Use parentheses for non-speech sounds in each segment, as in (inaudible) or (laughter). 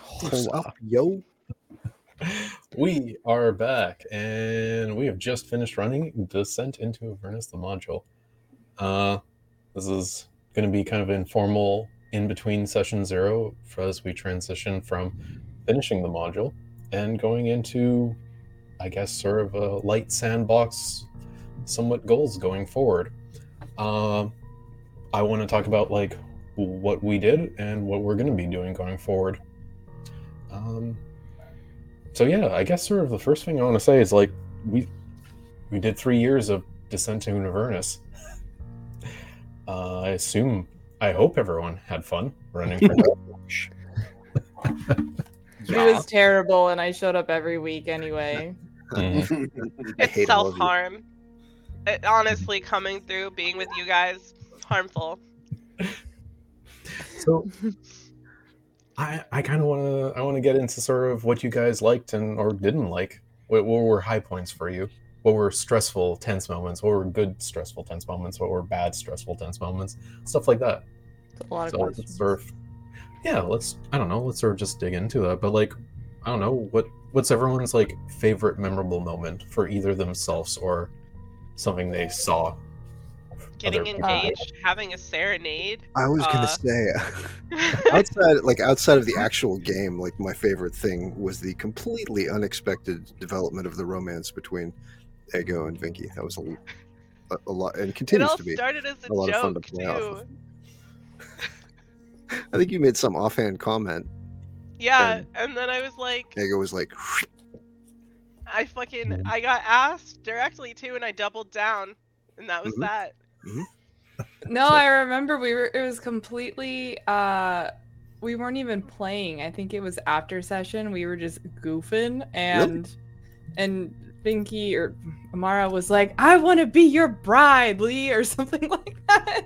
hold up, yo. We are back, and we have just finished running Descent into Avernus, the module. Uh, this is going to be kind of informal in between session zero for as we transition from finishing the module and going into, I guess, sort of a light sandbox, somewhat goals going forward. Uh, I want to talk about like what we did and what we're going to be doing going forward. Um, so yeah, I guess sort of the first thing I want to say is like we we did three years of Descent into Avernus. (laughs) Uh, I assume, I hope everyone had fun running. For (laughs) It was terrible, and I showed up every week anyway. (laughs) Mhm. It's hate all of self you. harm. It, honestly, coming through, being with you guys, harmful. So I I kind of want to I want to get into sort of what you guys liked and or didn't like. What, what were high points for you? What were stressful, tense moments? What were good stressful, tense moments? What were bad stressful, tense moments? Stuff like that. It's a lot of So questions. sort of, yeah, let's I don't know, let's sort of just dig into that. But like, I don't know what what's everyone's like favorite memorable moment for either themselves or something they saw. Getting Other- engaged, having a serenade. I was gonna Uh, say (laughs) outside, like outside of the actual game, like my favorite thing was the completely unexpected development of the romance between Ego and Vinky. That was a, a, a lot, and continues to be. started as a, a lot of fun to joke play off too. of. I think you made some offhand comment. Yeah, And- and then I was like, Ego was like, I fucking. I got asked directly too, and I doubled down, and that was Mhm. that. No, I remember we were. It was completely. uh We weren't even playing. I think it was after session. We were just goofing, and and Vinky or Amara was like, "I want to be your bride, Lee," or (laughs) something like that.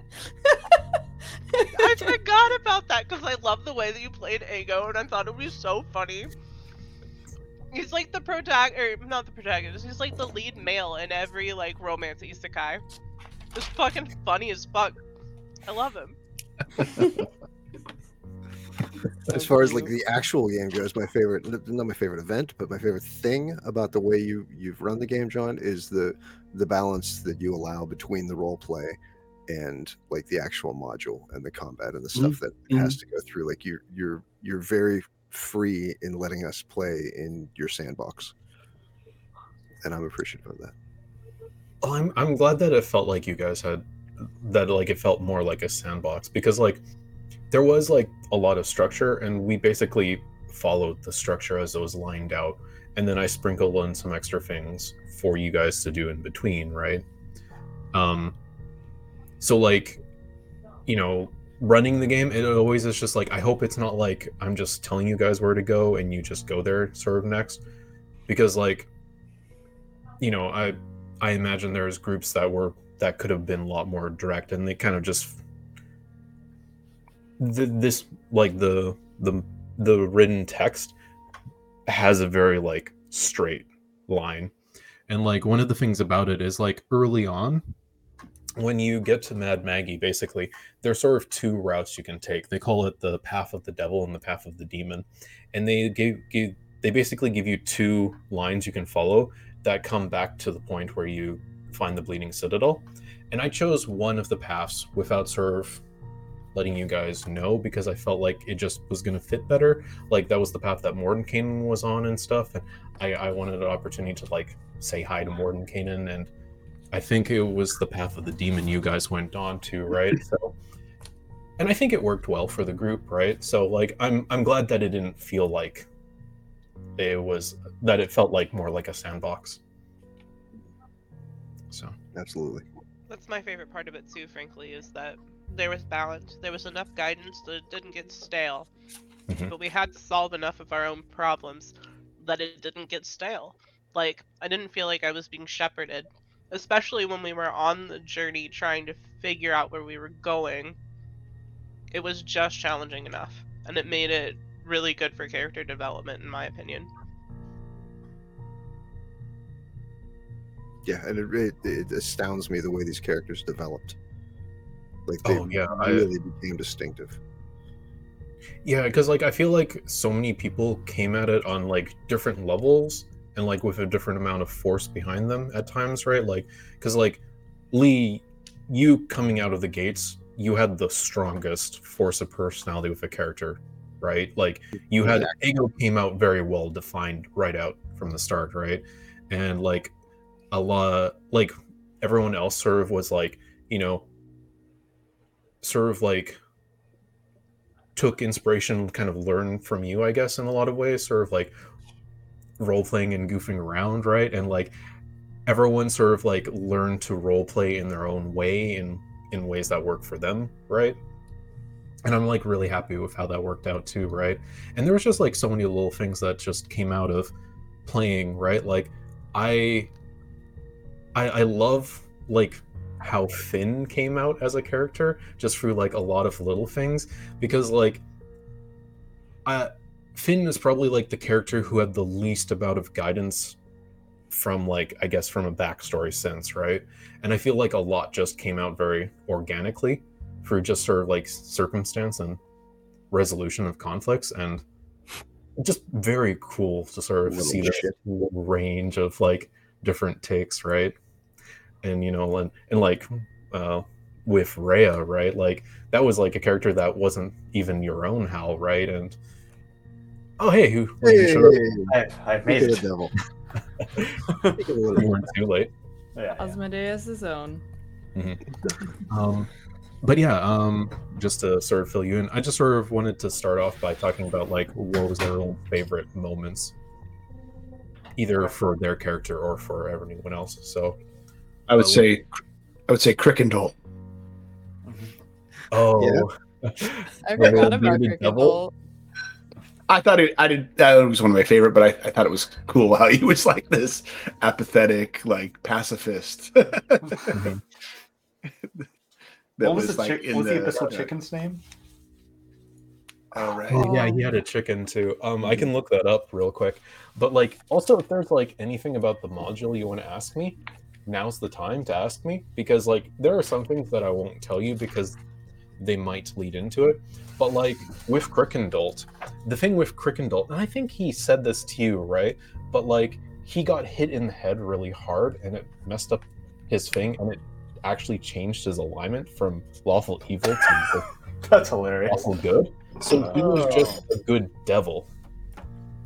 I forgot about that because I love the way that you played Ego, and I thought it was so funny. He's like the protagonist, or not the protagonist. He's like the lead male in every like romance isekai. Just fucking funny as fuck. I love him. (laughs) as far as like the actual game goes, my favorite, not my favorite event, but my favorite thing about the way you you've run the game, John, is the the balance that you allow between the role play and like the actual module and the combat and the stuff that Mhm. has to go through. Like you're you're you're very free in letting us play in your sandbox, and I'm appreciative of that. I'm I'm glad that it felt like you guys had that like it felt more like a sandbox because like there was like a lot of structure and we basically followed the structure as it was lined out and then I sprinkled in some extra things for you guys to do in between, right? Um so like you know, running the game it always is just like I hope it's not like I'm just telling you guys where to go and you just go there sort of next because like you know, I I imagine there's groups that were that could have been a lot more direct, and they kind of just th- this like the the the written text has a very like straight line, and like one of the things about it is like early on when you get to Mad Maggie, basically there's sort of two routes you can take. They call it the path of the devil and the path of the demon, and they give, give they basically give you two lines you can follow that come back to the point where you find the bleeding citadel. And i chose one of the paths without sort of letting you guys know because i felt like it just was going to fit better. Like that was the path that mordenkainen was on and stuff and I, I wanted an opportunity to like say hi to mordenkainen and i think it was the path of the demon you guys went on to right? (laughs) So and i think it worked well for the group right? So like i'm i'm glad that it didn't feel like it was that it felt like more like a sandbox so Absolutely. That's my favorite part of it too, frankly, is that there was balance. There was enough guidance that it didn't get stale. Mhm. But we had to solve enough of our own problems that it didn't get stale. Like, I didn't feel like I was being shepherded, especially when we were on the journey trying to figure out where we were going. It was just challenging enough, and it made it really good for character development, in my opinion. Yeah, and it, it, it astounds me the way these characters developed. Like they Oh, yeah, I- really became distinctive. Yeah, because like I feel like so many people came at it on like different levels and like with a different amount of force behind them at times, right? Like, because like Lee, you coming out of the gates, you had the strongest force of personality with a character, right? Like you had Ego came out very well defined right out from the start, right? And like a lot, like everyone else sort of was like, you know, sort of like took inspiration, kind of learn from you, I guess, in a lot of ways, sort of like role playing and goofing around, right? And like everyone sort of like learned to role play in their own way and in ways that work for them, right? And I'm like really happy with how that worked out too, right? And there was just like so many little things that just came out of playing, right? Like I I, I love like how Finn came out as a character just through like a lot of little things because like I Finn is probably like the character who had the least amount of guidance from like I guess from a backstory sense, right? And I feel like a lot just came out very organically through just sort of like circumstance and resolution of conflicts and just very cool to sort of see the range of like different takes, right? And you know, and and like uh with Rhea, right? Like that was like a character that wasn't even your own Hal, right? And oh hey, who when you Hey, showed I've, I've made it. the devil. (laughs) Take it a little you weren't too late. Yeah, yeah. Asmodeus' own. (laughs) Um, but yeah, um, just to sort of fill you in, I just sort of wanted to start off by talking about like what was their own favorite moments, either for their character or for everyone else. So, I would Uh, say, I would say Crickendall. oh, (laughs) I The forgot little about bearded Cricket devil? Bolt. I thought it. I did. That was one of my favorite, but I, I thought it was cool how he was like this apathetic, like pacifist. (laughs) Mhm. (laughs) that what was, the like chick- in what was the, the abyssal chicken's name? Oh. Oh yeah, he had a chicken too. Um, I can look that up real quick. But like, also, if there's like anything about the module you want to ask me, now's the time to ask me because like there are some things that I won't tell you because they might lead into it. But like with Crickendolt, the thing with Crickendolt, and I think he said this to you, right? But like he got hit in the head really hard and it messed up his thing and it actually changed his alignment from lawful evil to (laughs) That's hilarious. awful good. So he was oh. just Oh. a good devil.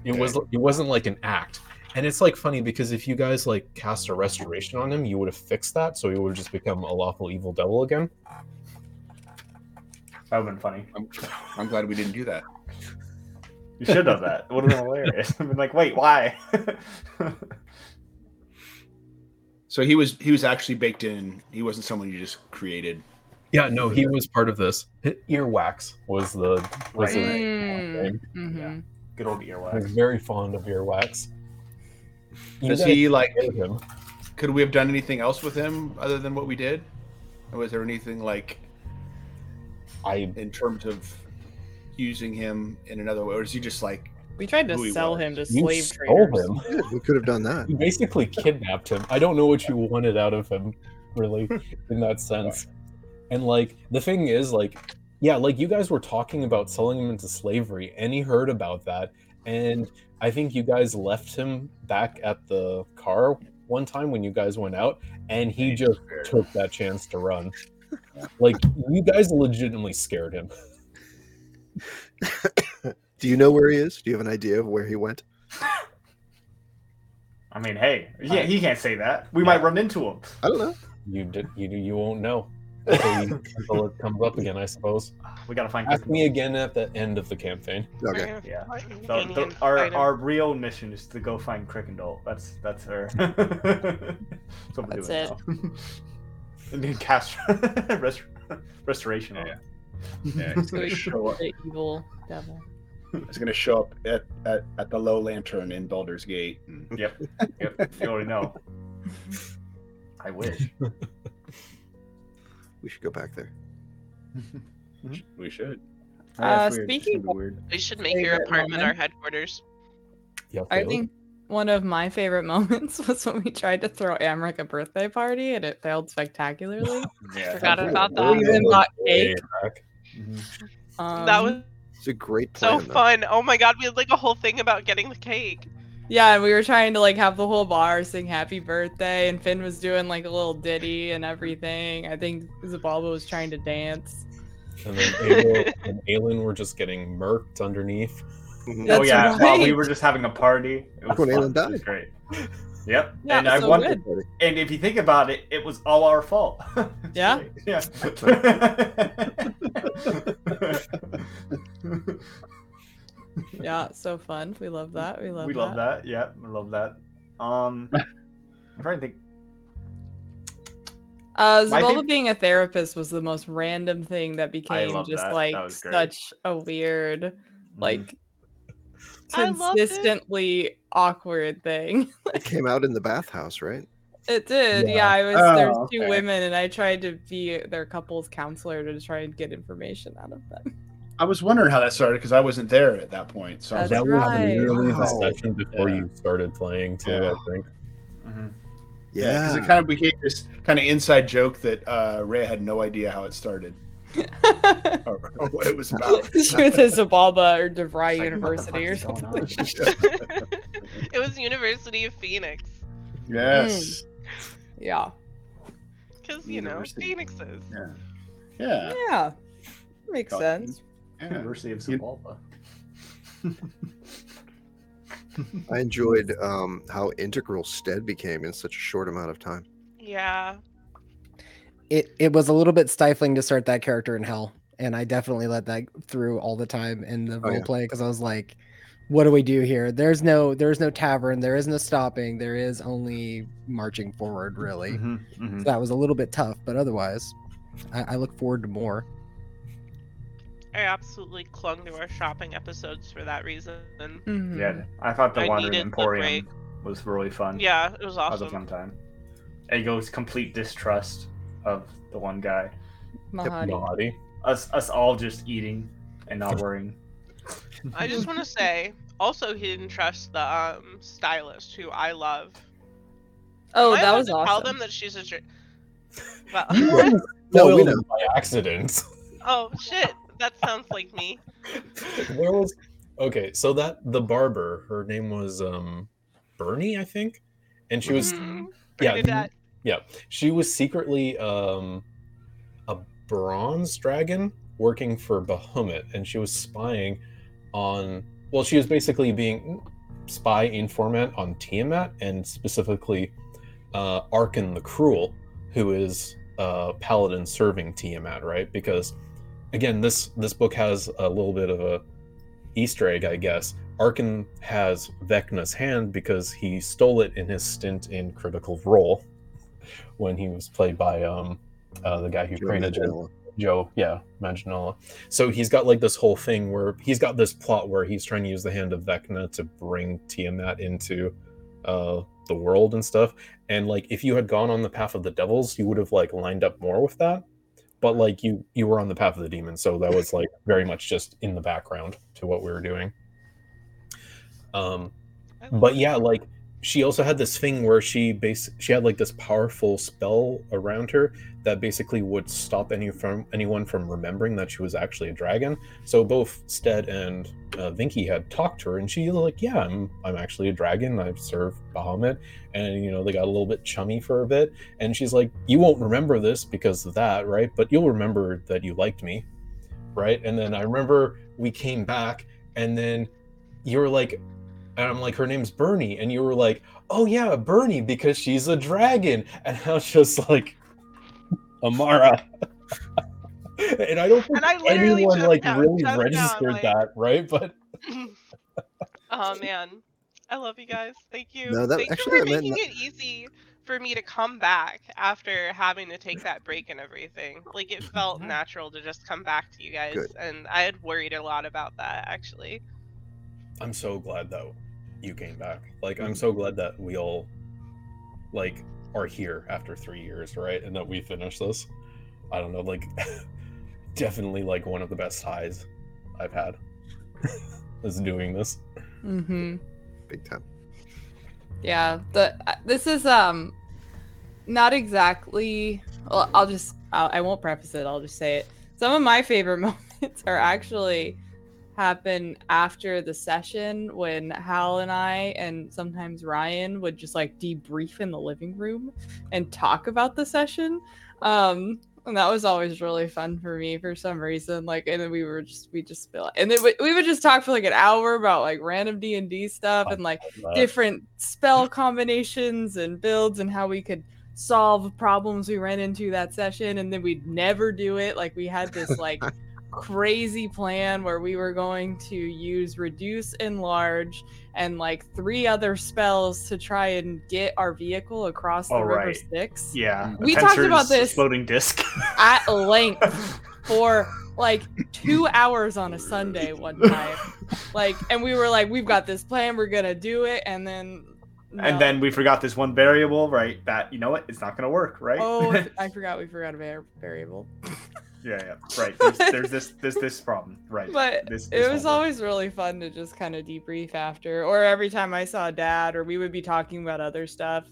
It was it wasn't like an act. And it's like funny because if you guys like cast a restoration on him, you would have fixed that, so he would have just become a lawful evil devil again. That would have been funny. I'm, I'm glad we didn't do that. You should have that. It would have been hilarious. (laughs) I've been like, wait, why? (laughs) So he was he was actually baked in. He wasn't someone you just created. Yeah, no, he was part of this. Earwax was the was Right. the Mm, name. mhm. Good old He was earwax. very fond of earwax. Does he like? him. Could we have done anything else with him other than what we did? Or was there anything like I in terms of using him in another way, or is he just like We tried to Who sell was. him to you slave stole traders. him. Yeah, we could have done that. (laughs) You basically kidnapped him. I don't know what you wanted out of him, really, in that (laughs) sense. And like the thing is, like, yeah, like you guys were talking about selling him into slavery, and he heard about that, and I think you guys left him back at the car one time when you guys went out, and he just took that chance to run. Like you guys legitimately scared him. (laughs) Do you know where he is? Do you have an idea of where he went? I mean, hey, yeah, he can't say that. We might run into him. I don't know. You did. You you won't know until, (laughs) until it comes up again, I suppose. We gotta find. Ask me again at the end of the campaign. Okay. Yeah. What So the, our our real mission is to go find Crickendall. That's that's her. (laughs) that's what we're That's doing it. now. (laughs) and then cast rest, restoration on Yeah. yeah, he's gonna show up? the evil devil. He's gonna show up at, at, at the low lantern in Baldur's Gate. and- Yep. Yep. You already know. (laughs) I wish. We should go back there. We should. Uh, That's weird. It's speaking gonna be weird. We should make your Favorite apartment our headquarters. Yeah, I think one of my favorite (laughs) moments was when we tried to throw Amric a birthday party and it failed spectacularly. (laughs) Yeah. Forgot about that. We even got Way cake. back. Mhm. Um, that was It's a great time. so though. fun. Oh my god, we had like a whole thing about getting the cake. Yeah, and we were trying to like have the whole bar sing happy birthday, and Finn was doing like a little ditty and everything. I think Zabalba was trying to dance. And then Abel and Aelin were just getting murked underneath. Mhm. Oh That's yeah, while we were just having a party. It was, when fun. Aelin It was died. great. Yep. Yeah, and I so want, good. and if you think about it, it was all our fault. (laughs) Yeah? Yeah. Yeah, so fun. We love that. We love we that. love that. Yeah, we love that. Um, I'm trying to think. Uh, My Zabalba being a therapist was the most random thing that became just that. like That such a weird, Mm-hmm. like I loved consistently awkward thing. (laughs) It came out in the bathhouse, right? It did. Yeah. Yeah, I was Oh, there's two okay. women and I tried to be their couple's counselor to try and get information out of them. I was wondering how that started because I wasn't there at that point. So I was That's like, that was right. literally the Wow. session before Yeah. you started playing too, Yeah. I think. Mhm. yeah, because Yeah. it kind of became this kind of inside joke that uh, Ray had no idea how it started or, or what it was about. (laughs) she was at Zabalba or DeVry Like, University or what the fuck is something. (laughs) (laughs) it was University of Phoenix. yes. Yeah. Because, you know, University. Phoenixes. Yeah. Yeah. Yeah. Makes Got- sense. yeah. University of You- Zabalba. I enjoyed um, how integral Stead became in such a short amount of time. Yeah. It it was a little bit stifling to start that character in hell and i definitely let that through all the time in the Oh, yeah. role play because i was like what do we do here there's no there's no tavern there is no stopping there is only marching forward really Mhm, mhm. so that was a little bit tough but otherwise I, I look forward to more I absolutely clung to our shopping episodes for that reason. Mhm. Yeah, I thought the I Wandering needed the Emporium was really fun. Yeah, it was that was a fun time. Ego's complete distrust of the one guy. Mahadi. Mahadi. Us, us all just eating and not (laughs) worrying. I just want to (laughs) say, also, he didn't trust the um, stylist, who I love. Oh, Am I that allowed was to Tell them that she's a. Jer- (laughs) well, No, we know. by accident. oh shit, that sounds like me. there was okay, so that the barber, her name was um Bernie, I think, and she was Mhm. yeah, Bernadette. Yeah, she was secretly um a bronze dragon working for Bahamut, and she was spying on. Well, she was basically being spy informant on Tiamat, and specifically uh, Arkhan the Cruel, who is uh, paladin serving Tiamat, right? Because again, this this book has a little bit of a Easter egg, I guess. Arkhan has Vecna's hand because he stole it in his stint in Critical Role when he was played by um uh, the guy who Joe created it. Manganiello. Joe, yeah, Manganiello. So he's got like this whole thing where he's got this plot where he's trying to use the hand of Vecna to bring Tiamat into uh, the world and stuff. And like, if you had gone on the path of the devils, you would have like lined up more with that. But like, you you were on the path of the demons, so that was like very much just in the background to what we were doing. Um, but yeah like she also had this thing where she base she had like this powerful spell around her that basically would stop any from anyone from remembering that she was actually a dragon. So both stead and uh, vinky had talked to her and she was like yeah i'm i'm actually a dragon. I serve bahamut. And you know they got a little bit chummy for a bit. And she's like you won't remember this because of that right? But you'll remember that you liked me. Right? And then i remember we came back and then you were like and I'm like, her name's Bernie, and you were like, oh yeah, Bernie, because she's a dragon, and I was just like, (laughs) Amara. (laughs) and I don't think I anyone like now- really just now, registered like- that, right? But (laughs) oh man, I love you guys. Thank you. No, that- Thank actually, you for that meant making it easy for me to come back after having to take that break and everything. Like it felt mm-hmm. natural to just come back to you guys, Good. and I had worried a lot about that actually. I'm so glad that you came back. Like, I'm so glad that we all like are here after three years, right? And that we finished this. I don't know, like (laughs) definitely like one of the best highs I've had (laughs) is doing this. Mm-hmm. Big time. Yeah, the uh, this is um not exactly. Well, I'll just I'll, I won't preface it. I'll just say it. Some of my favorite (laughs) moments are actually happen after the session when Hal and I and sometimes Ryan would just like debrief in the living room and talk about the session. Um and that was always really fun for me for some reason. Like, and then we were just we just feel and then we, we would just talk for like an hour about like random D and D stuff and like different spell (laughs) combinations and builds and how we could solve problems we ran into that session and then we'd never do it like we had this like (laughs) crazy plan where we were going to use reduce enlarge and like three other spells to try and get our vehicle across the Oh, river right. Styx Yeah. Mm-hmm. We talked about this- floating disc. (laughs) at length for like two hours on a Sunday one time. Like, and we were like, we've got this plan, we're gonna do it, and then no. And then we forgot this one variable, right? That you know what? It's not going to work, right? oh, (laughs) I forgot we forgot a var- variable. Yeah, yeah, right. There's, there's this, this, this problem, right? (laughs) But this, it was won't always really fun to just kind of debrief after, or every time I saw dad, or we would be talking about other stuff.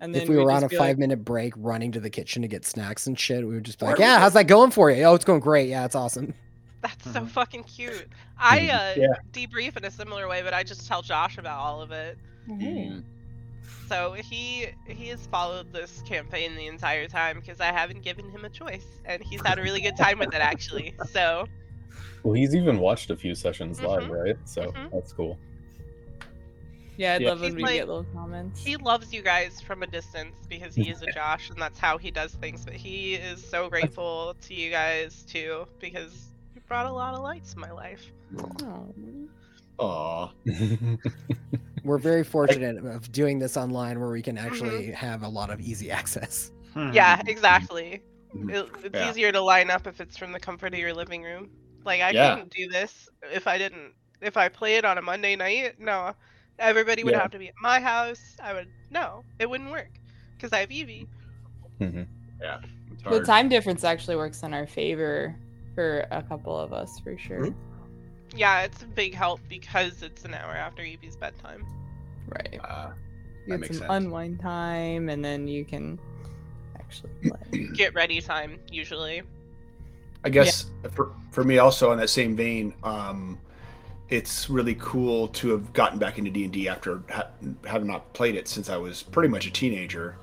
And then If we were on a be like, five minute break running to the kitchen to get snacks and shit, we would just be like, Yeah, how's that going for you? Oh, it's going great. Yeah, it's awesome. (laughs) That's so Mhm. fucking cute. (laughs) I uh, Yeah. debrief in a similar way, but I just tell Josh about all of it. "Hmm." So he he has followed this campaign the entire time because I haven't given him a choice, and he's had a really good time with it actually. (laughs) So Well, he's even watched a few sessions live, Mhm. right? So Mhm. that's cool. Yeah, I'd Yeah. love when He's we like- get little comments. he loves you guys from a distance because he is a Josh, and that's how he does things. But he is so (laughs) grateful to you guys too because you brought a lot of lights to my life. Oh. Aw. (laughs) We're very fortunate of doing this online where we can Mm-hmm. actually have a lot of easy access. Hmm. Yeah, exactly. Mhm. It, it's Yeah. easier to line up if it's from the comfort of your living room. Like I Yeah. couldn't do this if I didn't. If I play it on a Monday night, no, everybody would Yeah. have to be at my house. I would no, it wouldn't work because I have Evie. Mhm. It's The time difference actually works in our favor for a couple of us for sure. Yeah, it's a big help because it's an hour after Evie's bedtime. Right. Uh, You get some sense. unwind time and then you can actually play. (clears throat) Get ready time usually. I guess for for me also on that same vein, um, it's really cool to have gotten back into D and D after ha- having not played it since I was pretty much a teenager,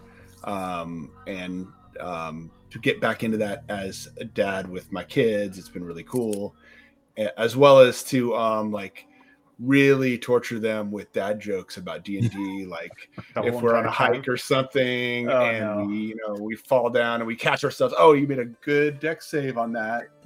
um, and um, to get back into that as a dad with my kids, it's been really cool, A- as well as to um, like really torture them with dad jokes about D and D, (laughs) like if we're on a entire time. hike or something Oh, and no. we you know we fall down and we catch ourselves oh you made a good dex save on that (laughs)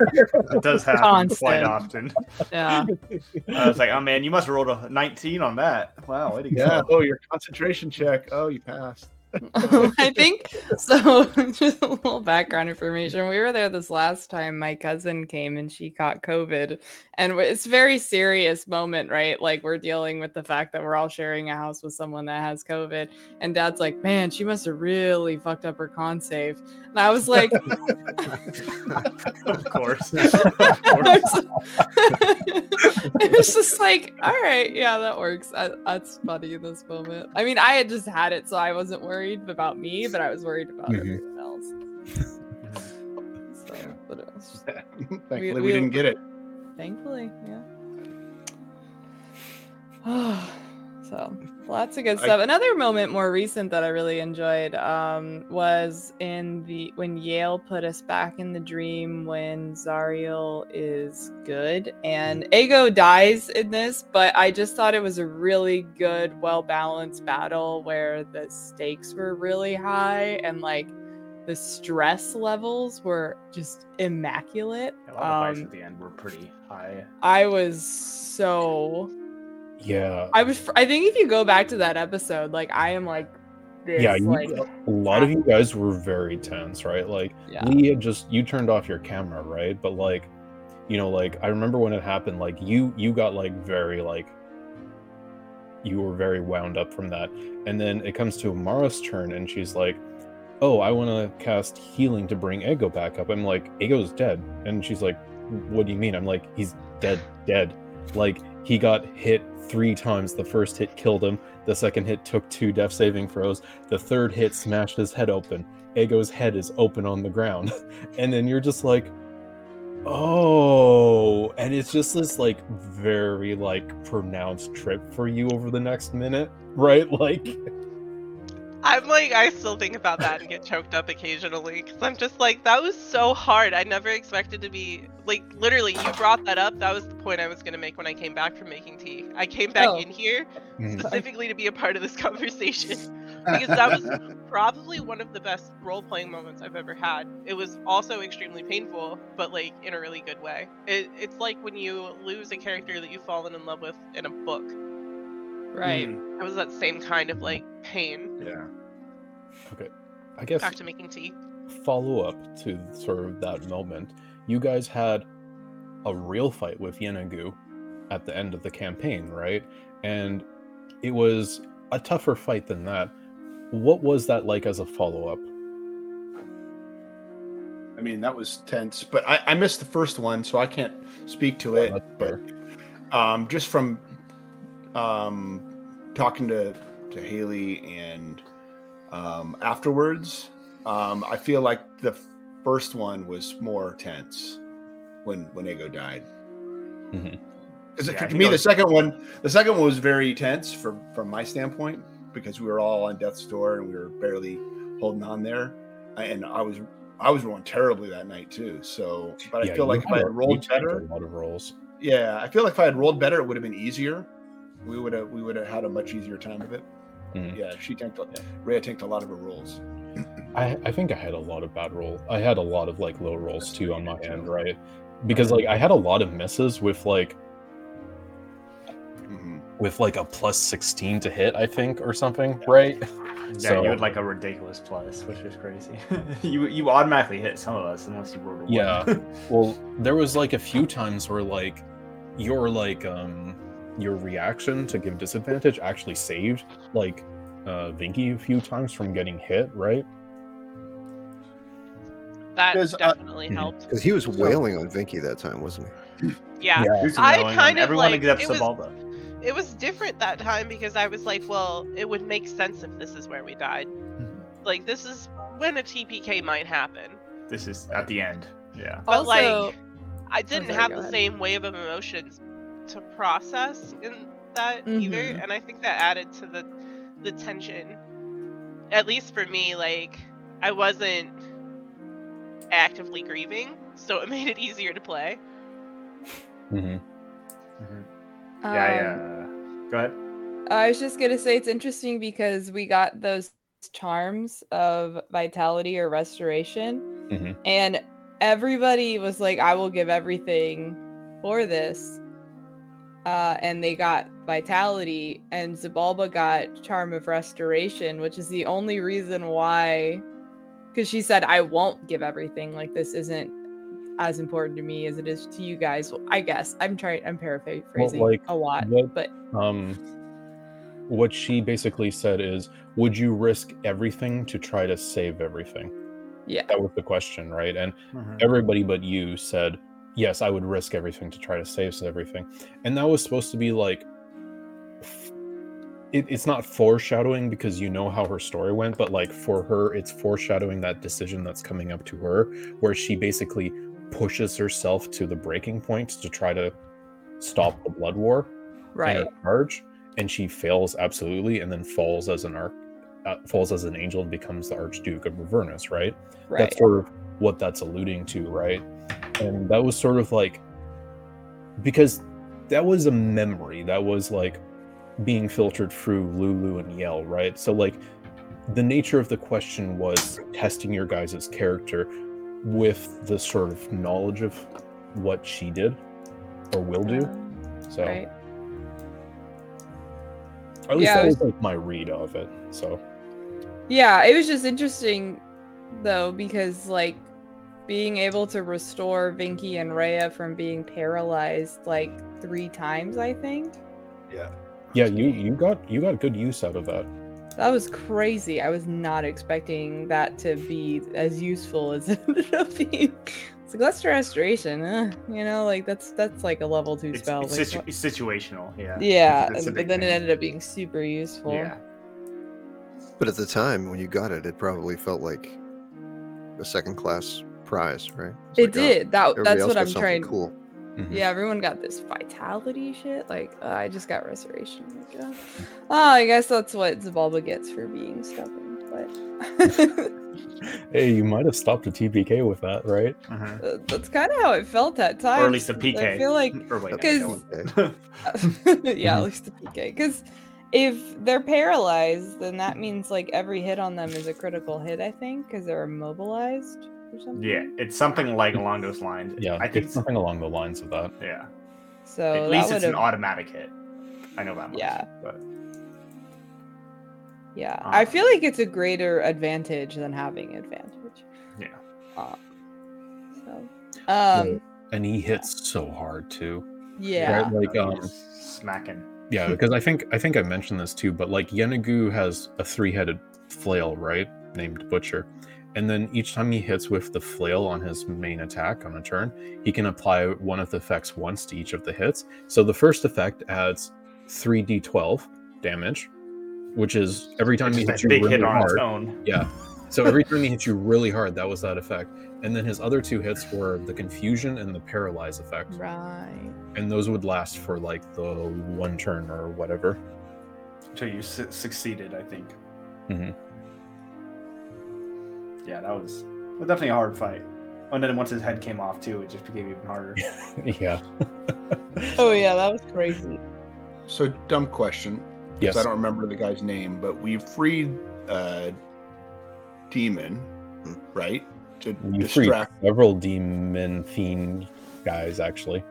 It does happen quite often. Yeah. (laughs) I was like, oh man, you must have rolled a 19 on that. Wow, way to yeah go. oh your concentration check oh you passed (laughs) I think so. (laughs) Just a little background information. We were there this last time. My cousin came and she caught COVID, and it's a very serious moment, right? Like we're dealing with the fact that we're all sharing a house with someone that has COVID, and Dad's like, "Man, she must have really fucked up her con save," and I was like, (laughs) Of course. It was just like, all right, yeah, that works. I, that's funny in this moment. I mean, I had just had it, so I wasn't worried about me, but I was worried about Mhm. everyone else. (laughs) So, but it was just, (laughs) thankfully we, we- didn't get it thankfully, yeah. (sighs) so lots of good I- stuff. Another moment more recent that I really enjoyed um, was in the when Yale put us back in the dream when Zariel is good and Ego dies in this, but I just thought it was a really good, well balanced battle where the stakes were really high and like the stress levels were just immaculate. A lot of fights Um, at the end were pretty high. I was so Yeah. I was I think if you go back to that episode, like I am like this Yeah, you- like A lot of you guys were very tense, right? Like yeah. Lee had just you turned off your camera, right? But like, you know, like I remember when it happened, like you you got like very like you were very wound up from that. And then it comes to Amara's turn and she's like, Oh, I wanna cast healing to bring Ego back up. I'm like, Ego's dead. And she's like, What do you mean? I'm like, he's dead, dead. Like he got hit three times. The first hit killed him. The second hit took two death saving throws. The third hit smashed his head open. Ego's head is open on the ground. (laughs) And then you're just like, oh. And it's just this like very like pronounced trip for you over the next minute, right? (laughs) Like, I'm like, I still think about that and get choked up occasionally because I'm just like, that was so hard. I never expected to be like, literally, you brought that up. That was the point I was gonna make when I came back from making tea. I came back Oh. in here Mhm. specifically to be a part of this (laughs) conversation because that was probably one of the best role playing moments I've ever had. It was also extremely painful, but like in a really good way. It, it's like when you lose a character that you've fallen in love with in a book. Right. Mm, It was that same kind of like pain. yeah. Okay. I guess Back to making tea. follow up to sort of that moment, you guys had a real fight with Yeenoghu at the end of the campaign, right? And it was a tougher fight than that. What was that like as a follow up? I mean, that was tense, but I, I missed the first one, so I can't speak to it. But um, just from um, talking to to Haley and um, afterwards, um, I feel like the first one was more tense when when Ego died. Mhm. Because Yeah, to me, I the second one, the second one was very tense from from my standpoint because we were all on death's door and we were barely holding on there, and I was I was rolling terribly that night too. So, but I Yeah, feel like if I had rolled better, a lot of rolls. yeah, I feel like if I had rolled better, it would have been easier. We would have we would have had a much easier time of it. Mhm. Yeah, she tanked. a- Rhea tanked a lot of her rolls. I, I think I had a lot of bad roll. I had a lot of like low rolls too on my end, right? Because like I had a lot of misses with like Mhm. with like a plus 16 to hit, I think, or something, right? Yeah, So- you had like a ridiculous plus, which is crazy. (laughs) you you automatically hit some of us unless you rolled a one. Yeah. (laughs) Well, there was like a few times where like you're like um your reaction to give disadvantage actually saved like uh Vinky a few times from getting hit, right? That Because, uh, definitely Mhm. helped. Because he was wailing on Vinky that time, wasn't he? Yeah. Who's I kind of, everyone like, except it was- Sabalda. It was different that time because I was like, well, it would make sense if this is where we died. Like, this is when a TPK might happen. This is at the end. Yeah. But, Also, like, I didn't sorry, have go the same wave of emotions to process in that either, Mhm. and I think that added to the the tension. At least for me, like I wasn't actively grieving, so it (laughs) made it easier to play. Mm-hmm. Yeah, yeah. um, Go ahead. I was just gonna say it's interesting because we got those charms of vitality or restoration, Mhm. and everybody was like, "I will give everything for this," uh, and they got vitality, and Zabalba got charm of restoration, which is the only reason why, because she said, "I won't give everything. Like this isn't." As important to me as it is to you guys, I guess I'm trying. I'm paraphrasing like, a lot, what- but Um what she basically said is, would you risk everything to try to save everything? yeah, That was the question, right? And Mhm. everybody but you said yes i would risk everything to try to save everything and that was supposed to be like it, it's not foreshadowing because you know how her story went but like for her it's foreshadowing that decision that's coming up to her where she basically pushes herself to the breaking point to try to stop the blood war right. charge and she fails absolutely and then falls as an arc uh, falls as an angel and becomes the archduke of Avernus, right Right. that's sort of what that's alluding to right and that was sort of like because that was a memory that was like being filtered through lulu and yell right? So like the nature of the question was testing your guys' character with the sort of knowledge of what she did or will do. So Right. at least Yeah, that I was like my read of it so. Yeah, it was just interesting though because like being able to restore Vinky and Rhea from being paralyzed like three times, I think. Yeah. yeah you you got you got good use out of that That was crazy. I was not expecting that to be as useful as (laughs) it ended up being. It's like Lesser Restoration, eh, you know, like that's that's like a level two It's, spell. it's, like, situ- it's situational. Yeah. yeah, That's a and- but then it ended up being super useful. Yeah. But at the time when you got it, it probably felt like a second class prize, right? It's It like, oh, did. That that's what I'm something trying. Cool. Mhm. Yeah, everyone got this vitality shit. Like, uh, I just got restoration. Like, uh, oh, I guess that's what Zabalba gets for being stubborn. But (laughs) Hey, you might have stopped a TPK with that, right? Mhm. Uh, that's kind of how it felt at times. Or at least a PK. I feel like, Or no, Because- (laughs) (laughs) yeah, at Mhm. least a PK. Because if they're paralyzed, then that means like every hit on them is a critical hit. I think because they're immobilized or something. yeah, it's something like along those lines. Yeah, I think. it's something along the lines of that. Yeah. So At least it's an automatic hit. I know that much. Yeah. But Yeah, I Uh, feel like it's a greater advantage than having advantage. Yeah. Uh, so, um, And he hits so hard too. yeah. Right, like uh, um smacking. yeah, (laughs) because I think I think I mentioned this too, but like Yeenoghu has a three-headed flail, right? Named Butcher. And then each time he hits with the flail on his main attack on a turn, he can apply one of the effects once to each of the hits. So the first effect adds 3d12 damage, which is every time he Just hits you big really hit on hard. its own. Yeah. So every time he hits you really hard, that was that effect. And then his other two hits were the confusion and the paralyze effect. Right. And those would last for like the one turn or whatever. Until you su- succeeded, I think. Mhm. Yeah, that was well, definitely a hard fight. And then once his head came off too, it just became even harder. (laughs) yeah. (laughs) Oh yeah, that was crazy. So dumb question. Yes. I don't remember the guy's name, but we freed uh demon, right? To You freed distract. several demon fiend guys actually.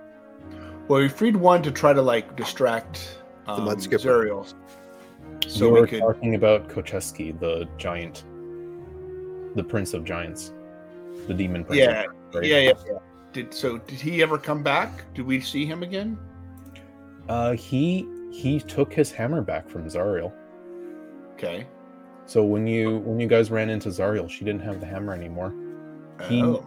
Well, we freed one to try to like distract um, mud skipper. Zariel. So you we were could. talking about Kostchtchie, the giant, the prince of giants, the demon prince. Yeah, giants, right? yeah, yeah, yeah. Did so? Did he ever come back? Did we see him again? Uh, he he took his hammer back from Zariel. Okay. So when you when you guys ran into Zariel, she didn't have the hammer anymore. He- Oh,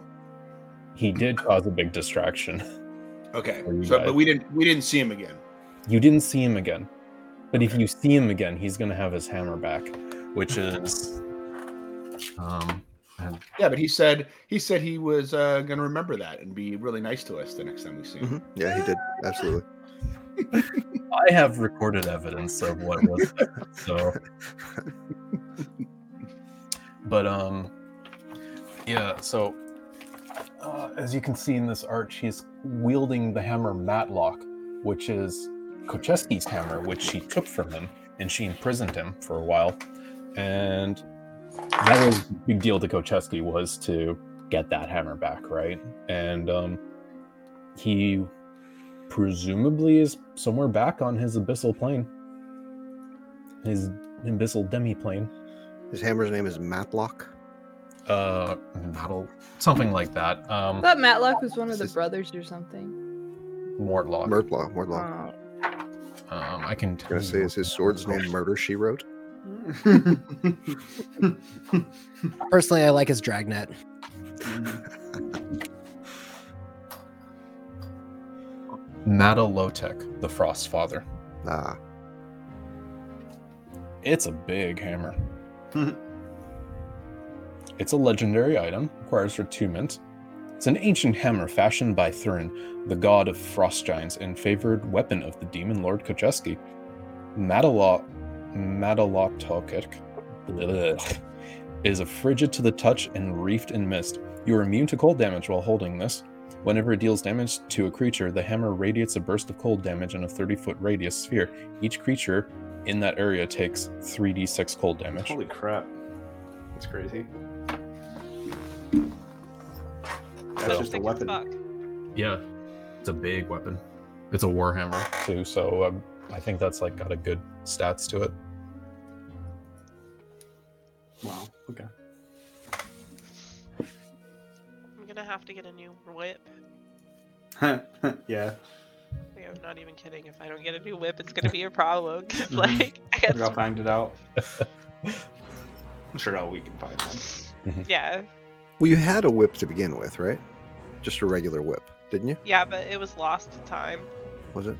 He did cause a big distraction. (laughs) okay. So, guys. but we didn't. We didn't see him again. You didn't see him again. But if you see him again, he's gonna have his hammer back, which (laughs) is um and- Yeah, but he said he said he was uh, going to remember that and be really nice to us the next time we see him. Mhm. Yeah, he did. Absolutely. (laughs) I have recorded evidence of what was there, so but um yeah, so uh, as you can see in this arch, he's wielding the hammer Matlock, which is Kostchtchie's hammer, which she took from him and she imprisoned him for a while. And that was a big deal to Kostchtchie was to get that hammer back, right? And um, he presumably is somewhere back on his abyssal plane, his abyssal demi-plane. His hammer's name is Matlock. Uh, metal, something like that. I Um, thought Matlock was one of the This brothers or something. Mortlock. Murtlaw. Murtlaw. Oh. um, I can I'm tell gonna you say is what his sword's name Murder She Wrote. (laughs) Personally, I like his dragnet. Matalotok, the Frost Father. Ah, It's a big hammer. (laughs) it's a legendary item, requires attunement. It's an ancient hammer fashioned by Thrym, the god of frost giants, and favored weapon of the demon lord Kostchtchie. Matalok, Matalotokik is a frigid to the touch and reefed in mist. You are immune to cold damage while holding this. Whenever it deals damage to a creature, the hammer radiates a burst of cold damage in a 30 foot radius sphere. Each creature in that area takes 3d6 cold damage. Holy crap. That's crazy. That's So- just a weapon. Yeah, it's a big weapon. It's a warhammer too, so um, I think that's like got a good stats to it. Wow. Okay. I'm gonna have to get a new whip. (laughs) yeah. Like, I'm not even kidding. If I don't get a new whip, it's gonna be a problem. 'cause, (laughs) Mhm. like, I We got gotta find it out. (laughs) I'm sure all we can find one. yeah. well, you had a whip to begin with, right? just a regular whip, didn't you? Yeah, but it was lost to time. Was it?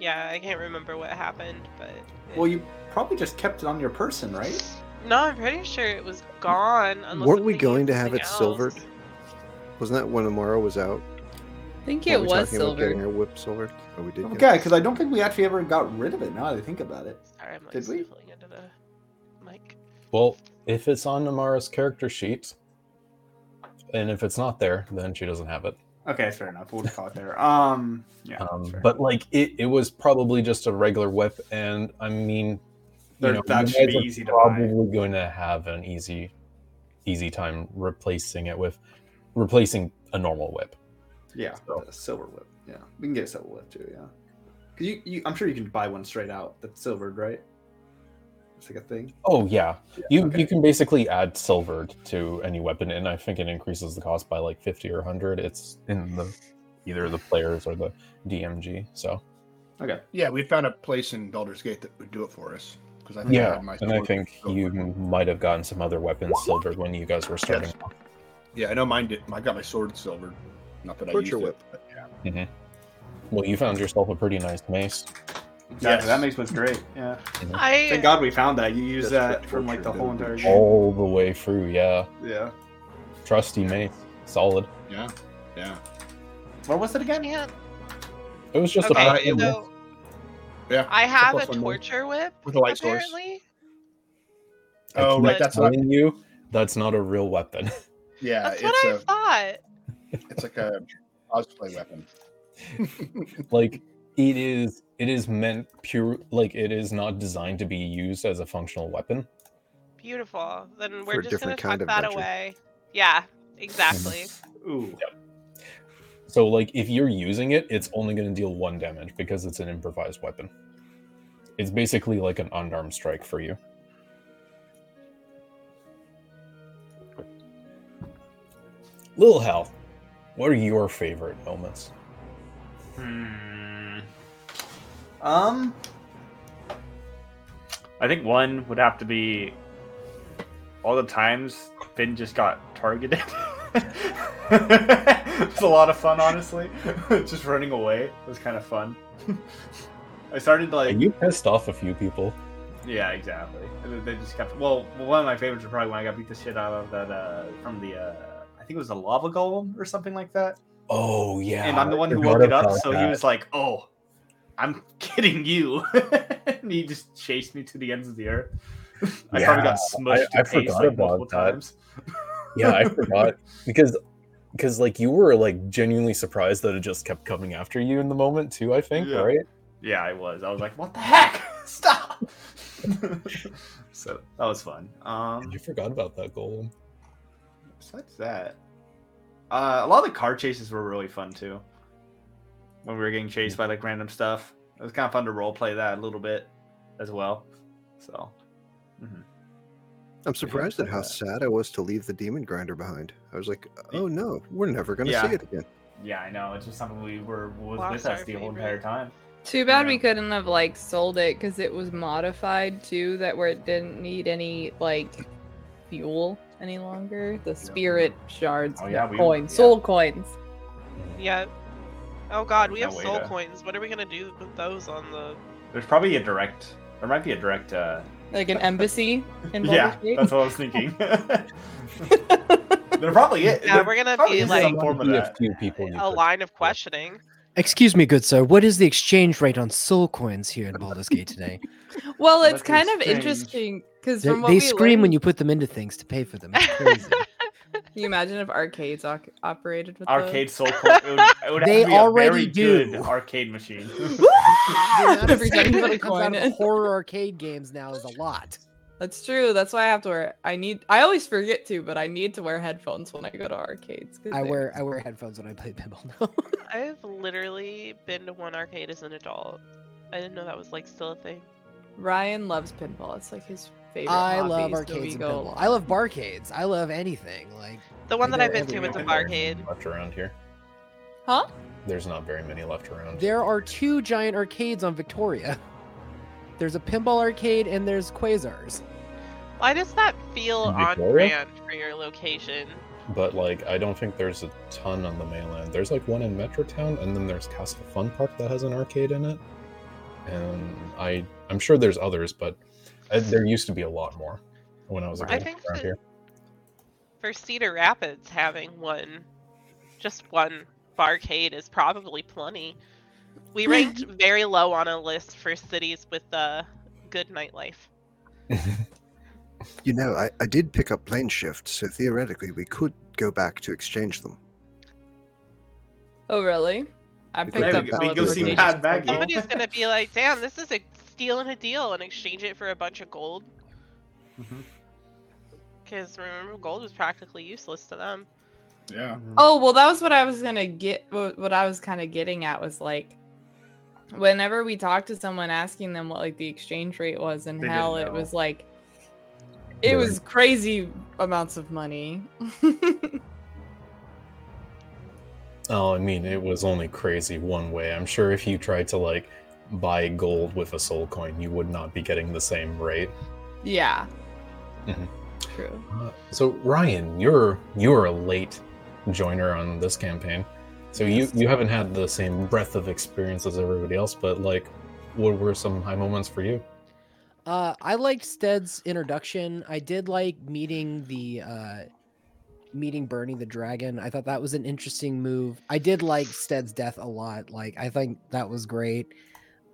Yeah, I can't remember what happened, but. it- Well, you probably just kept it on your person, right? No, I'm pretty sure it was gone. Weren't we going to have something it silvered? Wasn't that when Amara was out? I think it we was talking about getting silver. our whip silvered? Oh, we did. Okay, because I don't think we actually ever got rid of it. Now that I think about it. Sorry, I'm like Did we? sniffling into the mic. Well, if it's on Amara's character sheet, and if it's not there, then she doesn't have it. Okay, fair enough. We'll call it there. Um, yeah. Um, but like it, it was probably just a regular whip, and I mean, you know, that should be easy to buy. probably going to have an easy, easy time replacing it with replacing a normal whip. yeah, so- a silver whip. Yeah, we can get a silver whip too. Yeah, 'Cause you, you, I'm sure you can buy one straight out that's silvered, right? It's like a thing. Oh yeah, you okay. you can basically add silver to any weapon, and I think it increases the cost by like fifty or hundred. It's in the either the players or the DMG. So Okay. Yeah, we found a place in Baldur's Gate that would do it for us. Because I think I yeah, had my and I think silver. you might have gotten some other weapons silvered when you guys were starting. Yes. Yeah, I know mine did. I got my sword silvered. Not that I Butcher used whip. it. But yeah. Mm-hmm. Well, you found yourself a pretty nice mace. Exactly. Yes. That makes what's great. (laughs) Yeah. I Thank God we found that. You use that from like the whole entire game. all the way through. Yeah, Yeah. trusty mace, solid. Yeah. Yeah. What was it again? can't. It was just Okay, a it so Yeah. I have a plus one torture whip. With a light source. apparently. I Oh, keep right. That's not. telling you that's not a real weapon. (laughs) Yeah, That's it's what I a. thought. It's like a cosplay weapon. (laughs) like it is it is meant pure like it is not designed to be used as a functional weapon Beautiful. Then we're a just gonna different tuck kind of that venture. away. Yeah, exactly. Ooh. so like if you're using it it's only going to deal one damage because it's an improvised weapon it's basically like an unarmed strike for you Lil Hal, what are your favorite moments? Hmm. Um. I think one would have to be all the times Finn just got targeted. (laughs) it's a lot of fun, honestly. (laughs) just running away was kind of fun. (laughs) I started like you pissed off a few people. yeah, exactly. And They just kept. Well, one of my favorites was probably when I got beat the shit out of that uh, from the. Uh, I think it was the lava golem or something like that. Oh yeah, and I'm the one who woke it up, about so he was like, "Oh, I'm (laughs) kidding you," and (laughs) he just chased me to the ends of the earth. (laughs) I probably got smushed I- I forgot like about multiple that. times. yeah i forgot because because like you were like genuinely surprised that it just kept coming after you in the moment too i think Yeah. right Yeah, I was. I was like, "What the heck? Stop!" so that was fun. Um, you forgot about that golem besides that, uh, a lot of the car chases were really fun too. When we were getting chased by like random stuff, it was kind of fun to role play that a little bit as well. So, mhm. I'm surprised at how that. sad I was to leave the demon grinder behind. I was like, oh no, we're never going to Yeah. see it again. yeah, I know it's just something we were was Lost with us our the whole entire time. Too bad Yeah. we couldn't have like sold it because it was modified too, that where it didn't need any like fuel any longer. The spirit shards, Oh, yeah, the we- coins, yeah. soul coins. Yeah. Oh god, we have way soul to- coins. What are we gonna do with those on the? There's probably a direct. There might be a direct. uh Like an embassy (laughs) in Yeah, Baldur's Gate. that's what I was thinking. (laughs) there probably is. Yeah, there we're gonna be like form of Be a that. few people a line of questioning. Excuse me, good sir. What is the exchange rate on soul coins here in Baldur's Gate today? (laughs) well, it's is kind of strange. interesting because They, from what they we scream when you put them into things to pay for them. It's crazy. Can you imagine if arcades oc- operated with Arcade soul coin. It would, it would (laughs) have They to be a already very do. good arcade machine. Every time you put a that comes out coin in. horror arcade games now is a lot. That's true. That's why I have to wear. I need. I always forget to, but I need to wear headphones when I go to arcades. 'cause I wear I wear headphones when I play pinball now. (laughs) I've literally been to one arcade as an adult. I didn't know that was like still a thing. Ryan loves pinball. It's like his favorite. I love arcades we and pinball. I love barcades. I love anything. Like The one that I've been to everywhere. was a Not barcade. many left around here Huh? there's not very many left around there are two giant arcades on Victoria. (laughs) There's a pinball arcade and there's Quasars. Why does that feel In on brand for your location? but like I don't think there's a ton on the mainland. There's like one in Metrotown, and then there's Castle Fun Park that has an arcade in it. And I I'm sure there's others, but I, there used to be a lot more when I was a kid think around that- here. For Cedar Rapids, having one, just one barcade is probably plenty. We (laughs) ranked very low on a list for cities with uh, good nightlife. You know, I, I did pick up plane shift, so theoretically we could go back to exchange them. Oh really? I We picked could up we, back we all go see the- Mad Maggie. Somebody's gonna be like, "Damn, this is a (laughs) steal and a deal," and exchange it for a bunch of gold. Mhm. Because remember, gold was practically useless to them. Yeah. Oh well, that was what I was gonna get. What what I was kind of getting at was like, whenever we talked to someone asking them what like the exchange rate was and They how it was like, it Right. was crazy amounts of money. (laughs) Oh, I mean, it was only crazy one way. I'm sure if you tried to like buy gold with a soul coin, you would not be getting the same rate. yeah. Mhm. True. Uh, so Ryan, you're you're a late joiner on this campaign, so you you haven't had the same breadth of experience as everybody else. But like, what were some high moments for you? Uh, I liked Stead's introduction. I did like meeting the uh, meeting Bernie the dragon. I thought that was an interesting move. I did like Stead's death a lot. Like I think that was great.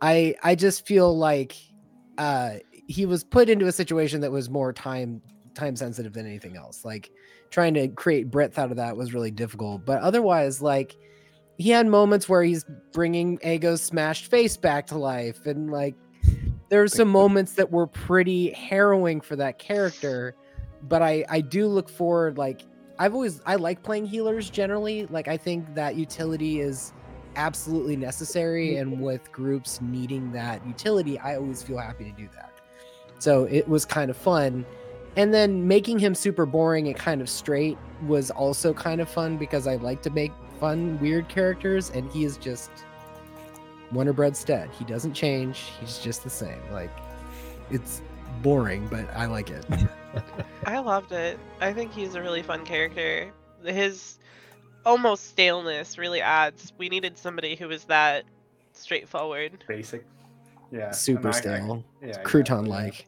I I just feel like uh, he was put into a situation that was more time time sensitive than anything else. Like trying to create breadth out of that was really difficult. But otherwise, like he had moments where he's bringing Ago's smashed face back to life, and like there were some moments that were pretty harrowing for that character. But I I do look forward like I've always I like playing healers generally. Like I think that utility is absolutely necessary mm-hmm. and with groups needing that utility, I always feel happy to do that. So it was kind of fun. And then making him super boring and kind of straight was also kind of fun because I like to make fun, weird characters, and he is just Wonder Bread Stead. He doesn't change. He's just the same. Like it's boring, but I like it. (laughs) I loved it. I think he's a really fun character. His almost staleness really adds. We needed somebody who was that straightforward. Basic. Yeah. Super and I- I- stale. yeah, Crouton like.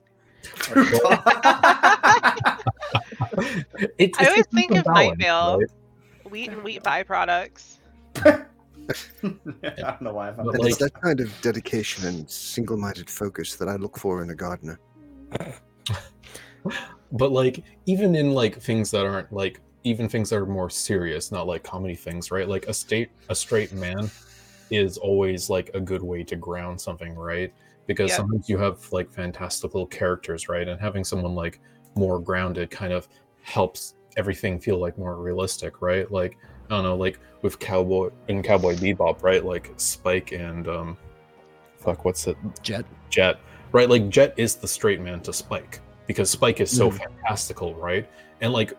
yeah. (laughs) It's, I always think of balance, Nightmare. right? Wheat and wheat byproducts. (laughs) I don't know why I found But that. And it's that kind of dedication and single-minded focus that I look for in a gardener. (laughs) but like even in like things that aren't like even things that are more serious not like comedy things right like a state a straight man is always like a good way to ground something right because Yep. sometimes you have like fantastical characters right and having someone like more grounded kind of helps everything feel like more realistic right like i don't know like with cowboy in cowboy bebop right like spike and um fuck what's it Jet. Jet, right? Like Jet is the straight man to Spike because Spike is so Mhm. fantastical, right? And like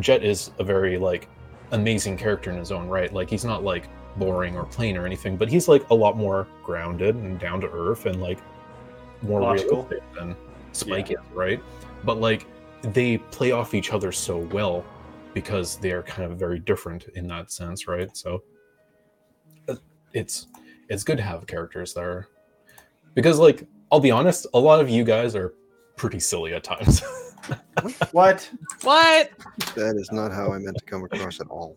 Jet is a very like amazing character in his own right. Like he's not like boring or plain or anything, but he's like a lot more grounded and down to earth and like more Logical. realistic than Spike is, right? But like they play off each other so well because they're kind of very different in that sense, right? So uh, it's it's good to have characters that are because like I'll be honest, a lot of you guys are pretty silly at times. (laughs) What? What? That is not how I meant to come across at all.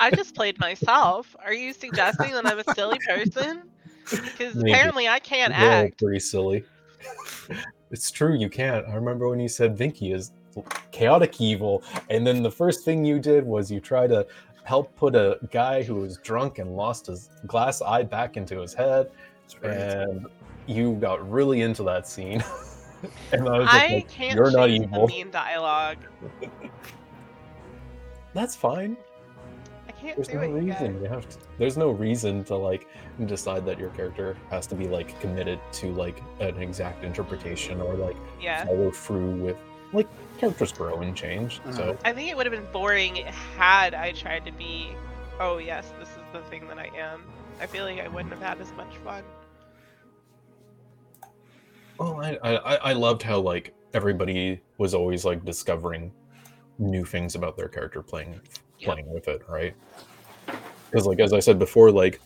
I just played myself. Are you suggesting that I'm a silly person? Because apparently I can't They're act. pretty silly. it's true, you can't. I remember when you said Vinky is chaotic evil, and then the first thing you did was you try to help put a guy who was drunk and lost his glass eye back into his head, That's right. and you got really into that scene. (laughs) and I was I like, can't you're not choose evil. the mean dialogue. That's fine. I can't There's do no it, reason. guys. You have to, there's no reason to like decide that your character has to be like committed to like an exact interpretation or like Yeah. follow through with like characters grow and change. Mm-hmm. So I think it would have been boring had I tried to be, oh yes, this is the thing that I am. I feel like I wouldn't have had as much fun. Well, I, I I- I loved how like everybody was always like discovering new things about their character playing Yep. playing with it, right? Because like as I said before, like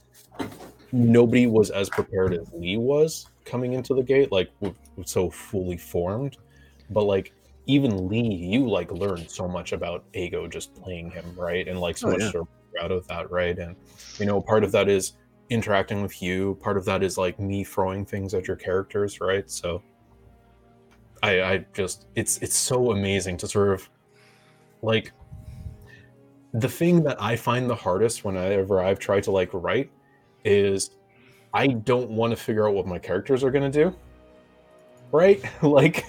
nobody was as prepared as Lee was coming into the gate, like w- so fully formed. But like even Lee, you like learned so much about Ego just playing him, right? And like so Oh, much yeah. sort of out of that, right? And you know, part of that is interacting with you. Part of that is like me throwing things at your characters, right? So I, I just it's it's so amazing to sort of like the thing that I find the hardest whenever I've tried to like write is I don't want to figure out what my characters are gonna do. Right? (laughs) like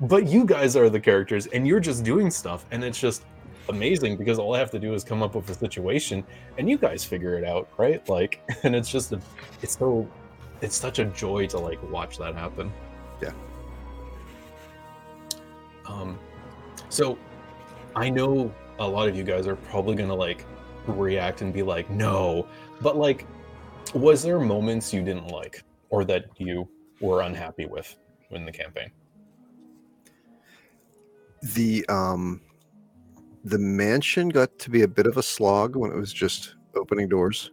but you guys are the characters and you're just doing stuff and it's just amazing because all I have to do is come up with a situation and you guys figure it out, right? Like (laughs) and it's just a, it's so it's such a joy to like watch that happen. Yeah. Um so I know a lot of you guys are probably gonna like react and be like, no, but like was there moments you didn't like or that you were unhappy with in the campaign? the um the mansion got to be a bit of a slog when it was just opening doors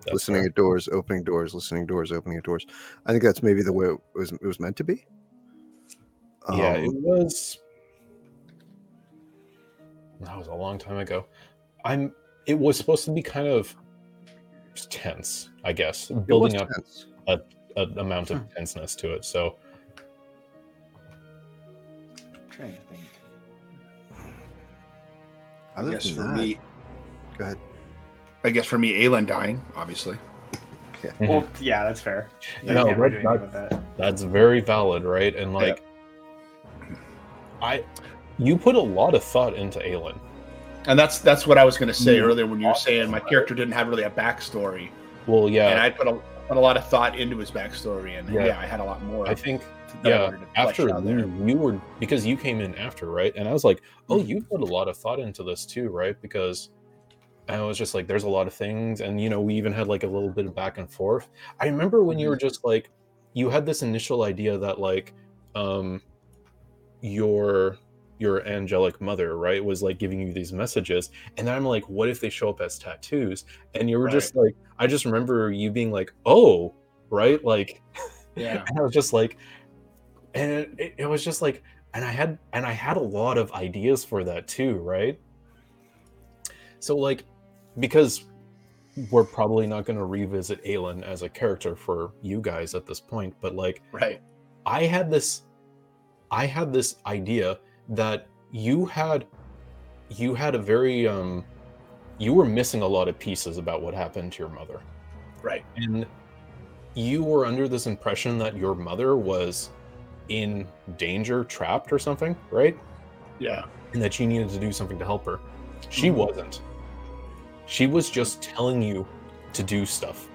That's listening fair. at doors opening doors listening doors opening at doors i think that's maybe the way it was it was meant to be yeah, it Um, was. That was a long time ago. I'm. It was supposed to be kind of tense, I guess, building up tense. an amount of tenseness to it. So trying to think. I Other guess for that- me, go ahead I guess for me, Aelin dying, obviously. (laughs) Well, yeah, that's fair. You No, can't really do that- that. that's very valid, right? And like, I, you put a lot of thought into Aelin. And that's that's what I was going to say Mm. earlier when you were saying my character didn't have really a backstory, Well, yeah, and I put a, put a lot of thought into his backstory, and Yeah. yeah, I had a lot more. I think that I yeah. After you, were because you came in after, right? And I was like, oh, Mm-hmm. you put a lot of thought into this too, right? Because I was just like, there's a lot of things, and you know, we even had like a little bit of back and forth. I remember when Mm-hmm. you were just like, you had this initial idea that like, um, your your angelic mother, right, was like giving you these messages, and then I'm like, what if they show up as tattoos? And you were just like, I just remember you being like, oh, right, like yeah, (laughs) and I was just like, and it, it, it was just like, and I had and I had a lot of ideas for that too, right? So like, because we're probably not going to revisit Aelin as a character for you guys at this point, but like, right. I had this, I had this idea that you had, you had a very um, you were missing a lot of pieces about what happened to your mother Right. and you were under this impression that your mother was in danger trapped or something right? Yeah. and that she needed to do something to help her. She Mhm. wasn't. She was just telling you to do stuff.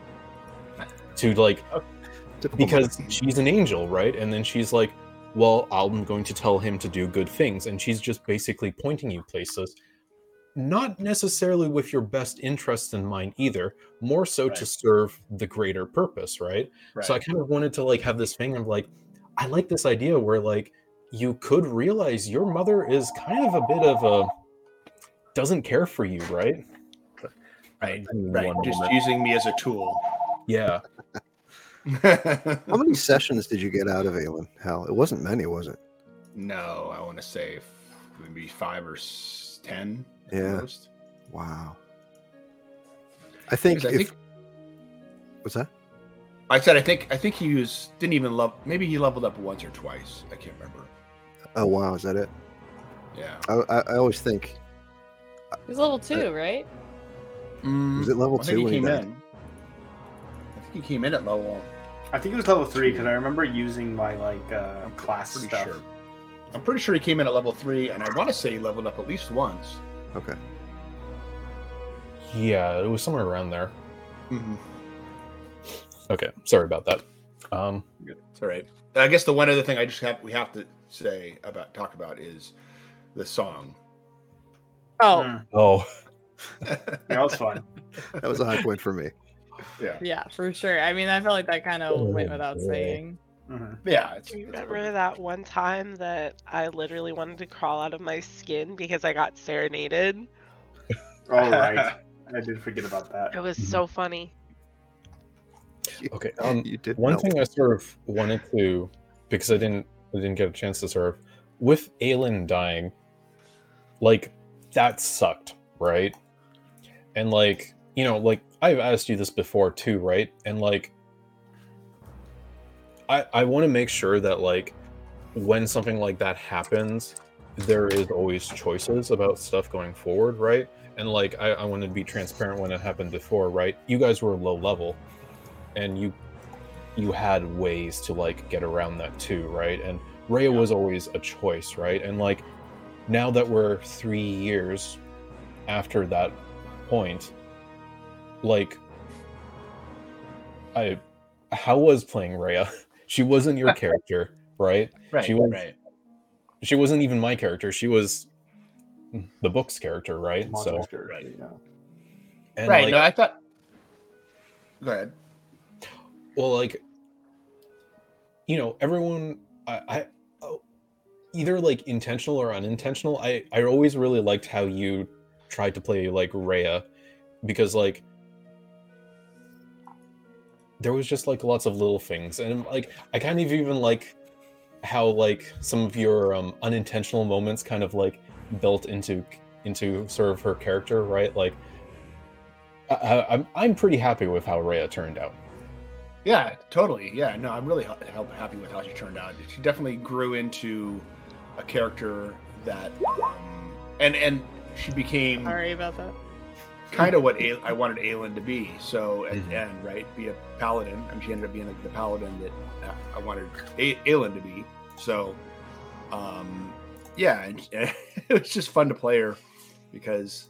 To like because she's an angel right? And then she's like well i'm going to tell him to do good things. And she's just basically pointing you places not necessarily with your best interests in mind either more so to serve the greater purpose right? Right. so I kind of wanted to like have this thing of like, I like this idea where like you could realize your mother is kind of a bit of a doesn't care for you, right? right. Right. Just moment. using me as a tool. Yeah. How many sessions did you get out of Aelin? Hell, it wasn't many, was it? no, I want to say maybe five or ten. at Yeah. most. Wow. I think Because I if think what's that? I said I think I think he was didn't even love. Maybe he leveled up once or twice. I can't remember. Oh wow, is that it? Yeah. I, I, I always think It was level two, right? was it level I two think he when he came died? in. I think he came in at level. I think it was level three because I remember using my like uh, I'm class pretty stuff. sure. I'm pretty sure he came in at level three, and I want to say he leveled up at least once. Okay. Yeah, it was somewhere around there. Mm-hmm. Okay, sorry about that. Um It's all right. I guess the one other thing I just have we have to say about talk about is the song. Oh, Mm. oh (laughs) That was fun. That was a high point for me. Yeah. yeah, for sure. I mean, I felt like that kind of went Oh, without boy. saying. Mhm. Yeah, it's, you Remember that one time that I literally wanted to crawl out of my skin because I got serenaded? All right. (laughs) I did forget about that. It was Mhm. so funny. (laughs) Okay. Um, you did one thing I sort of wanted to, because I didn't, I didn't get a chance to sort of, with Aelin dying, like that sucked, right? And like, you know, like I've asked you this before too, right? And like, I I want to make sure that like, when something like that happens, there is always choices about stuff going forward, right? And like, I, I want to be transparent when it happened before, right? You guys were low level, and you you had ways to like get around that too, right? And Rhea was always a choice, right? And like now that we're three years after that point, like I how was playing Rhea? (laughs) She wasn't your (laughs) character, right? right, She was- right. She wasn't even my character. She was the book's character, right? So right. yeah. and right. like, no, I thought. Go ahead. Well like you know everyone i i oh, either like intentional or unintentional i i always really liked how you tried to play like Rhea because like there was just like lots of little things. And like i kind of even like how like some of your um unintentional moments kind of like built into into sort of her character right? Like I, I, i'm i'm pretty happy with how Rhea turned out Yeah, totally. Yeah, no, I'm really ha- ha- happy with how she turned out. She definitely grew into a character that, um, and and she became Sorry about that. kind of what A- I wanted Aelin to be. So at the end, right, be a paladin. I mean, she ended up being the, the paladin that uh, I wanted a- Aelin to be. So, um, yeah, and, (laughs) it was just fun to play her because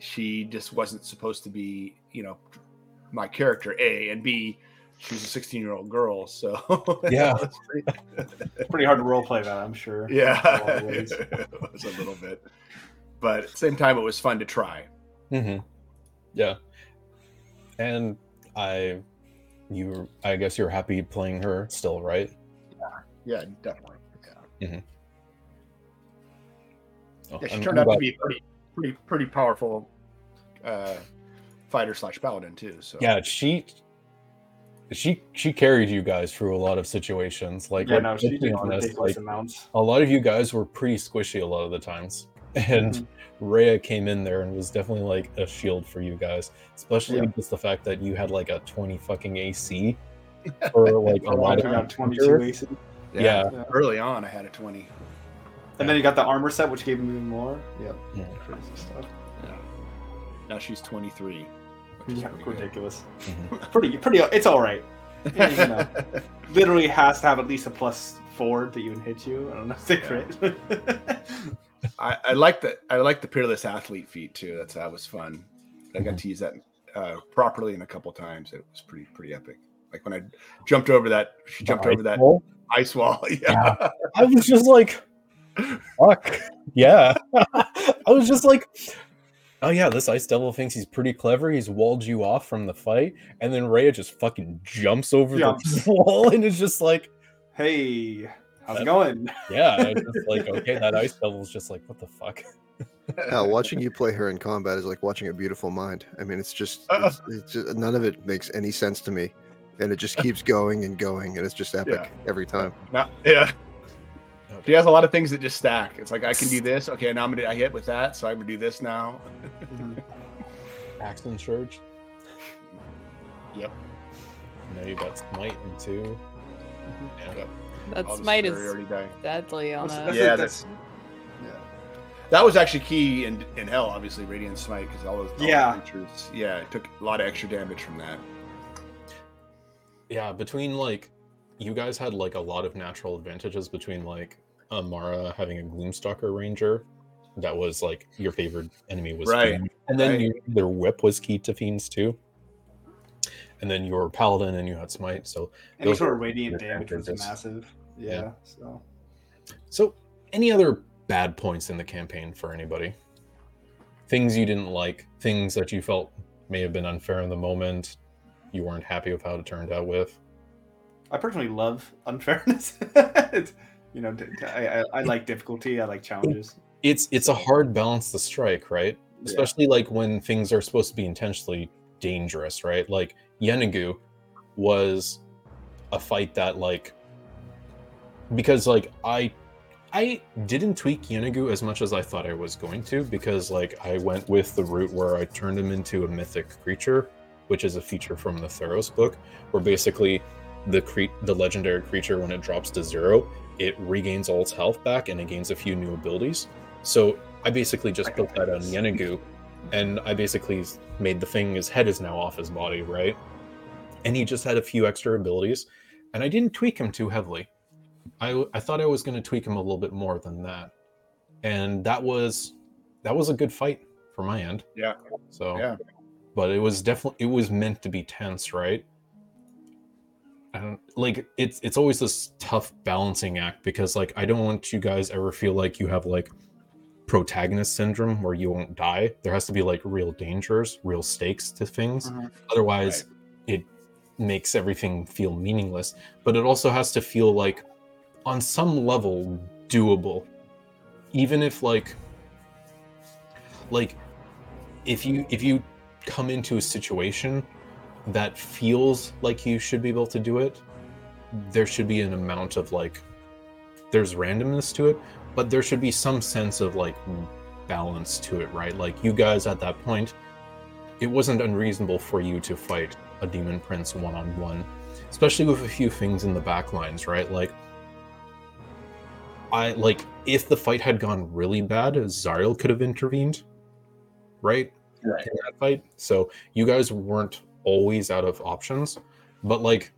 she just wasn't supposed to be, you know, my character A and B. She was a 16 year old girl, so (laughs) Yeah. It's pretty- (laughs) Pretty hard to roleplay that, I'm sure. yeah, In a lot of (laughs) ways. it was a little bit, but at the same time, it was fun to try. Mm-hmm. Yeah. And I, you, I guess you're happy playing her still, right? Yeah, definitely. Yeah. Oh, Yeah, she I'm- turned I'm out to be pretty, pretty, pretty powerful uh, fighter slash paladin too. So Yeah, she, she, she carried you guys through a lot of situations. Like, yeah, like, no, she let's did honest, like, amounts. a lot of you guys were pretty squishy a lot of the times, (laughs) and Mhm. Rhea came in there and was definitely like a shield for you guys, especially Yeah. just the fact that you had like a 20 fucking AC (laughs) or like a I lot of 22 AC. Yeah. Yeah. Early on, I had a twenty. And then you got the armor set, which gave him even more. Yep. Yeah. Crazy stuff. Yeah. Now she's twenty three. Yeah, ridiculous. Mhm. (laughs) Pretty, pretty. It's all right. (laughs) Yeah, you know, literally has to have at least a plus four to even hit you. I don't know. (laughs) Secret. I, I like the I like the peerless athlete feat too. That's that was fun. I got to use that uh, properly in a couple times. It was pretty pretty epic. Like when I jumped over that, she jumped The over that ice wall. ice wall. Yeah. I was just like, fuck. Yeah. I was just like, oh yeah, this ice devil thinks he's pretty clever. He's walled you off from the fight. And then Rhea just fucking jumps over Jumps. the (laughs) wall and is just like, hey, how's it going? yeah. It's just like, (laughs) okay, that ice devil's just like, what the fuck? (laughs) Hell, watching you play her in combat is like watching a beautiful mind. I mean, it's just, it's, it's just none of it makes any sense to me, and it just keeps going and going, and it's just epic Yeah. every time. Now- yeah. She has a lot of things that just stack. It's like I can do this. Okay, now I'm gonna I hit with that, so I'm gonna do this now. (laughs) Action Surge. Yep. Now you got Smite and two. Yeah. Yep. That All smite is deadly on That's- a. that's- Yeah, that's- That was actually key in in hell, obviously, Radiant Smite, because all those all Yeah. creatures. Yeah, it took a lot of extra damage from that. yeah between like you guys had like a lot of natural advantages between like amara having a gloomstalker ranger that was like your favorite enemy was Right, Fiend. and then right. you, their whip was key to fiends too and then you were paladin and you had smite so Any sort of radiant damage was characters. massive. Yeah. Yeah. So so any other bad points in the campaign for anybody things you didn't like things that you felt may have been unfair in the moment you weren't happy with how it turned out with I personally love unfairness. (laughs) it's, you know, t- t- I, I, I like difficulty. I like challenges. It's it's a hard balance to strike, right? Yeah. Especially like when things are supposed to be intentionally dangerous, right? Like Yeenoghu was a fight that like because like I I didn't tweak Yeenoghu as much as I thought I was going to because like I went with the route where I turned him into a mythic creature, which is a feature from the Theros book, where basically the cre- the legendary creature when it drops to zero, it regains all its health back and it gains a few new abilities. So I basically just built that on Yeenoghu, and I basically made the thing his head is now off his body, right? And he just had a few extra abilities, and I didn't tweak him too heavily. I I thought I was going to tweak him a little bit more than that, and that was that was a good fight for my end. Yeah. So Yeah. but it was definitely it was meant to be tense, right? I don't like it's it's always this tough balancing act because like I don't want you guys ever feel like you have like protagonist syndrome where you won't die. There has to be like real dangers, real stakes to things. Mhm. Otherwise, it makes everything feel meaningless. But it also has to feel like on some level doable. Even if like like if you if you come into a situation that feels like you should be able to do it, there should be an amount of like there's randomness to it, but there should be some sense of like balance to it, right? Like you guys at that point, it wasn't unreasonable for you to fight a demon prince one on one, especially with a few things in the back lines, right? Like I like if the fight had gone really bad, Zariel could have intervened, right? Right. In that fight. So you guys weren't always out of options, but like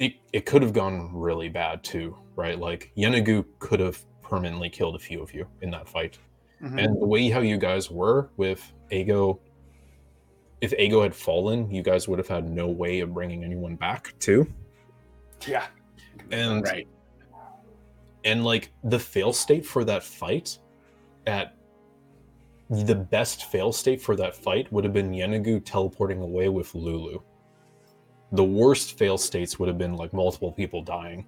it, it could have gone really bad too, right? Like Yeenoghu could have permanently killed a few of you in that fight. Mhm. And the way how you guys were with Ago, if Ago had fallen, you guys would have had no way of bringing anyone back too. yeah. And Right. and like the fail state for that fight at the best fail state for that fight would have been Yeenoghu teleporting away with Lulu. The worst fail states would have been like multiple people dying.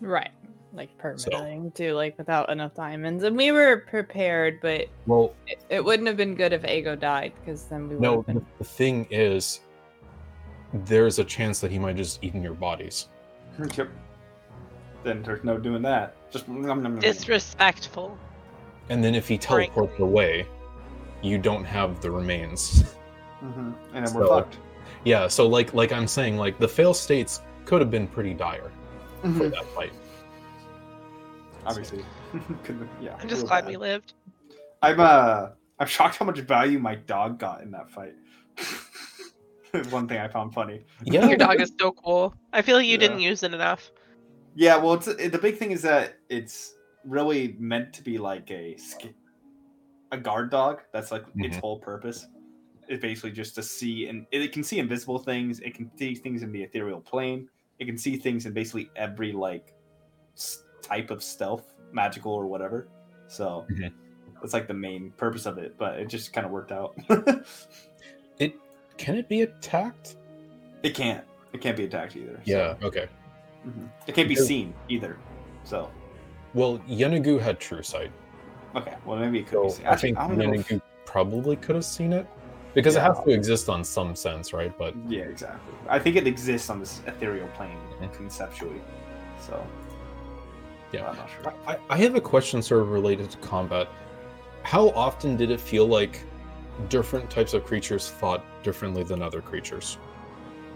Right. Like permitting too, like without enough diamonds. And we were prepared, but Well, it, it wouldn't have been good if Ago died, because then we would no, have been the, the thing is, there's a chance that he might just eaten your bodies. (laughs) Yep. Then there's no doing that. Just nom, nom, nom, nom. Disrespectful. And then if he Frankly. teleports away, you don't have the remains. Mhm. And then we're fucked. yeah, so like like I'm saying, like the fail states could have been pretty dire for Mhm. that fight. Obviously. (laughs) Yeah. I'm just glad bad. we lived. I'm uh I'm shocked how much value my dog got in that fight. (laughs) One thing I found funny. Yeah, Your dog is so cool. I feel like you Yeah. didn't use it enough. Yeah, well, it's it, the big thing is that it's really meant to be like a sk- a guard dog. That's like its Mhm. whole purpose. It's basically just to see and it can see invisible things. It can see things in the ethereal plane. It can see things in basically every like type of stealth, magical or whatever. So Mhm. that's like the main purpose of it. But it just kind of worked out. (laughs) It can it be attacked? it can't. It can't be attacked either. so- Yeah. Okay. Mhm. It can't be seen either. So Well, Yeenoghu had true sight, okay. Well, maybe it could be so seen. I think don't know if- Yeenoghu probably could have seen it because it has to exist on some sense, right? But Yeah, exactly. I think it exists on this ethereal plane Mhm. conceptually. So yeah, I'm not sure. I, I have a question sort of related to combat. How often did it feel like different types of creatures fought differently than other creatures?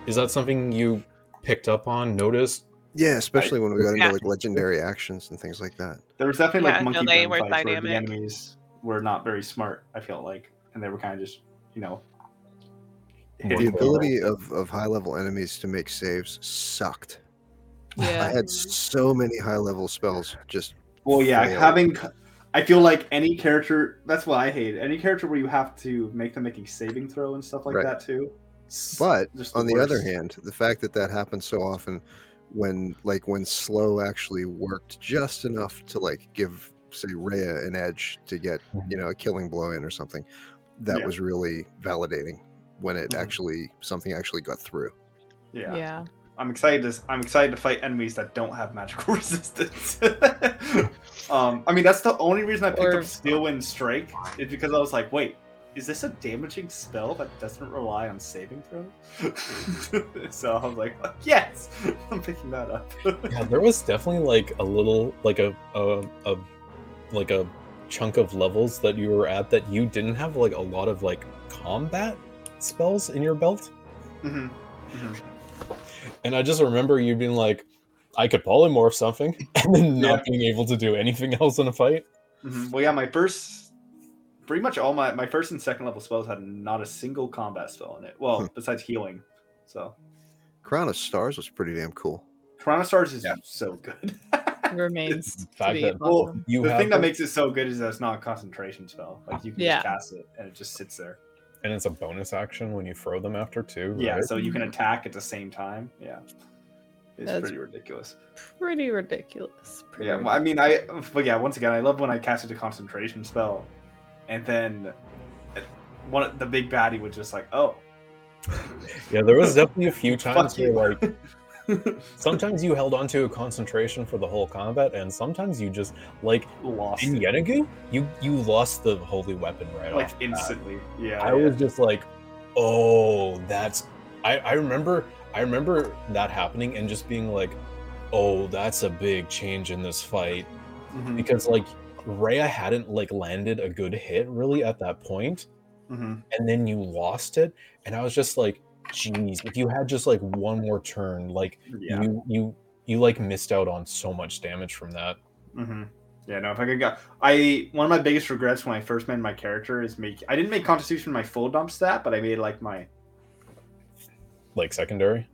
Is that something you picked up on, noticed? Yeah, especially when we got into Yeah. like legendary actions and things like that. There was definitely Yeah, like no, monkey they burn were fights where the enemies were not very smart. I feel like, and they were kind of just, you know, The ability of, of high level enemies to make saves sucked. Yeah. I had so many high level spells just Well, yeah, fail. having. I feel like any character. That's what I hate. Any character where you have to make them make a saving throw and stuff like Right. that too. But just on the other hand, the fact that that happens so often when like when slow actually worked just enough to like give say Rhea an edge to get, you know, a killing blow in or something, that Yeah. was really validating when it Mhm. actually something actually got through. yeah. yeah. I'm excited to I'm excited to fight enemies that don't have magical (laughs) resistance. (laughs) um, I mean that's the only reason I picked Or- up Steel Wind Strike is because I was like, wait, is this a damaging spell that doesn't rely on saving throws? (laughs) so I was like, yes, (laughs) I'm picking that up. Yeah, there was definitely like a little like a a, a like a chunk of levels that you were at that you didn't have like a lot of like combat spells in your belt. Mhm, mhm. And I just remember you being like, I could polymorph something, (laughs) and then not Yeah. being able to do anything else in a fight. Mhm. Well, yeah, my first, pretty much all my my first and second level spells had not a single combat spell in it. Well, hmm. besides healing. So Crown of Stars was pretty damn cool. Crown of Stars is Yeah. so good. Remains to be that- Well. You the have thing that makes it so good is that it's not a concentration spell. Like you can Yeah. just cast it and it just sits there. and it's a bonus action when you throw them after too. Yeah, so you can attack at the same time. Yeah, it's That's- pretty ridiculous. Pretty ridiculous. Pretty Yeah, well, I mean, I but yeah, once again, I love when I casted a concentration spell, and then one the big baddie was just like, oh, (laughs) yeah, there was definitely a few (laughs) times where like (laughs) sometimes you held onto a concentration for the whole combat, and sometimes you just like lost in Yeenoghu, you you lost the holy weapon right like off instantly. Yeah, I yeah. was just like, oh, that's. I I remember I remember that happening and just being like, oh, that's a big change in this fight Mhm, because like Rhea hadn't like landed a good hit really at that point, mhm. and then you lost it, and I was just like, geez, if you had just like one more turn, like yeah. you you you like missed out on so much damage from that. Mm-hmm. Yeah, no. If I could go, I one of my biggest regrets when I first made my character is make. I didn't make Constitution my full dump stat, but I made like my Like secondary.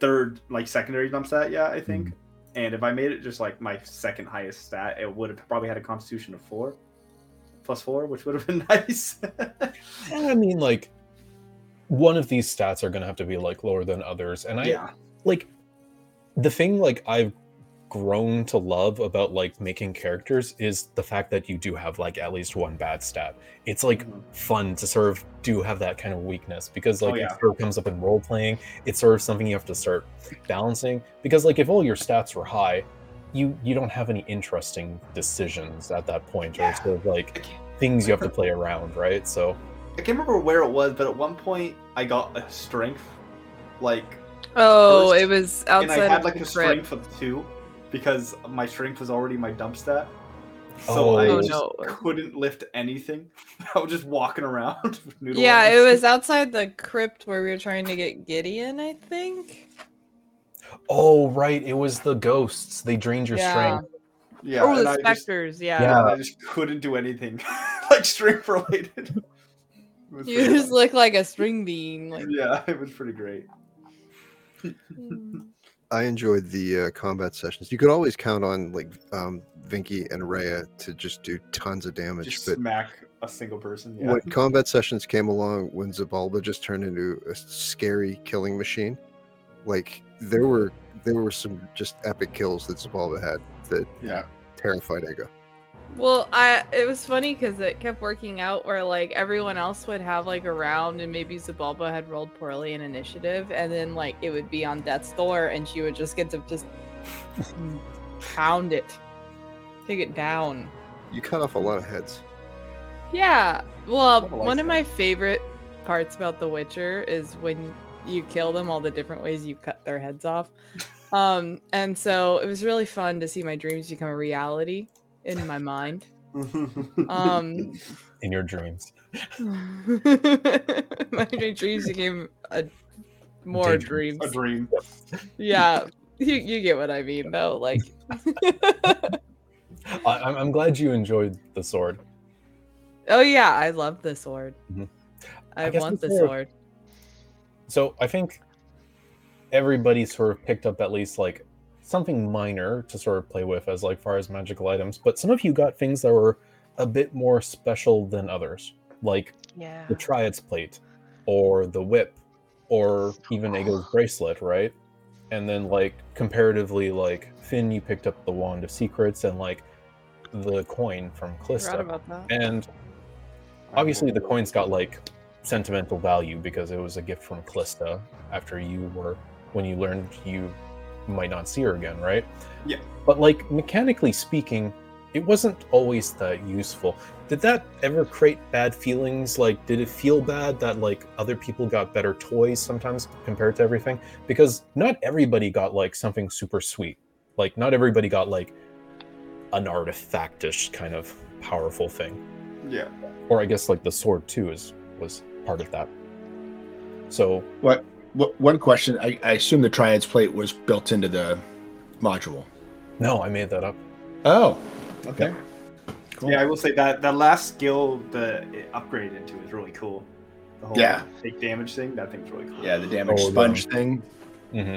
third, like secondary dump stat. Yeah, I think. And if I made it just like my second highest stat, it would have probably had a Constitution of four, plus four, which would have been (laughs) nice. I mean, like, one of these stats are gonna have to be like lower than others, and I yeah. like the thing like I've grown to love about like making characters is the fact that you do have like at least one bad stat. It's like Mhm. fun to sort of do have that kind of weakness because like Oh, yeah. it sort of comes up in role playing. It's sort of something you have to start balancing because like if all your stats were high, you you don't have any interesting decisions at that point or sort of like things you have to play around, right? So I can't remember where it was, but at one point I got a strength, like, Oh, first, it was outside. and I had like a crypt. strength of two because my strength was already my dump stat. So Oh. I just no. couldn't lift anything. (laughs) I was just walking around. (laughs) with noodle Yeah, it was outside the crypt where we were trying to get Gideon, I think. Oh right, it was the ghosts. They drained your Yeah. strength. Yeah, oh, the I just, specters, yeah. Yeah. I just couldn't do anything (laughs) like strength related. You just fun. look like a string bean. Like, yeah, it was pretty great. Hmm. I enjoyed the uh, combat sessions. You could always count on like um, Vinky and Rhea to just do tons of damage, Just but smack a single person. Yeah. when combat sessions came along, when Zabalba just turned into a scary killing machine, like there were there were some just epic kills that Zabalba had that Yeah. terrified Ego. Well, I it was funny because it kept working out where like everyone else would have like a round and maybe Zabalba had rolled poorly in initiative and then like it would be on death's door and she would just get to just (laughs) pound it, take it down. You cut off a lot of heads. Yeah. Well, one of that. my favorite parts about The Witcher is when you kill them all the different ways you cut their heads off. (laughs) Um, and so it was really fun to see my dreams become a reality in my mind. (laughs) Um, in your dreams. (laughs) my dreams became a more Daydreams. dreams. a dream. Yeah, you you get what I mean though. Like, (laughs) I, I'm, I'm glad you enjoyed the sword. oh yeah, I love the sword. Mhm. I, I want the the sword- sword. So I think everybody sort of picked up at least like something minor to sort of play with as like far as magical items, but some of you got things that were a bit more special than others, like Yeah. the Triad's plate, or the whip, or even Ego's (sighs) bracelet, right? And then like comparatively, like Finn, you picked up the wand of secrets and like the coin from Forgot Callista, about that. and obviously the coin's got like sentimental value because it was a gift from Callista after you were when you learned you might not see her again, right? Yeah. But like mechanically speaking, it wasn't always that useful. Did that ever create bad feelings? Like, did it feel bad that like other people got better toys sometimes compared to everything? Because not everybody got like something super sweet. Like, not everybody got like an artifactish kind of powerful thing. Yeah. Or I guess like the sword too is was part of that. So What? What? One question. I, I assume the Triads plate was built into the module. no, I made that up. Oh. Okay. Cool. Yeah, I will say that that last skill the it upgraded into is really cool. The whole Yeah. take damage thing, that thing's really cool. Yeah, the damage Oh, sponge thing. hmm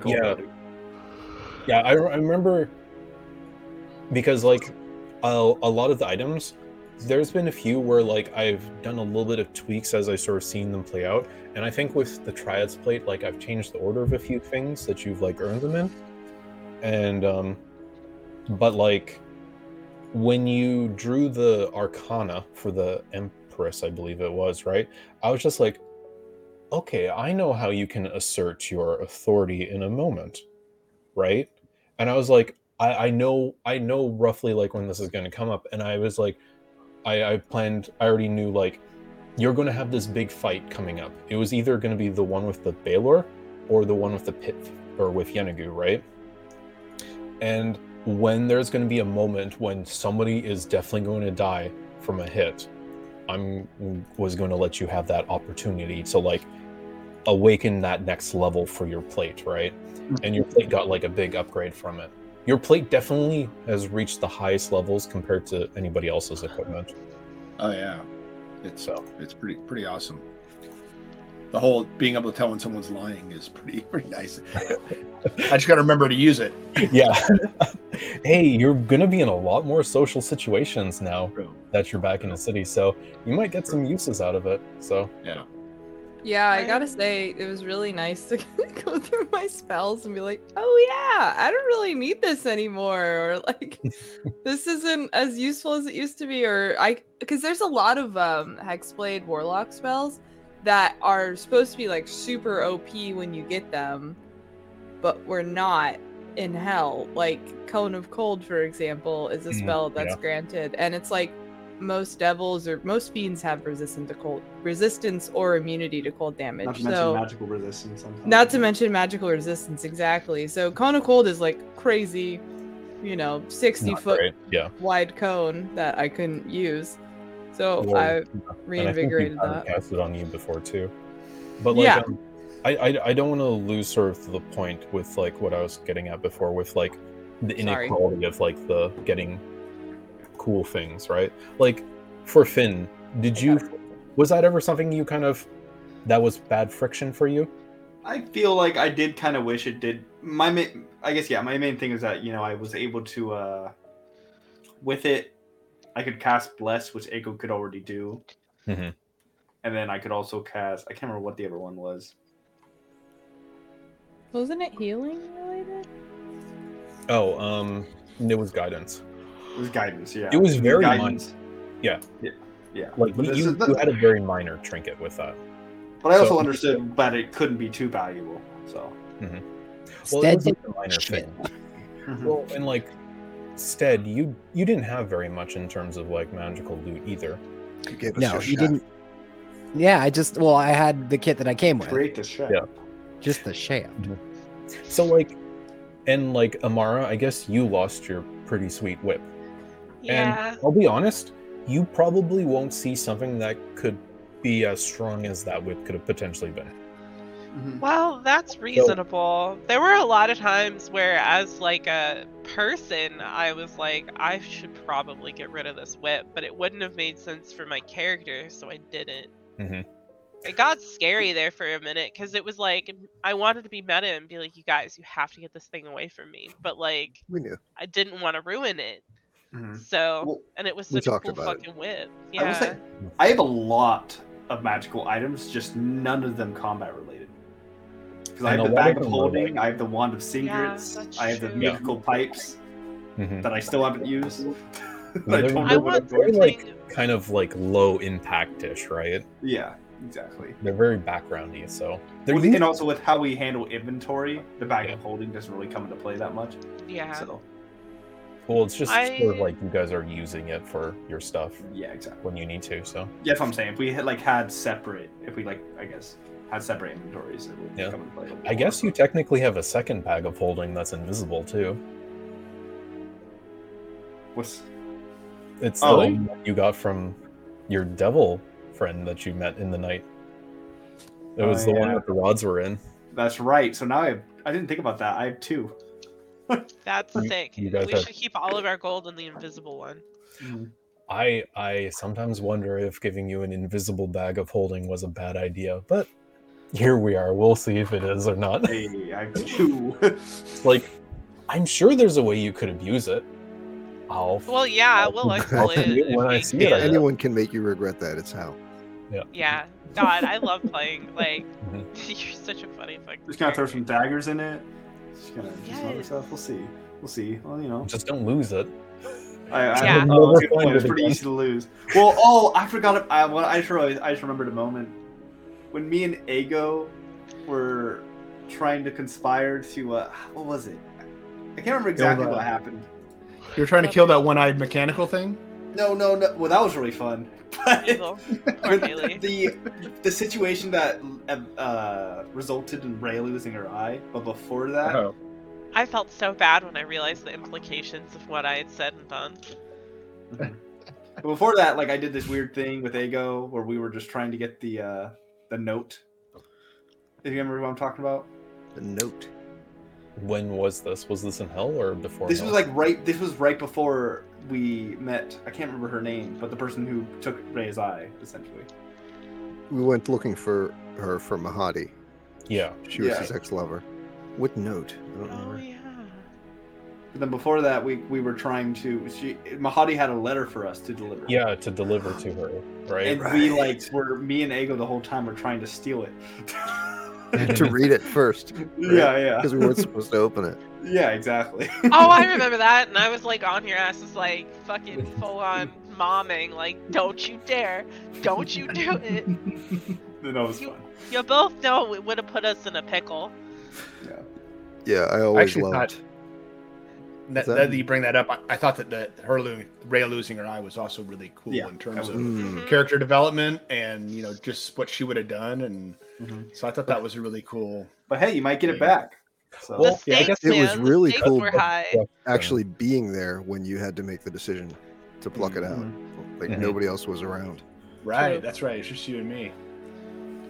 cool. Yeah. Yeah, I, I remember because like a, a lot of the items, there's been a few where like I've done a little bit of tweaks as I sort of seen them play out, and I think with the triads plate, like I've changed the order of a few things that you've like earned them in, and um, but like when you drew the Arcana for the Empress, I believe it was right, I was just like, okay, I know how you can assert your authority in a moment right? And i was like i i know i know roughly like when this is going to come up. And i was like i i planned i already knew like you're going to have this big fight coming up it was either going to be the one with the Balor or the one with the pit or with Yeenoghu right and when there's going to be a moment when somebody is definitely going to die from a hit i'm was going to let you have that opportunity to like awaken that next level for your plate right and your plate got like a big upgrade from it. Your plate definitely has reached the highest levels compared to anybody else's equipment. Oh yeah. It's So it's pretty pretty awesome. The whole being able to tell when someone's lying is pretty (laughs) pretty nice. I just got to remember to use it. yeah. (laughs) hey, you're gonna be in a lot more social situations now that you're back in the city, so you might get some uses out of it. So Yeah. Yeah, I gotta say, it was really nice to (laughs) go through my spells and be like, oh yeah, I don't really need this anymore. Or like, (laughs) this isn't as useful as it used to be. Or I, because there's a lot of um, Hexblade Warlock spells that are supposed to be like super OP when you get them, but we're not in hell. Like, Cone of Cold, for example, is a Mhm, spell that's yeah. granted. And it's like, most devils or most fiends have resistance to cold resistance or immunity to cold damage. Not to mention so magical resistance. sometimes. not to mention magical resistance exactly. So cone of cold is like crazy, you know, 60 not foot. Yeah. wide cone that I couldn't use. So Well, I And I think reinvigorated you've had it casted on you before too. But like Yeah. um, I, I I don't want to lose sort of the point with like what I was getting at before with like the Sorry. inequality of like the getting cool things, right? Like for Finn, did you was that ever something you kind of that was bad friction for you? I feel like I did kind of wish it did. My main, I guess, yeah. My main thing is that you know I was able to, uh with it, I could cast bless, which Echo could already do, Mhm. and then I could also cast. I can't remember what the other one was. Wasn't it healing related? Oh, um it was guidance. It was guidance. Yeah, It was very guidance. Yeah. Yeah. Yeah. Like But you, this you, is the- you had a very minor trinket with that. But I also so- understood that it couldn't be too valuable. So. Mm-hmm. Well, it Stead was like did a minor shit. thing. (laughs) Mm-hmm. Well, and like Stead, you you didn't have very much in terms of like magical loot either. You gave us No, your you didn't. Yeah, I just well, I had the kit that I came with, Create the ship. Yeah. just the shaft. Mm-hmm. So like, and like Amara, I guess you lost your pretty sweet whip. Yeah. And I'll be honest, you probably won't see something that could be as strong as that whip could have potentially been. Mhm. Well, that's reasonable. There were a lot of times where, as like a person, I was like, I should probably get rid of this whip, but it wouldn't have made sense for my character, so I didn't. Mhm. It got scary there for a minute because it was like I wanted to be meta and be like, "You guys, you have to get this thing away from me," but like We knew. I didn't want to ruin it. Mhm. So, Well, and it was we such a cool about it. fucking whip. I will Yeah. say, I have a lot of magical items, just none of them combat related. Because I have the bag of of them are, holding, like- I have the wand of Yeah, secrets, that's I have the true. Yeah. mythical pipes Mhm. that I still haven't used. (laughs) I they're- don't I know what I'm want going They're to. like kind of like low impact-ish, right? Yeah, exactly. They're very backgroundy, so they're and also with how we handle inventory, the bag of holding doesn't really come into play that much. Yeah. So well, it's just sort of like you guys are using it for your stuff yeah, exactly. when you need to. So Yeah, that's what I'm saying. If we had like had separate, if we like, I guess had separate inventories, it would Yeah. come into play. I guess you technically have a second bag of holding that's invisible too. What's It's Oh. the one that you got from your devil friend that you met in the night. It Oh, was the one that the rods were in. that's right. So now I have, I didn't think about that. I have two. (laughs) That's You- sick. you guys we have- should keep all of our gold in the invisible one. I I sometimes wonder if giving you an invisible bag of holding was a bad idea, but here we are. We'll see if it is or not. Hey, I have two. (laughs) like, I'm sure there's a way you could abuse it. I'll. Well, yeah, I'll- we'll (laughs) I'll exploit it. it when I see it, I can. guess. Anyone can make you regret that. It's how. Yeah. Yeah. God, I love playing. Like, Mhm. you're such a funny fucking. Just gonna throw some daggers in it. Just gonna do some other We'll see. We'll see. Well, you know, Just don't lose it. I, I Yeah. oh, that's a Never good point. It's pretty easy to lose. Well, oh, I forgot. I, well, I just realized, I just remembered a moment when me and Ego were trying to conspire to. Uh, what was it? I can't remember exactly what happened. You're trying to kill that one-eyed mechanical thing. No, no, no. Well, that was really fun. But (laughs) Eagle. Poor when Haley. the the situation that uh, resulted in Ray losing her eye, but before that, Oh. I felt so bad when I realized the implications of what I had said and done. But before that, like I did this weird thing with Ego where we were just trying to get the uh the note. Do you remember what I'm talking about? The note. When was this? Was this in hell or before? This hell? was like right this was right before we met I can't remember her name, but the person who took Ray's eye, essentially. We went looking for her for Mahadi. yeah. She was Yeah. his ex-lover. What note? I don't Oh remember. yeah. But then before that we we were trying to she Mahadi had a letter for us to deliver. Yeah, to deliver to her, right? And we like were me and Ego the whole time were trying to steal it. (laughs) (laughs) to (laughs) read it first yeah, yeah. because we weren't supposed to open it. (laughs) Yeah, exactly. Oh, I remember that, and I was like on your asses, like fucking full on momming, like, don't you dare, don't you do it. that was You- fun. You both know it would have put us in a pickle. Yeah, I I always actually loved. thought that, that- that you bring that up. I, I thought that, that her lo- Ray losing her eye was also really cool Yeah, in terms that of was- Mm. character development and you know just what she would have done, and Mhm. so I thought that was really cool. But hey, you might get it back. So Well, the yeah, I guess it was man, the really cool, Were but- actually being there when you had to make the decision to pluck it out. Like Mhm. nobody else was around. Right, True. that's right. It's just you and me.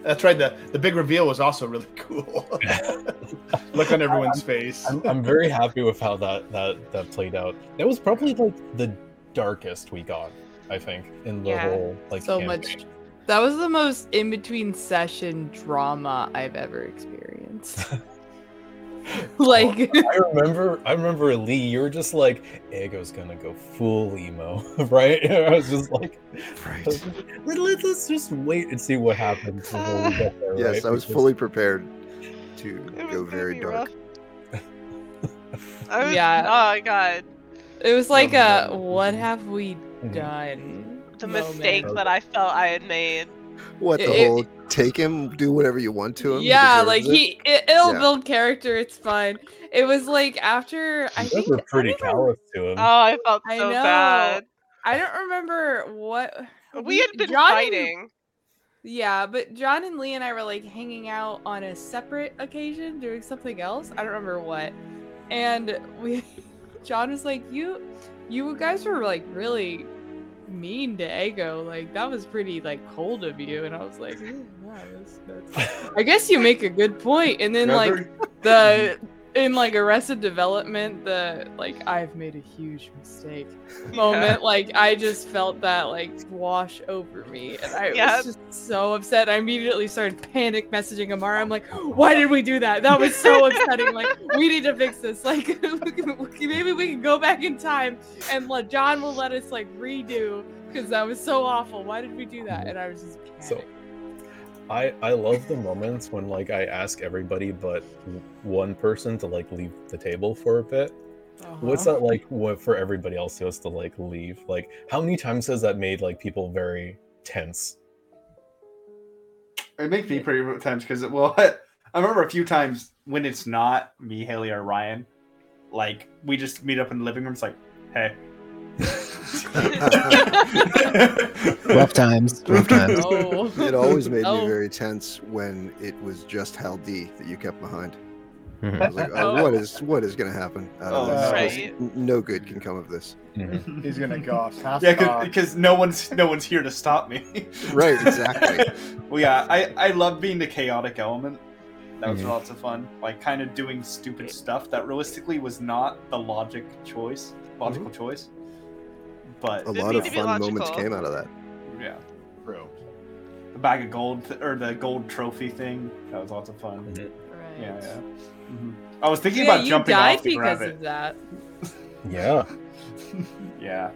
That's right. The the big reveal was also really (laughs) cool. (laughs) Look on everyone's face. I'm, I'm very happy with how that that that played out. That was probably like the darkest we got, I think, in the Yeah. whole like so campaign. much. That was the most in between session drama I've ever experienced. (laughs) (laughs) like, I remember, I remember Lee. You were just like, "Ego's gonna go full emo," (laughs) right? I was just like, Right. Let, let, us just wait and see what happens before we get there. Yes, right? I was Because- fully prepared to It go very dark. rough. I was, Yeah. Oh my god. it was like Um, a what have we Mhm. done? The moment. mistake that I felt I had made. What the It- whole take him, do whatever you want to him? Yeah, deserves like it? he it, it'll Yeah. build character. It's fine. It was like after I You think guys were pretty callous to him. Oh, I felt I so know. bad. I don't remember what We had been John and- fighting. Yeah, but John and Lee and I were like hanging out on a separate occasion doing something else. I don't remember what. And we (laughs) John was like, "You you guys were like really mean to Ego. Like that was pretty like cold of you." And I was like, yeah, that's, that's... (laughs) I guess you make a good point." And then like the in like Arrested Development, the like I've made a huge mistake (laughs) moment, like I just felt that like wash over me, and I Yep. was just so upset. I immediately started panic messaging Amara. I'm like, why did we do that? That was so upsetting. Like we need to fix this. Like (laughs) we can- we can- maybe we can go back in time and let John will let us like redo because that was so awful. Why did we do that? And I was just So, panicked. I I love the moments when like I ask everybody but one person to like leave the table for a bit. What's Uh-huh. that like what for everybody else who has to like leave? Like how many times has that made like people very tense? It makes me pretty tense because well, (laughs) I remember a few times when it's not me, Haley, or Ryan. Like we just meet up in the living room. It's like, hey. (laughs) Rough times. Rough times. (laughs) Oh. It always made Oh. me very tense when it was just Hal D that you kept behind. Mhm. I was like, oh, Oh. what is what is going to happen? out of Oh, this? Right. No good can come of this. Mhm. He's gonna go off. half yeah, because no one's no one's here to stop me. (laughs) Right, exactly. well, yeah, I I love being the chaotic element. That was Mhm. lots of fun. Like kind of doing stupid stuff that realistically was not the logic choice, logical choice. But A lot of fun moments came out of that. yeah, True. the bag of gold th- or the gold trophy thing that was lots of fun. Mhm. Right. Yeah, yeah. Mhm. I was thinking Yeah, about you jumping died off to grab because it. of that. Yeah. (laughs) Yeah,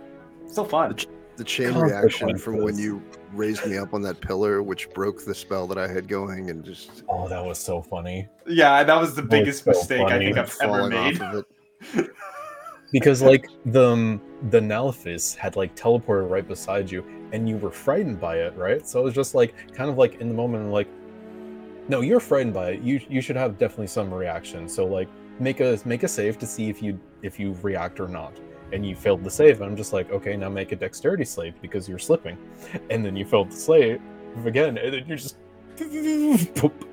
so fun. The chain Consequences. reaction from when you raised me up on that pillar, which broke the spell that I had going, and just Oh, that was so funny. Yeah, that was the was biggest so mistake I think I've ever falling made. (laughs) Because like the um, the Nalphis had like teleported right beside you, and you were frightened by it, right? So it was just like kind of like in the moment, like, no, you're frightened by it. You you should have definitely some reaction. So like make a make a save to see if you if you react or not. And you failed the save. I'm just like, okay, now make a dexterity save because you're slipping, and then you failed the save again, and then you're just (laughs)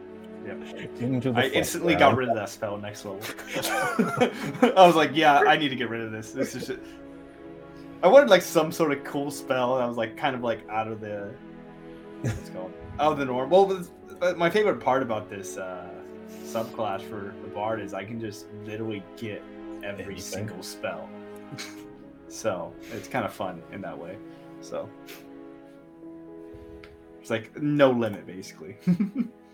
Yeah. into the. I instantly got rid of that spell next level. (laughs) I was like, yeah, I need to get rid of this. This is. I wanted like some sort of cool spell. I was like kind of like out of the. What's it called? Out of the norm. Well, but my favorite part about this uh, subclass for the bard is I can just literally get every Anything. single spell. so it's kind of fun in that way. So it's like no limit basically. (laughs)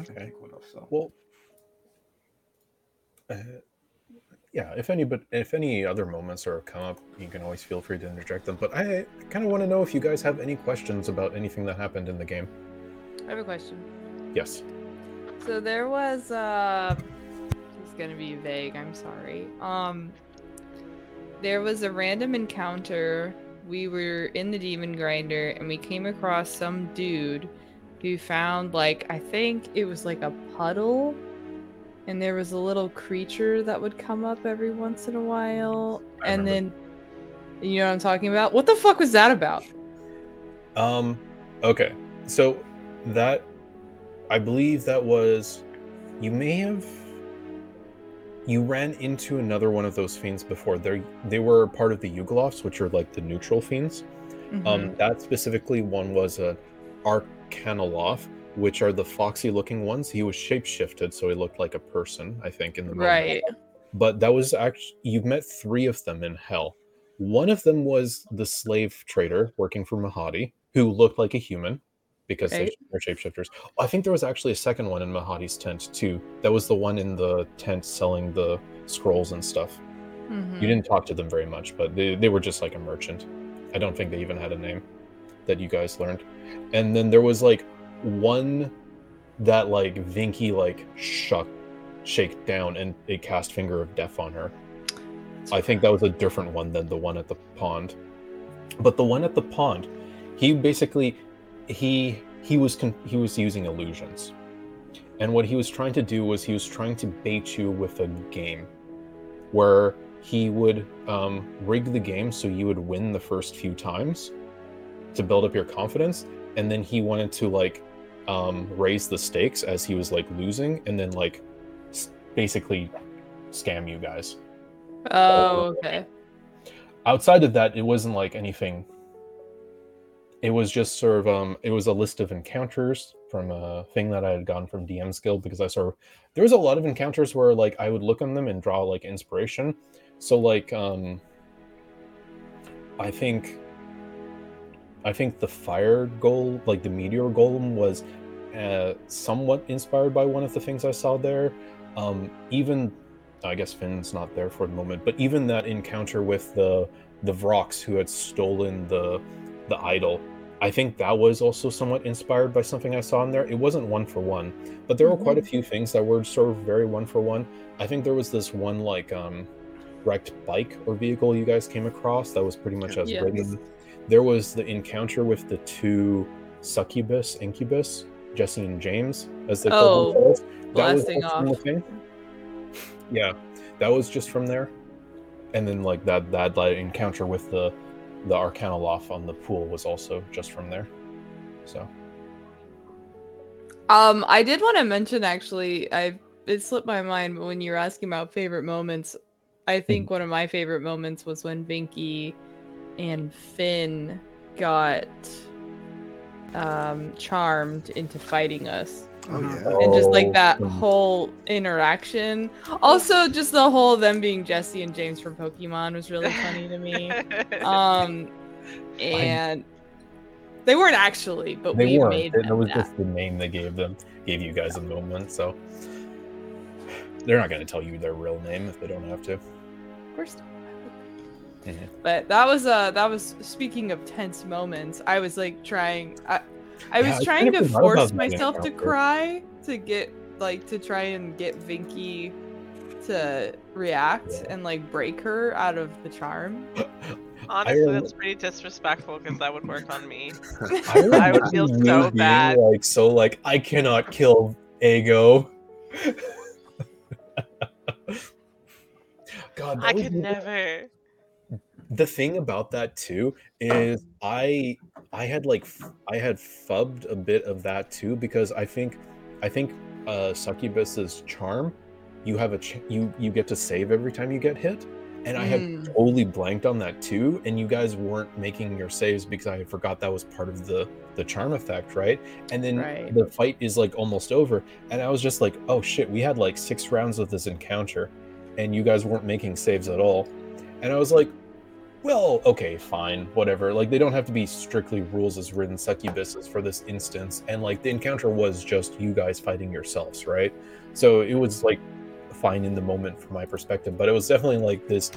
Okay. Think what else, so. Well, uh, yeah. If any, but if any other moments are come up, you can always feel free to interject them. But I kind of want to know if you guys have any questions about anything that happened in the game. I have a question. Yes. So there was uh it's gonna be vague, I'm sorry. Um there was a random encounter. We were in the demon grinder and we came across some dude who found like I think it was like a puddle and there was a little creature that would come up every once in a while I and remember. then you know what I'm talking about? What the fuck was that about? Um. Okay. So that I believe that was you may have you ran into another one of those fiends before. They they were part of the Yugoloths, which are like the neutral fiends. Mm-hmm. Um, that specifically one was a Arcanoloth, which are the foxy looking ones. He was shapeshifted, so he looked like a person, I think, in the moment. right. But that was actually you've met three of them in hell. One of them was the slave trader working for Mahadi, who looked like a human because Right. they're shapeshifters. I think there was actually a second one in Mahadi's tent too. That was the one in the tent selling the scrolls and stuff. Mhm. You didn't talk to them very much, but they, they were just like a merchant. I don't think they even had a name that you guys learned. And then there was like one that like Vinky like shuck shake down and it cast finger of death on her. I think that was a different one than the one at the pond. But the one at the pond, he basically he he was con- he was using illusions. And what he was trying to do was he was trying to bait you with a game where he would um, rig the game so you would win the first few times to build up your confidence and then he wanted to like um, raise the stakes as he was like losing and then like s- basically scam you guys. Oh, okay. outside of that it wasn't like anything. It was just sort of um it was a list of encounters from a thing that i had gotten from dm's guild because i sort of there was a lot of encounters where like i would look on them and draw like inspiration. So like um i think i think the fire goal like the meteor golem was uh, somewhat inspired by one of the things i saw there um even i guess finn's not there for the moment but even that encounter with the the vrocks who had stolen the the idol i think that was also somewhat inspired by something i saw in there it wasn't one for one but there were quite a few things that were sort of very one for one i think there was this one like um wrecked bike or vehicle you guys came across that was pretty much as Yes. written. There was the encounter with the two succubus, incubus, Jesse and James, as they Oh, called themselves. That was blasting also from the off. thing. Yeah, that was just from there, and then like that that like, encounter with the the Arcanoloth on the pool was also just from there. So Um, I did want to mention actually, I it slipped my mind, but when you were asking about favorite moments, I think one of my favorite moments was when Vinky and Finn got um charmed into fighting us. Oh yeah. And just Oh, like that mm. whole interaction. Also just the whole them being Jesse and James from Pokemon was really funny to me. (laughs) Um and they weren't actually, but they we weren't. made It, them was that. just the name they gave them, gave you guys a moment. So they're not going to tell you their real name if they don't have to. Of course not. Mhm. But that was uh that was speaking of tense moments. I was like trying I I was Yeah, I trying to force myself to cry to get like to try and get Vinky to react Yeah. and like break her out of the charm. (laughs) Honestly, rem- that's pretty disrespectful because that would work on me. (laughs) I, (laughs) I would remember feel you so bad. Like so, like I cannot kill Ego. God, I could the- never. The thing about that too is I I had like i had fubbed a bit of that too because I think I think uh succubus's charm you have a ch- you you get to save every time you get hit and I had Mm. totally blanked on that too and you guys weren't making your saves because I forgot that was part of the the charm effect right and then Right. the fight is like almost over and I was just like oh shit we had like six rounds of this encounter and you guys weren't making saves at all and I was like well, okay, fine, whatever. Like they don't have to be strictly rules as written succubuses for this instance. And like the encounter was just you guys fighting yourselves, right? So it was like fine in the moment from my perspective, but it was definitely like this.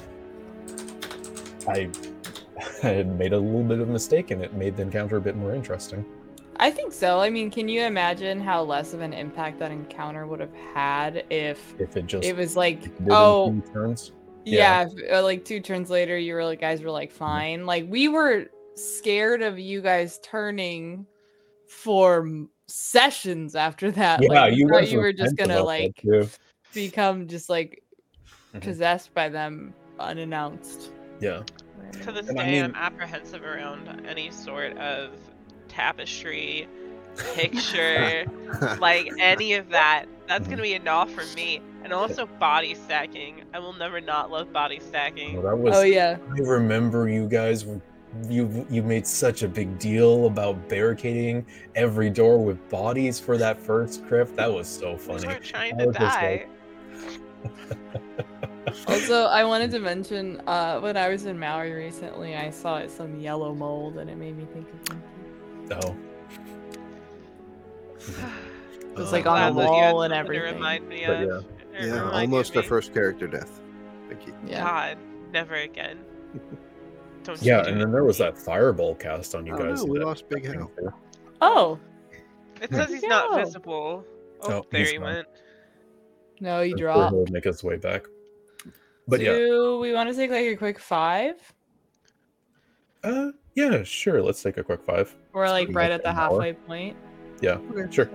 I, (laughs) I had made a little bit of a mistake, and it made the encounter a bit more interesting. I think so. I mean, can you imagine how less of an impact that encounter would have had if If it just it was like, oh, turns. Yeah, if, uh, like two turns later, you were like, guys were like, fine. Like we were scared of you guys turning for sessions after that. Yeah, like, you thought guys you were just gonna like become just like Mhm. possessed by them unannounced. Yeah. To this And I day, mean- I'm apprehensive around any sort of tapestry, (laughs) picture, (laughs) like any of that. That's gonna be a no for me. And also body stacking. I will never not love body stacking. Well, that was Oh yeah. I remember you guys you you made such a big deal about barricading every door with bodies for that first crypt. That was so We funny. weren't trying to die. like- (laughs) Also, I wanted to mention uh, when I was in Maui recently, I saw some yellow mold, and it made me think of something. Oh. (sighs) (laughs) It was Uh, like Glad on the that you had wall and something to everything. remind me But of. yeah. yeah, almost our first character death. Vicky. Yeah. God, never again. Don't Yeah, and it then there was that fireball cast on you guys. no, in we that lost Big thing, Hal. too. Oh It says he's not visible. Oh, Oh, there he not. went. no, you I'm dropped. he'll make his way back. But yeah, Do we want to take like a quick five? uh, yeah, sure. Let's take a quick five. We're like right at the an hour. halfway point. Yeah, sure.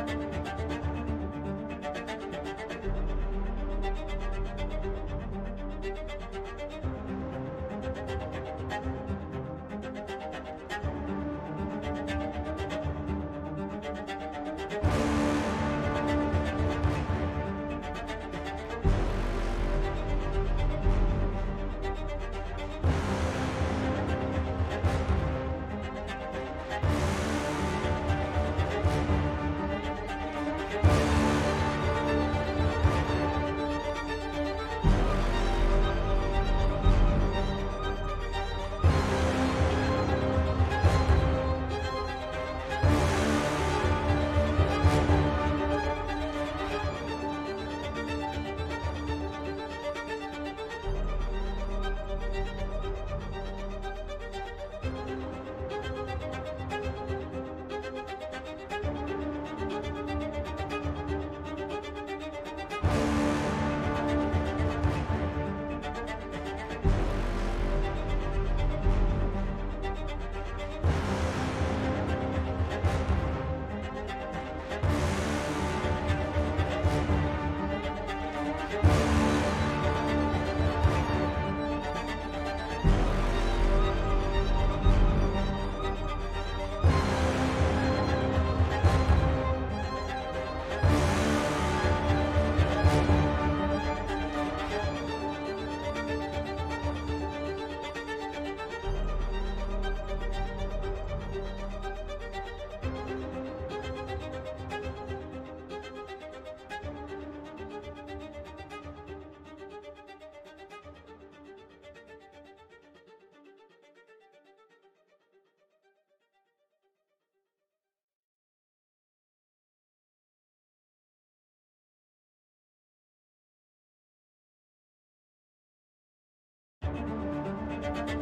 Thank you. Thank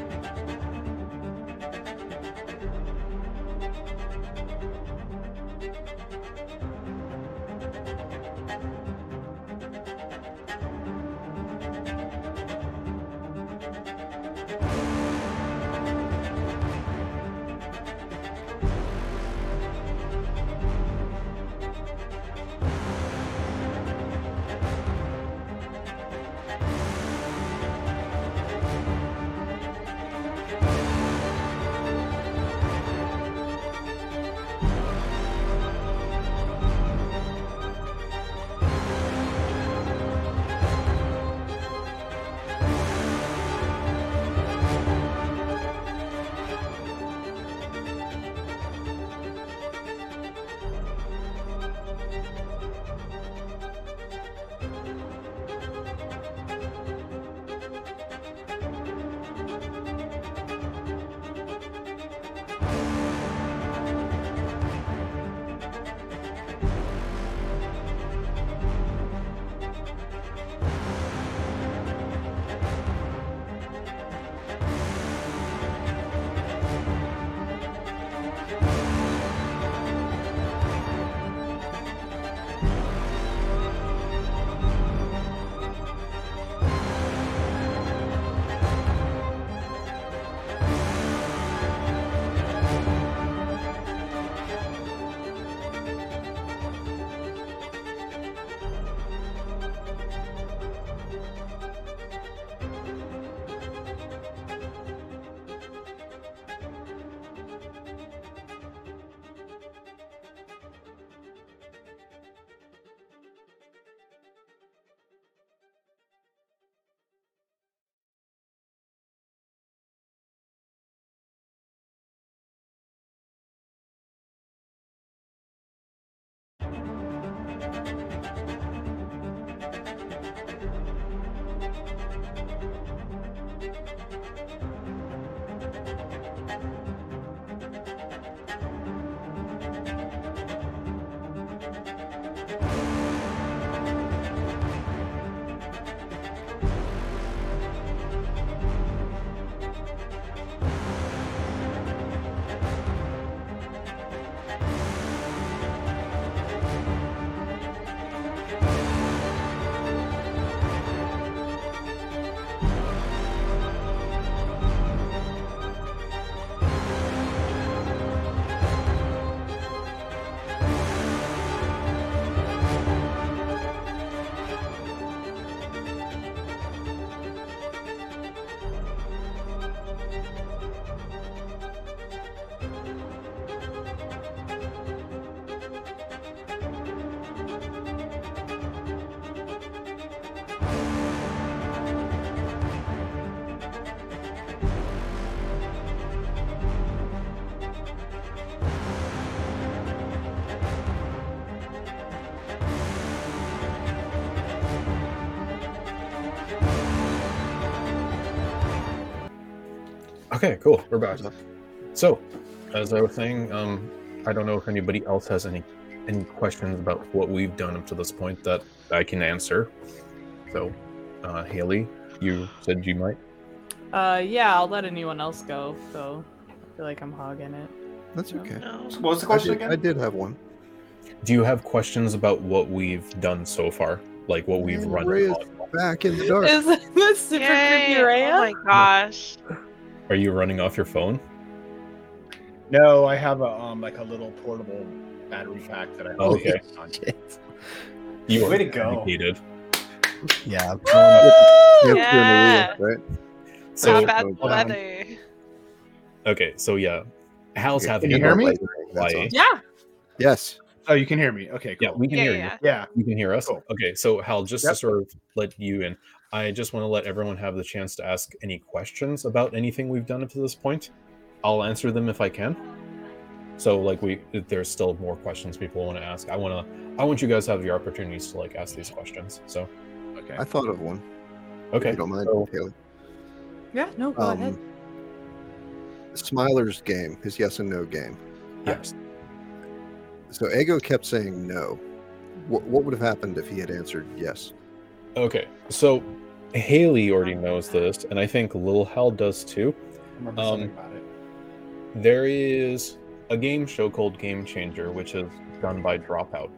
thank you Okay, cool. We're back. So, as I was saying, um, I don't know if anybody else has any any questions about what we've done up to this point that I can answer. So, uh, Haley, you said you might. Uh, yeah, I'll let anyone else go. So I feel like I'm hogging it. That's okay. No. What was the I question did, I did have one. Do you have questions about what we've done so far, like what we've Man, run? Ray is back in the dark. Is (laughs) that super Yay! creepy Raya? Oh my gosh. Are you running off your phone? No, I have a um like a little portable battery pack that I. Oh, okay. on. (laughs) You Way to go. dedicated. Yeah. You have Yeah. the right? So bad weather. okay, so yeah, Hal's Okay, having you a hear me? light That's Hawaii. all. Yeah. Yes. Oh, you can hear me. Okay, cool. Yeah, we can Yeah, hear yeah. you. Yeah. You can hear us. Cool. Okay, so Hal, just to sort of let you in, I just want to let everyone have the chance to ask any questions about anything we've done up to this point. I'll answer them if I can. So, like, we if there's still more questions people want to ask. I want to. I want you guys to have your opportunities to like ask these questions. So, Okay. I thought of one. Okay. you don't mind, so- Haley. Yeah. No. Go ahead. Um, Smiler's game, his yes and no game. yes. So Ego kept saying no. What, what would have happened if he had answered yes? Okay. So, Haley already knows this, and I think Lil Hal does too. Um, there is a game show called Game Changer, which is done by Dropout.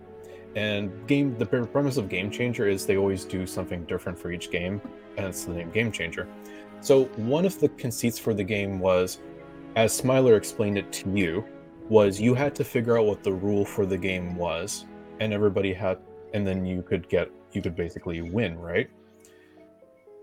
And game the premise of Game Changer is they always do something different for each game, and it's the name Game Changer. So one of the conceits for the game was, as Smiler explained it to you, was you had to figure out what the rule for the game was, and everybody had, and then you could get you could basically win, right?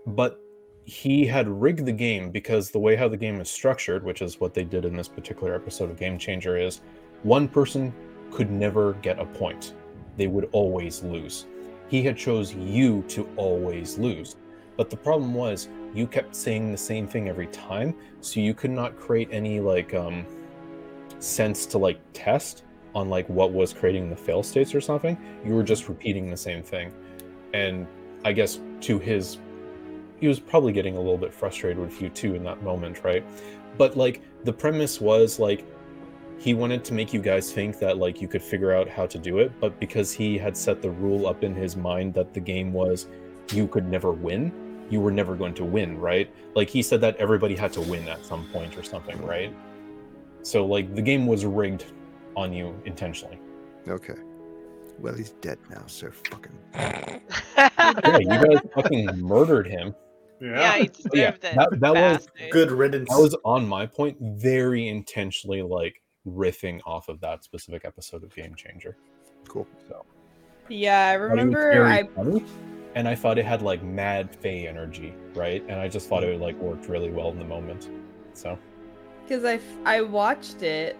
But he had rigged the game because the way how the game is structured, which is what they did in this particular episode of Game Changer, is one person could never get a point. They would always lose. He had chose you to always lose. But the problem was you kept saying the same thing every time, so you could not create any like um sense to like test on like what was creating the fail states or something. You were just repeating the same thing. And I guess to his he was probably getting a little bit frustrated with you too in that moment, right? But like the premise was like he wanted to make you guys think that like you could figure out how to do it, but because he had set the rule up in his mind that the game was you could never win, you were never going to win, right? Like he said that everybody had to win at some point or something, right? So like the game was rigged on you intentionally. Okay. Well, he's dead now, so fucking. Yeah, you guys (laughs) fucking murdered him. yeah, he deserved yeah, it. that- that was bastard. Good riddance. That was on my point, very intentionally like riffing off of that specific episode of Game Changer. Cool. So Yeah, I thought it was remember. very I funny, and I thought it had like mad Fey energy, right? And I just thought it like worked really well in the moment. So because I f- I watched it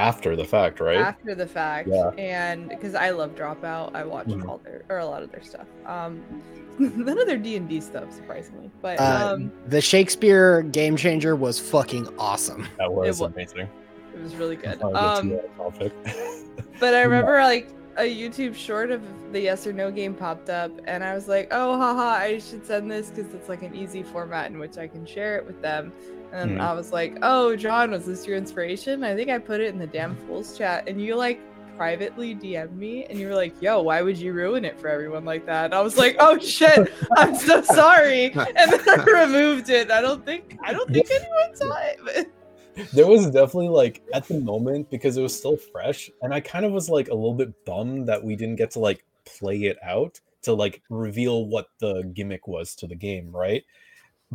after the fact, right? after the fact, Yeah. and because I love Dropout, I watched Mhm. all their or a lot of their stuff. Um, (laughs) none of their D and D stuff, surprisingly, but Uh, um, the Shakespeare game changer was fucking awesome. that was wa- amazing. it was really good. I'll get to Um. (laughs) But I remember like a YouTube short of the yes or no game popped up, and I was like, oh, haha, I should send this because it's like an easy format in which I can share it with them. And Mhm. I was like, oh, John, was this your inspiration? I think I put it in the damn fools chat, and you like privately DM'd me, and you were like, yo, why would you ruin it for everyone like that? And I was like, oh shit, I'm so sorry. (laughs) And then I removed it. I don't think I don't think anyone saw it. But... there was definitely like at the moment because it was still fresh and i kind of was like a little bit bummed that we didn't get to like play it out to like reveal what the gimmick was to the game right?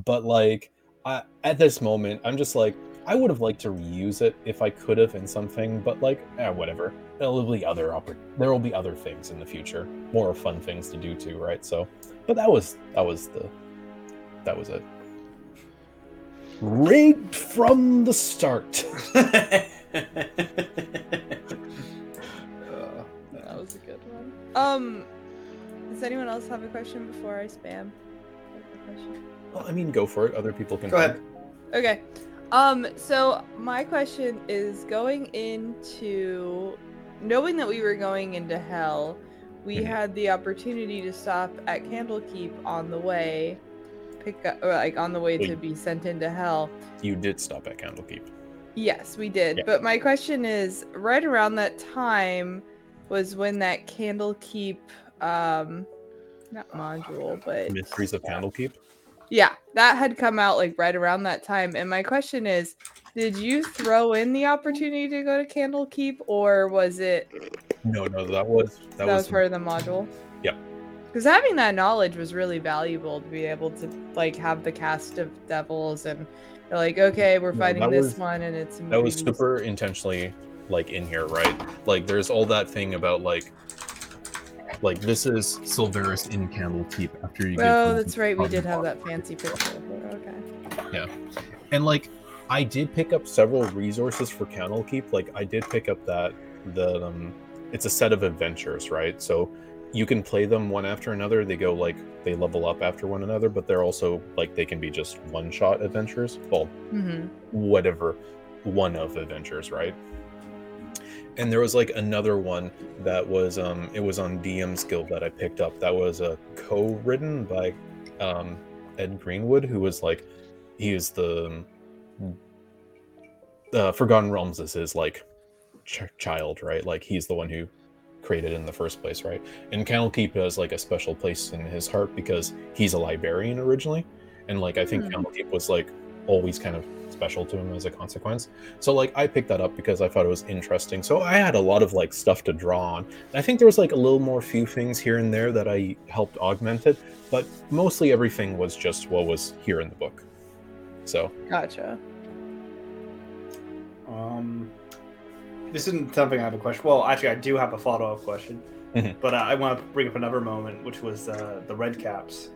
But like I, at this moment i'm just like i would have liked to reuse it if i could have in something but like eh, whatever. There'll be other oppor- there will be other things in the future more fun things to do too right? So but that was that was the that was it rigged from the start Uh, (laughs) (laughs) That was a good one. Um, does anyone else have a question before I spam? Well, I mean, go for it. Other people can. Go ahead. Okay. Um, so my question is going into knowing that we were going into hell, we Mhm. had the opportunity to stop at Candlekeep on the way. Pick up, or like on the way to be sent into hell. You did stop at Candlekeep. Yes, we did. Yeah. But my question is, right around that time was when that Candlekeep, um, not module, but Mysteries of Candlekeep. yeah, that had come out like right around that time. And my question is, did you throw in the opportunity to go to Candlekeep, or was it No, no, that was that, that, was, was part of the module? Yep. Because having that knowledge was really valuable to be able to like have the cast of devils and like, okay, we're No, fighting that this was- one, and it's that was super intentionally like in here, right? Like there's all that thing about like like this is Silveris in Candlekeep after you Oh, that's right. We did have that fancy picture. Okay. and like I did pick up several resources for Candlekeep. Like I did pick up that the um, it's a set of adventures, right? So you can play them one after another. They go like they level up after one another, but they're also like they can be just one shot adventures. Well, hmm whatever one of adventures, right? And there was like another one that was um it was on DM's Guild that I picked up. That was a co-written by um Ed Greenwood, who was like he is the uh, Forgotten Realms is his like ch- child, right? Like he's the one who created in the first place, right? And Candlekeep has like a special place in his heart because he's a librarian originally, and like I think Hmm. Candlekeep was like always kind of special to him as a consequence. So like I picked that up because I thought it was interesting. So I had a lot of like stuff to draw on. I think there was like a little more few things here and there that I helped augment it, but mostly everything was just what was here in the book. So Gotcha. Um, this isn't something I have a question. Well, actually, I do have a follow-up question, Mhm. but uh, I want to bring up another moment, which was uh, the red caps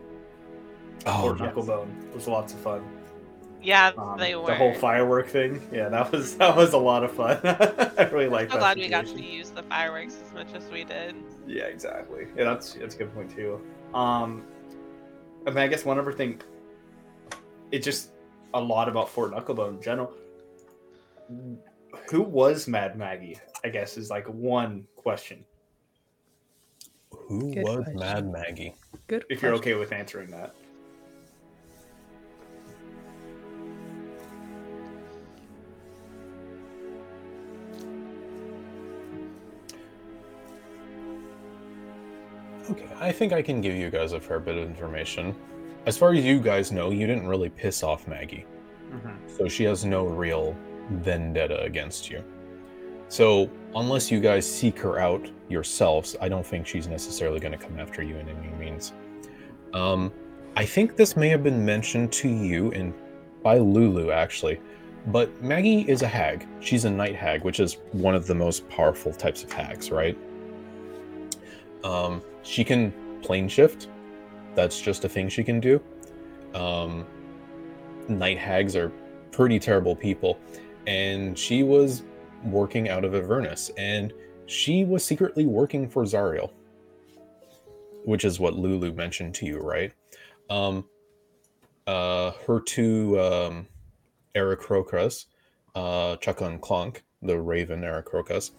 or oh, yes. knucklebone. was lots of fun. Yeah, Um, they were. the whole firework thing. Yeah, that was (laughs) that was a lot of fun. (laughs) I really liked so that. glad we got to use the fireworks as much as we did. Yeah, exactly. Yeah, that's that's a good point too. Um, I mean, I guess one other thing, it just a lot about Fort Knucklebone in general. Who was Mad Maggie? I guess is like one question. Who Good was question. Mad Maggie? Good. If you're question. okay with answering that. Okay, I think I can give you guys a fair bit of information. As far as you guys know, you didn't really piss off Maggie. Mm-hmm. so she has no real vendetta against you. So, unless you guys seek her out yourselves, I don't think she's necessarily going to come after you in any means. Um, I think this may have been mentioned to you in by Lulu actually, but Maggie is a hag. She's a night hag, which is one of the most powerful types of hags, right? Um, she can plane shift. That's just a thing she can do. Um, night hags are pretty terrible people and she was working out of avernus and she was secretly working for zariel which is what lulu mentioned to you right? Um uh her two um Aarakocras, uh Chaka and Clonk, the raven Aarakocras,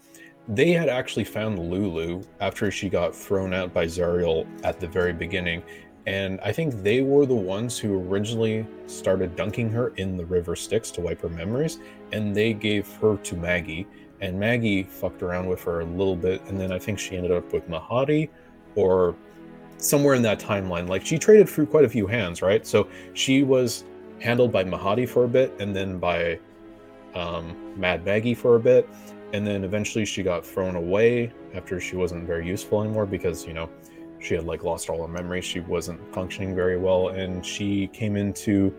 they had actually found Lulu after she got thrown out by Zariel at the very beginning and I think they were the ones who originally started dunking her in the river Styx to wipe her memories, and they gave her to Maggie. And Maggie fucked around with her a little bit, and then I think she ended up with Mahadi or somewhere in that timeline. Like she traded through quite a few hands, right? So she was handled by Mahadi for a bit, and then by um, Mad Maggie for a bit, and then eventually she got thrown away after she wasn't very useful anymore because, you know, she had like lost all her memories. She wasn't functioning very well and she came into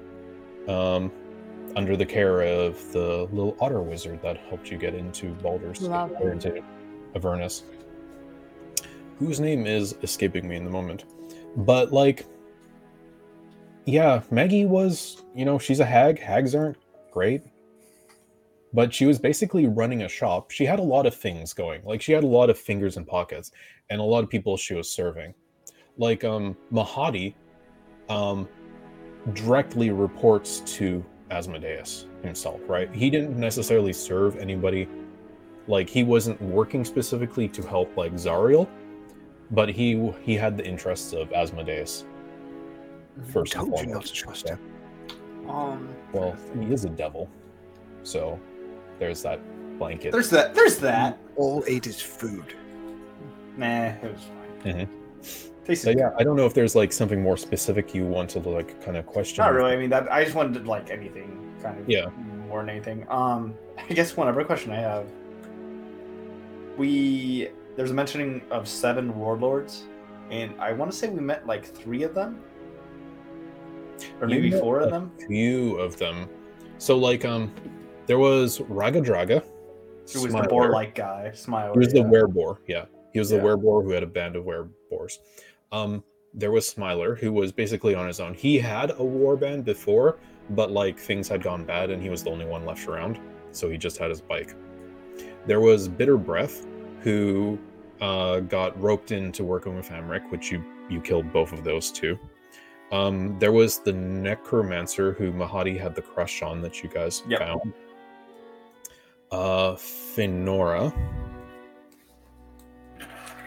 um under the care of the little otter wizard that helped you get into Baldur's or into Avernus whose name is escaping me in the moment. But like yeah Maggie was you know she's a hag. Hags aren't great but she was basically running a shop. She had a lot of things going. Like she had a lot of fingers and pockets and a lot of people she was serving. Like um Mahadi um directly reports to Asmodeus himself, right? He didn't necessarily serve anybody like he wasn't working specifically to help like Zariel, but he he had the interests of Asmodeus. First and Told you not to trust him. Um, Well, he is a devil, so there's that blanket. there's that. There's that. All ate his food. Nah, it was fine. Mhm. Tasted So yeah, I don't know if there's like something more specific you want to like kind of question. Not really. I mean, that I just wanted like anything, kind of. Yeah. More than anything. Um, (laughs) I guess one other question I have. We there's a mentioning of seven warlords, and I want to say we met like three of them, or You maybe met four of a them. Few of them. So like um, there was Raggadragga. Who was the Smiler. boar-like guy? Smile. He was the yeah. wereboar. Yeah, he was the Yeah. wereboar who had a band of wereboars. Um, there was Smiler, who was basically on his own. He had a war band before, but like things had gone bad, and he was the only one left around, so he just had his bike. There was Bitter Breath, who uh, got roped into working with Amrik, which you you killed both of those two. Um, there was the Necromancer, who Mahadi had the crush on that you guys Yep. found. Uh, Feonor.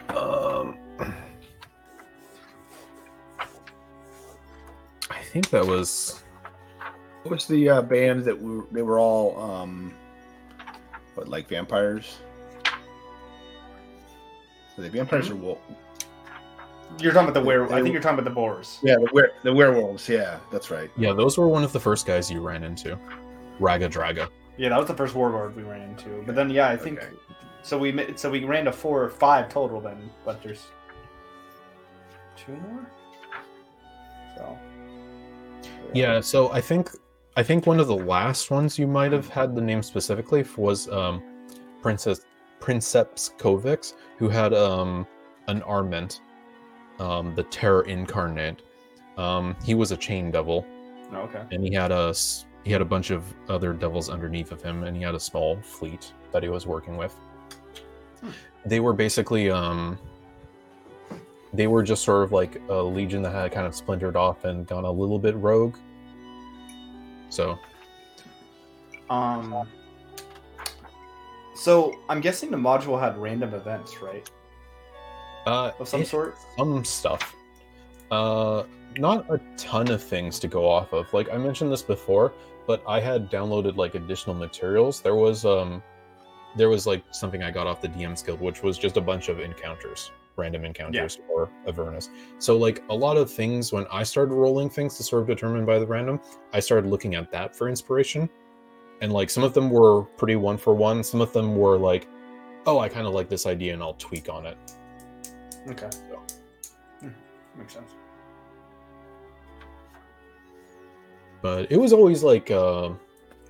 Um, I think that was What was the uh, band that we, they were all um, what like vampires? Were they vampires or wolf? You're talking about the were. I think you're talking about the boars. Yeah, the were the werewolves. Yeah, that's right. yeah. Those were one of the first guys you ran into. Raggadragga. Yeah, that was the first warlord we ran into. But then, yeah, I think Okay. so. We so we ran to four or five total then, but there's two more. So Yeah, so I think I think one of the last ones you might have had the name specifically was um, Princess Princeps Kovik, who had um, an arment, um, the Terror Incarnate. Um, he was a chain devil, Oh, okay. and he had a s- he had a bunch of other devils underneath of him, and he had a small fleet that he was working with. Hmm. They were basically um, they were just sort of like a legion that had kind of splintered off and gone a little bit rogue. So Um. So I'm guessing the module had random events, right? uh, Of some it- sort. some stuff. Uh, not a ton of things to go off of. Like I mentioned this before, but I had downloaded like additional materials. There was um, there was like something I got off the DM's Guild, which was just a bunch of encounters, random encounters for Avernus. So like a lot of things when I started rolling things to sort of determine by the random, I started looking at that for inspiration. And like some of them were pretty one for one. Some of them were like, oh, I kind of like this idea and I'll tweak on it. Okay. So. Hmm, Makes sense. But it was always like uh,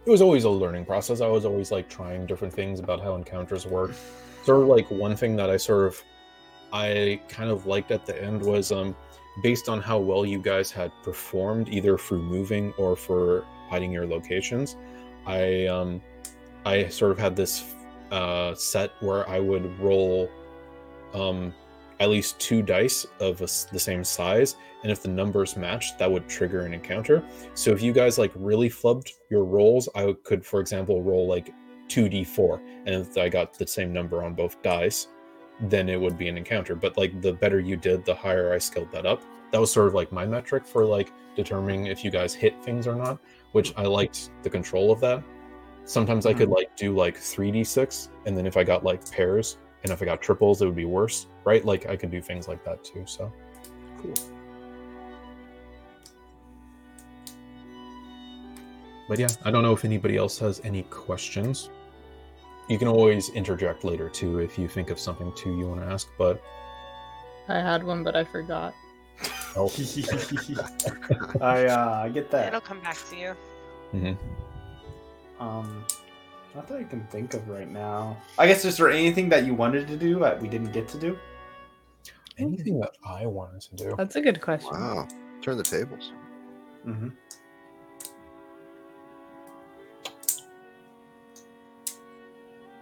it was always a learning process. I was always like trying different things about how encounters work. Sort of like one thing that i sort of i kind of liked at the end was um based on how well you guys had performed either through moving or for hiding your locations i um i sort of had this uh set where i would roll um at least two dice of a the same size and if the numbers matched that would trigger an encounter so if you guys like really flubbed your rolls, I could, for example, roll like 2d4, and if I got the same number on both dice, then it would be an encounter. But like the better you did, the higher I scaled that up. That was sort of like my metric for like determining if you guys hit things or not, which I liked the control of that. Sometimes I could mm-hmm. like do like 3d6, and then if I got like pairs, and if I got triples, it would be worse, right? Like I could do things like that too. So Cool. But yeah, I don't know if anybody else has any questions. You can always interject later too if you think of something too you want to ask. But I had one, but I forgot. oh, (laughs) (laughs) I uh, I get that. It'll come back to you. mhm. Um, not that I can think of right now. I guess is there anything that you wanted to do that we didn't get to do? anything that I wanted to do. That's a good question. Wow. Turn the tables. Mm-hmm.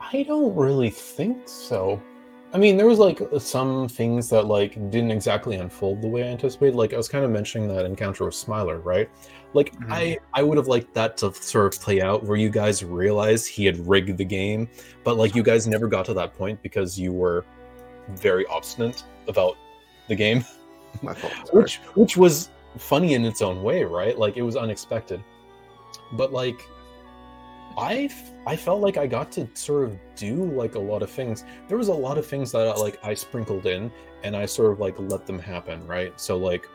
I don't really think so. I mean, there was like some things that like didn't exactly unfold the way I anticipated. Like I was kind of mentioning that encounter with Smiler, right? Like Mhm. I I would have liked that to sort of play out where you guys realized he had rigged the game, but like you guys never got to that point because you were very obstinate about the game, (laughs) My fault. Which which was funny in its own way, right? Like it was unexpected. But like I f- I felt like I got to sort of do like a lot of things. There was a lot of things that like I sprinkled in and I sort of like let them happen, right? So like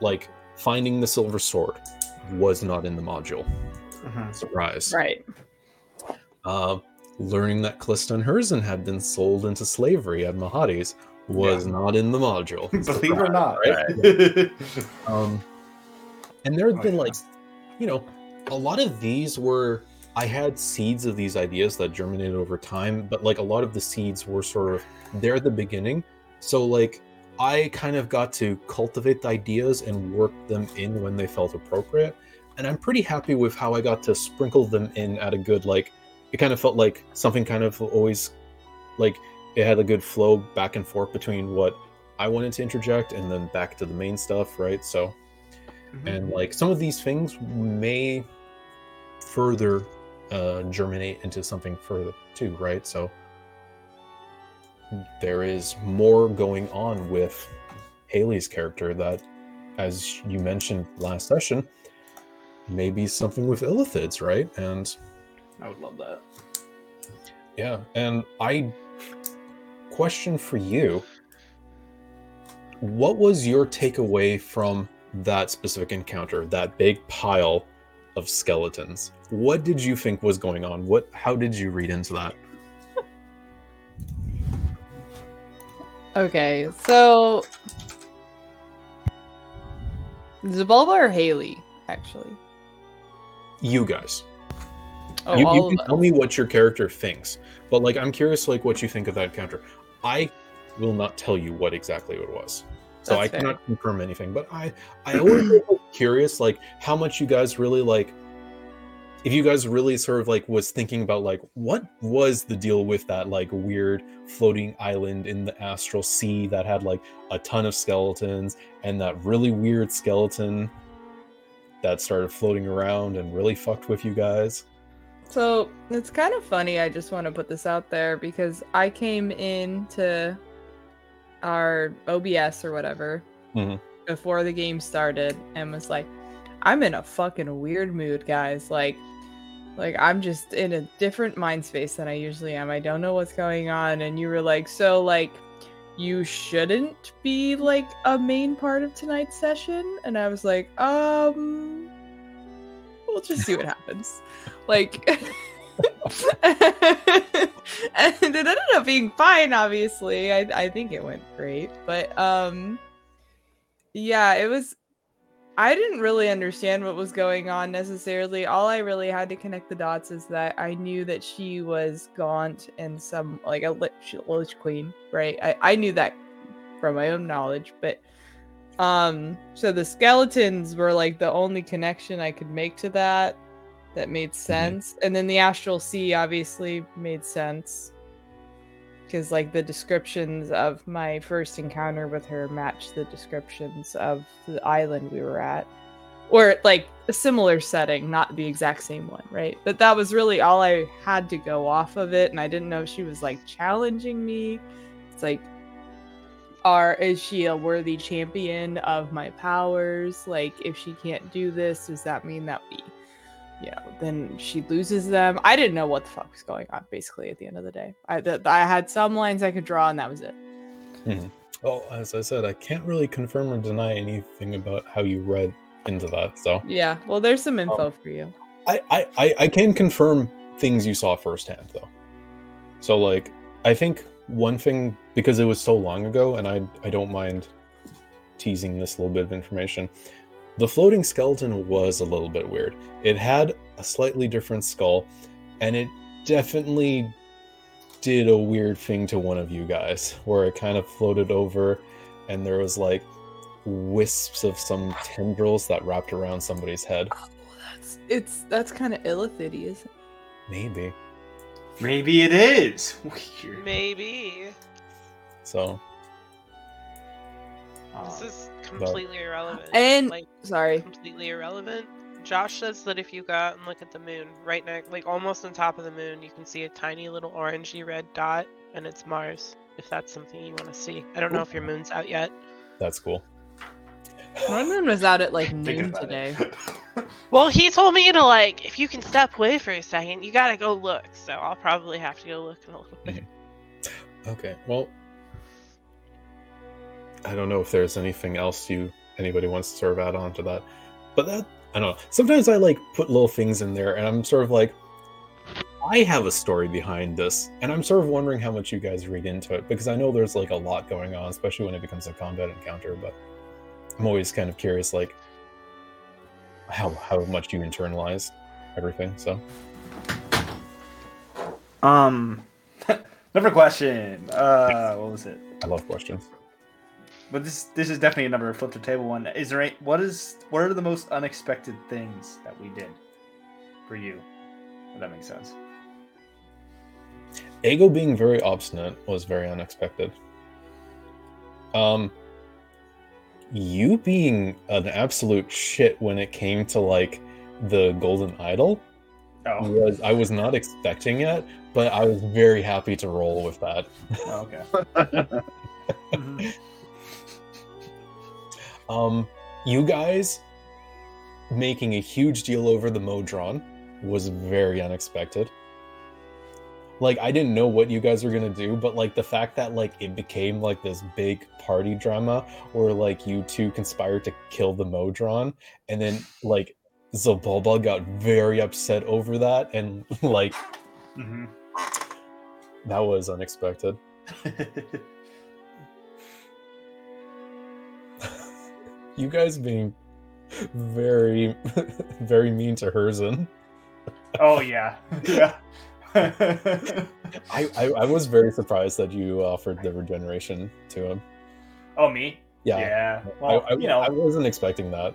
like finding the silver sword was not in the module. Mhm. Surprise. Right. Uh, learning that Callista and Herzen had been sold into slavery at Mahadi's was not in the module. (laughs) Believe it or not. Right? (laughs) Um, and there had Oh, been yeah. like, you know, a lot of these were. I had seeds of these ideas that germinated over time, but like a lot of the seeds were sort of there at the beginning. So like I kind of got to cultivate the ideas and work them in when they felt appropriate. And I'm pretty happy with how I got to sprinkle them in at a good like it kind of felt like something kind of always like it had a good flow back and forth between what I wanted to interject and then back to the main stuff, right? So and like some of these things may further uh, germinate into something further too, right? So there is more going on with Haley's character that, as you mentioned last session, maybe something with Illithids, right? And I would love that. yeah, and I question for you what was your takeaway from that specific encounter, that big pile of skeletons? What did you think was going on? What how did you read into that? Okay, so Zabulba or Haley, actually. You guys. Oh, you, you can tell us. me what your character thinks, but like I'm curious like what you think of that encounter. I will not tell you what exactly it was. So That's I fair. cannot confirm anything, but I I always curious like how much you guys really like if you guys really sort of like was thinking about like what was the deal with that like weird floating island in the astral sea that had like a ton of skeletons and that really weird skeleton that started floating around and really fucked with you guys. So it's kind of funny. I just want to put this out there because I came into our OBS or whatever Mhm. before the game started and was like, I'm in a fucking weird mood, guys. Like, like I'm just in a different mind space than I usually am. I don't know what's going on. And you were like, so like you shouldn't be like a main part of tonight's session. And I was like, um we'll just see what (laughs) happens. Like (laughs) and it ended up being fine, obviously. I I think it went great. But um yeah, it was I didn't really understand what was going on necessarily. All I really had to connect the dots is that I knew that she was gaunt and some like a lich, lich queen, right? I, I knew that from my own knowledge, but um so the skeletons were like the only connection I could make to that that made sense. And then the astral sea obviously made sense because like the descriptions of my first encounter with her matched the descriptions of the island we were at. Or like a similar setting not the exact same one right? But that was really all i had to go off of it and i didn't know if she was like challenging me. It's like are is she a worthy champion of my powers? Like if she can't do this does that mean that we you know, then she loses them. I didn't know what the fuck was going on. Basically, at the end of the day, I th- I had some lines I could draw, and that was it. Hmm. Well, as I said, I can't really confirm or deny anything about how you read into that. So Yeah. Well, there's some info um, for you. I, I, I, I can confirm things you saw firsthand, though. So, like, I think one thing because it was so long ago, and I, I don't mind teasing this little bit of information. The floating skeleton was a little bit weird. It had a slightly different skull, and it definitely did a weird thing to one of you guys, where it kind of floated over, and there was like wisps of some tendrils that wrapped around somebody's head. Oh, that's it's that's kind of illithid isn't it? Maybe. Maybe it is. (laughs) Weird. Maybe. So This Uh, is completely irrelevant. And like sorry, completely irrelevant. Josh says that if you go out and look at the moon, right next, like almost on top of the moon, you can see a tiny little orangey red dot, and it's Mars. If that's something you want to see, I don't know if your moon's out yet. that's cool. My moon was out at like (laughs) noon today. (laughs) Well, he told me to like, if you can step away for a second, you gotta go look. So I'll probably have to go look in a little bit. Okay, well, I don't know if there's anything else you anybody wants to sort of add on to that, but that I don't know. Sometimes I like put little things in there, and I'm sort of like, I have a story behind this, and I'm sort of wondering how much you guys read into it because I know there's like a lot going on, especially when it becomes a combat encounter. But I'm always kind of curious, like how how much you internalize everything. So Um, (laughs) number question. Uh, what was it? I love questions. But this this is definitely a number of flip the table one. Is there any, what is what are the most unexpected things that we did for you? If that makes sense. Ego being very obstinate was very unexpected. Um, you being an absolute shit when it came to like the golden idol Oh, was I was not expecting it, but I was very happy to roll with that. oh, okay. (laughs) (laughs) Mhm. Um, you guys making a huge deal over the Modron was very unexpected. Like I didn't know what you guys were gonna do, but like the fact that like it became like this big party drama where like you two conspired to kill the Modron, and then like Zabulba got very upset over that, and (laughs) like Mhm. that was unexpected. (laughs) you guys being very (laughs) very mean to Herzen. oh yeah, yeah. I, I I was very surprised that you offered the regeneration to him. oh me? Yeah. Yeah. Well, I, I, you know, I wasn't expecting that.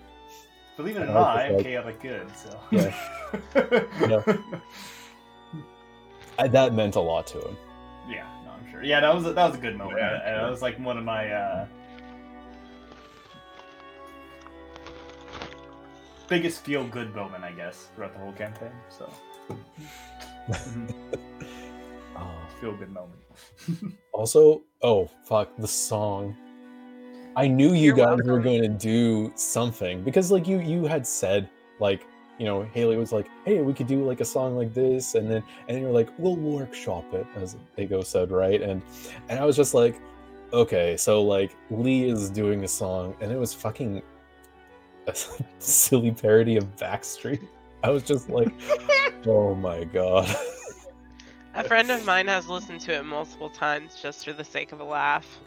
believe it or not, I am like- chaotic good. So (laughs) Yeah. I, that meant a lot to him. Yeah, no, I'm sure. Yeah, that was a, that was a good moment. Yeah, and that was like one of my uh, biggest feel good moment, I guess, throughout the whole campaign. So (laughs) Mhm. Oh. feel good moment. (laughs) Also, oh fuck, the song. I knew you You're guys were going to do something because like you you had said like you know Haley was like, "Hey, we could do like a song like this," and then and you're like, "We'll workshop it," as Ego said, right? And and I was just like, "Okay, so like Lee is doing a song, and it was fucking (laughs) a silly parody of Backstreet." I was just like, (laughs) "Oh my god." A friend of mine has listened to it multiple times just for the sake of a laugh.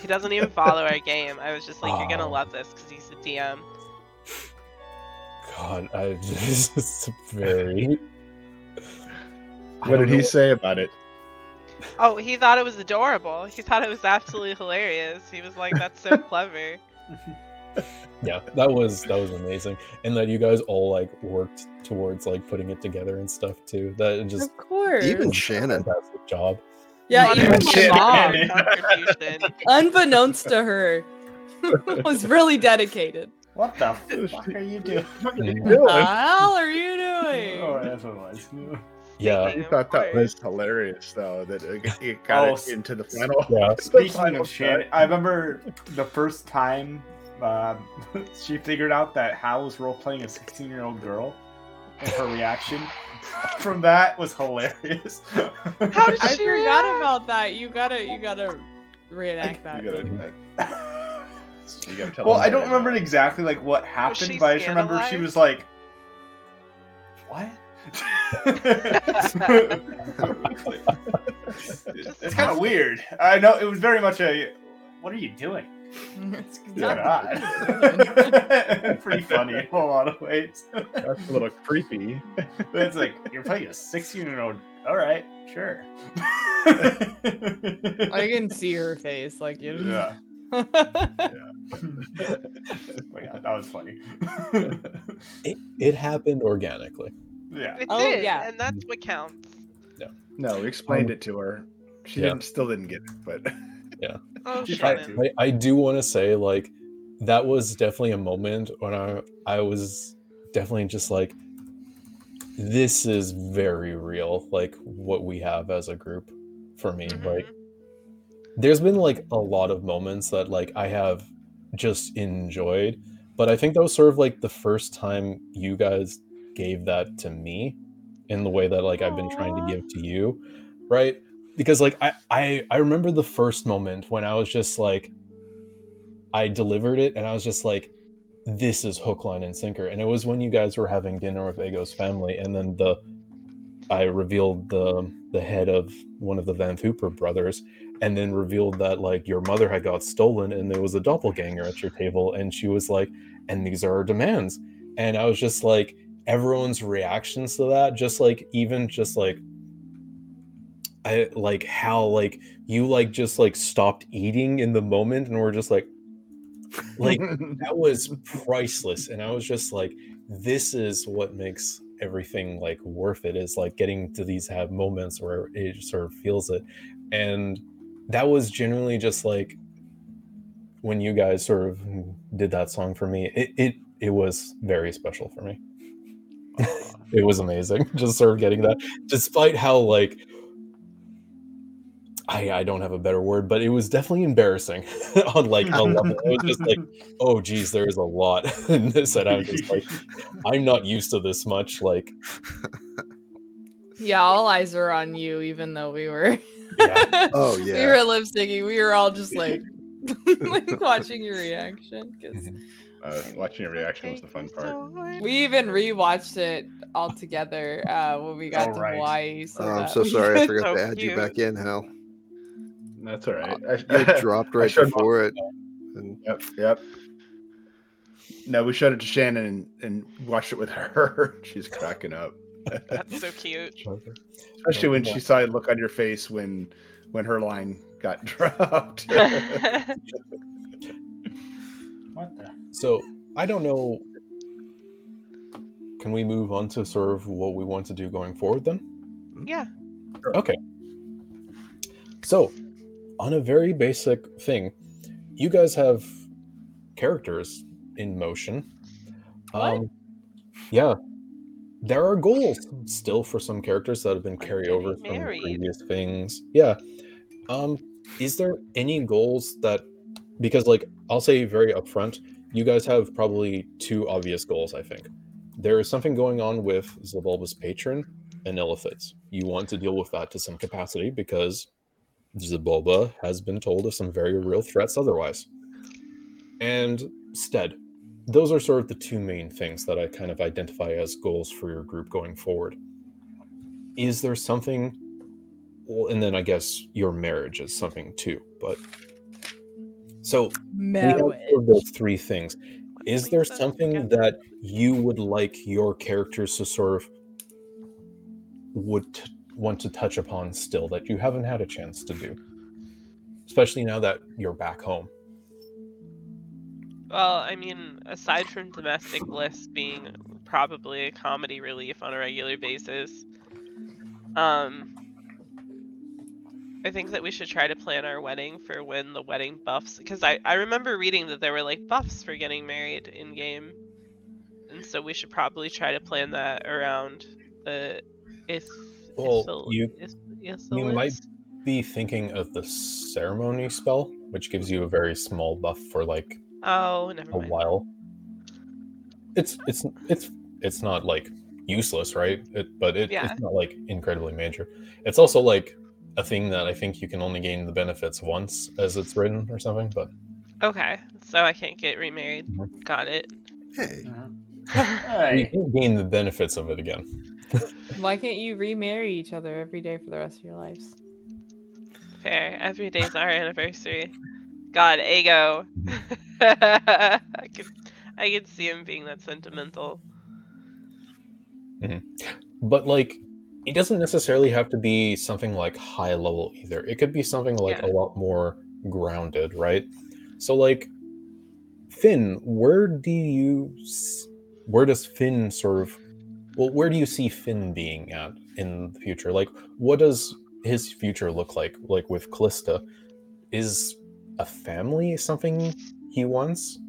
He doesn't even follow our game. I was just like, you're gonna love this because he's a DM. God, I (laughs) just very. I What don't did he know- say about it? Oh, he thought it was adorable. He thought it was absolutely hilarious. He was like, that's so clever. Yeah, that was that was amazing, and that you guys all like worked towards like putting it together and stuff too. That just Of course. Even Shannon. fantastic job. yeah, Not even my mom, (laughs) contribution. unbeknownst to her, (laughs) was really dedicated. What the fuck are you doing? (laughs) What the hell are you doing? oh, that's what it was. Yeah, I thought that was hilarious, though, that it, it got Oh, it into the final. yeah. Speaking final of Shannon, I remember the first time um, (laughs) she figured out that Hal was role playing a 16 year old girl, and her reaction (laughs) from that was hilarious. How did (laughs) I she forgot react? about that. You gotta, you gotta reenact that. You gotta, you gotta tell well, I don't that. remember exactly like what happened, but I just remember she was like, "What?" it's kind of weird. I know it was very much a. What are you doing? It's (laughs) Yeah. (laughs) Pretty funny in a lot of ways. That's a little creepy. But (laughs) it's like you're playing a 16 year old. All right, sure. I can see her face, like you. Yeah. Yeah. Oh my God, that was funny. It, it happened organically. yeah. It Oh, did, yeah. and that's what counts. No, we explained um, it to her. She Yeah. didn't, still didn't get it, but Oh, She tried Shannon. to. I, I do want to say like that was definitely a moment when I I was definitely just like this is very real like what we have as a group for me Mhm. like there's been like a lot of moments that like I have just enjoyed. But I think that was sort of like the first time you guys gave that to me in the way that like I've been trying to give to you, right? Because like I I I remember the first moment when I was just like I delivered it and I was just like this is hook line and sinker. And it was when you guys were having dinner with Ego's family and then the I revealed the the head of one of the Vanthampur brothers and then revealed that like your mother had got stolen and there was a doppelganger at your table and she was like and these are our demands. And i was just like everyone's reactions to that just like even just like i like how like you like just like stopped eating in the moment and we're just like like (laughs) that was priceless. And i was just like this is what makes everything like worth it is like getting to these have moments where it sort of feels it. And that was genuinely just like when you guys sort of did that song for me it it, it was very special for me. (laughs) It was amazing just sort of getting that despite how like I, I don't have a better word, but it was definitely embarrassing (laughs) on like a level. It was just like, (laughs) oh geez, there is a lot (laughs) in this, and I'm just like, I'm not used to this much. Like, Yeah, all eyes were on you, even though we were Yeah. Oh we were lip syncing. We were all just like, like watching your reaction because Uh, watching your reaction was the fun part. we even rewatched it all together uh, when we got Oh, to right. Hawaii. So Oh, I'm so sorry. I forgot So to add you back in, Hal. That's all right. (laughs) I, had dropped right showed- before it. And Yep, yep. No, we showed it to Shannon and, and watched it with her. (laughs) She's cracking up, (laughs) That's so cute. especially when she saw the look on your face when when her line got dropped. What the? so I don't know. Can we move on to sort of what we want to do going forward then? yeah. Okay. So, on a very basic thing, you guys have characters in motion. What? Um, yeah. There are goals still for some characters that have been carried over from previous things. Yeah. Um, is there any goals that because like I'll say very upfront, you guys have probably two obvious goals, I think. There is something going on with Zabulba's patron and Illithids. You want to deal with that to some capacity because Zabulba has been told of some very real threats otherwise. And Stead. Those are sort of the two main things that I kind of identify as goals for your group going forward. Is there something well, and then I guess your marriage is something too, but so we have of those three things. Is there something that you would like your characters to sort of would t- want to touch upon still that you haven't had a chance to do? Especially now that you're back home. Well, I mean, aside from domestic bliss being probably a comedy relief on a regular basis, um, I think that we should try to plan our wedding for when the wedding buffs. Because I I remember reading that there were like buffs for getting married in game, and so we should probably try to plan that around the if. Well, you- if, you might Be thinking of the ceremony spell, which gives you a very small buff for like Oh, never a mind. while. It's it's it's it's not like useless, right? It, but it, Yeah. it's not like incredibly major. It's also like a thing that I think you can only gain the benefits once as it's written or something. But Okay, so I can't get remarried. Mhm. Got it. hey, (laughs) you Hey, can gain the benefits of it again. Why can't you remarry each other every day for the rest of your lives? Fair. Every day's our anniversary. God, Ego. (laughs) I could, I could see him being that sentimental. Mm. But like, it doesn't necessarily have to be something like high level either. It could be something like Yeah. a lot more grounded, right? So like, Finn, where do you, where does Finn sort of, well, where do you see Finn being at in the future? Like, what does his future look like? Like with Callista, is a family something he wants?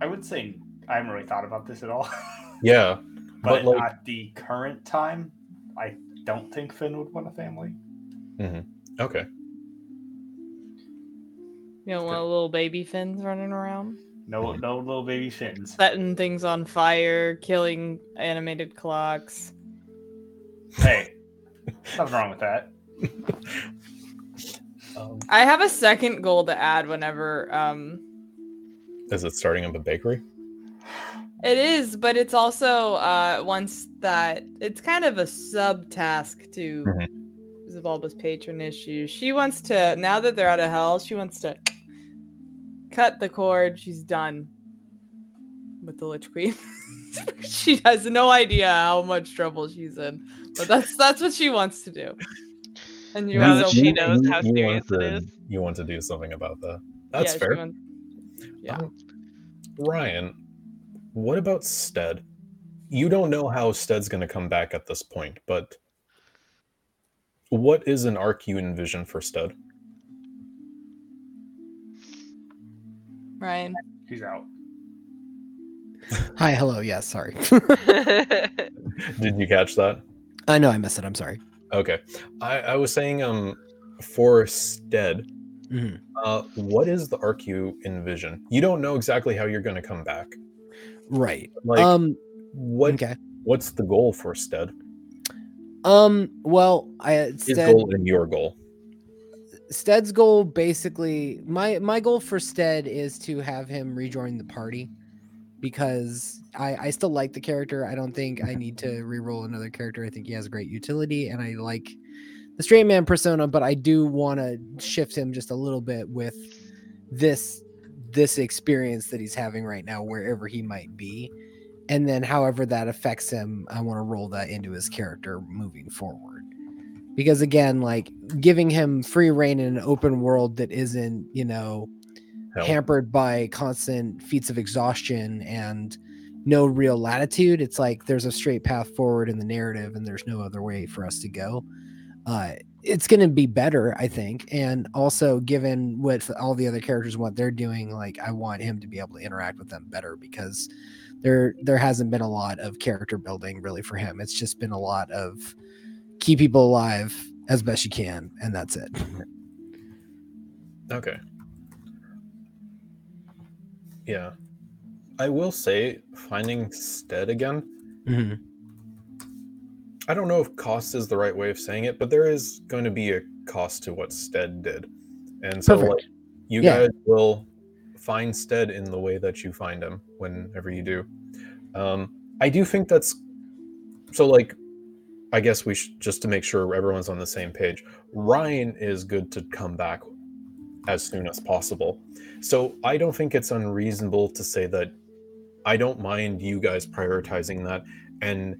I would say I haven't really thought about this at all. (laughs) Yeah, but but like, at the current time, I don't think Finn would want a family. Mm-hmm. Okay. You know, one of the little baby fins running around, No, no little baby fins. setting things on fire, killing animated clocks. Hey, (laughs) nothing wrong with that. Um, I have a second goal to add whenever um is it starting up a bakery? it is, but it's also uh once that it's kind of a sub task to Mhm. Zabulba's patron issue. She wants to now that they're out of hell, she wants to cut the cord. She's done with the Lich Queen. (laughs) she has no idea how much trouble she's in, but that's that's what she wants to do. And you Now are that she knows you- how you serious want it to- is. You want to do something about that. That's yeah, fair. wants- yeah. Um, Ryan, what about Stead? You don't know how Stead's going to come back at this point, but what is an arc you envision for Stead? Ryan. He's out. Hi, hello. Yes, sorry. (laughs) (laughs) Did you catch that? I know I missed it. I'm sorry. Okay. I, I was saying um for Stead, Mhm. uh what is the arc you envision? You don't know exactly how you're going to come back. Right. Like um. what Okay. what's the goal for Stead? Um. Well, I His goal and your goal. Stead's goal basically my my goal for Stead is to have him rejoin the party because I I still like the character. I don't think I need to re-roll another character. I think he has great utility and I like the straight man persona, but I do want to shift him just a little bit with this this experience that he's having right now wherever he might be. And then however that affects him, I want to roll that into his character moving forward because again like giving him free reign in an open world that isn't you know Hell. hampered by constant feats of exhaustion and no real latitude it's like there's a straight path forward in the narrative and there's no other way for us to go uh it's going to be better i think and also given what all the other characters what they're doing like i want him to be able to interact with them better because there there hasn't been a lot of character building really for him it's just been a lot of keep people alive as best you can, and that's it. Okay. Yeah. I will say finding Stead again. Mhm. I don't know if cost is the right way of saying it, but there is going to be a cost to what Stead did. And so like you Yeah. guys will find Stead in the way that you find him whenever you do. Um I do think that's so like I guess we should just to make sure everyone's on the same page. Ryan is good to come back as soon as possible. So I don't think it's unreasonable to say that I don't mind you guys prioritizing that and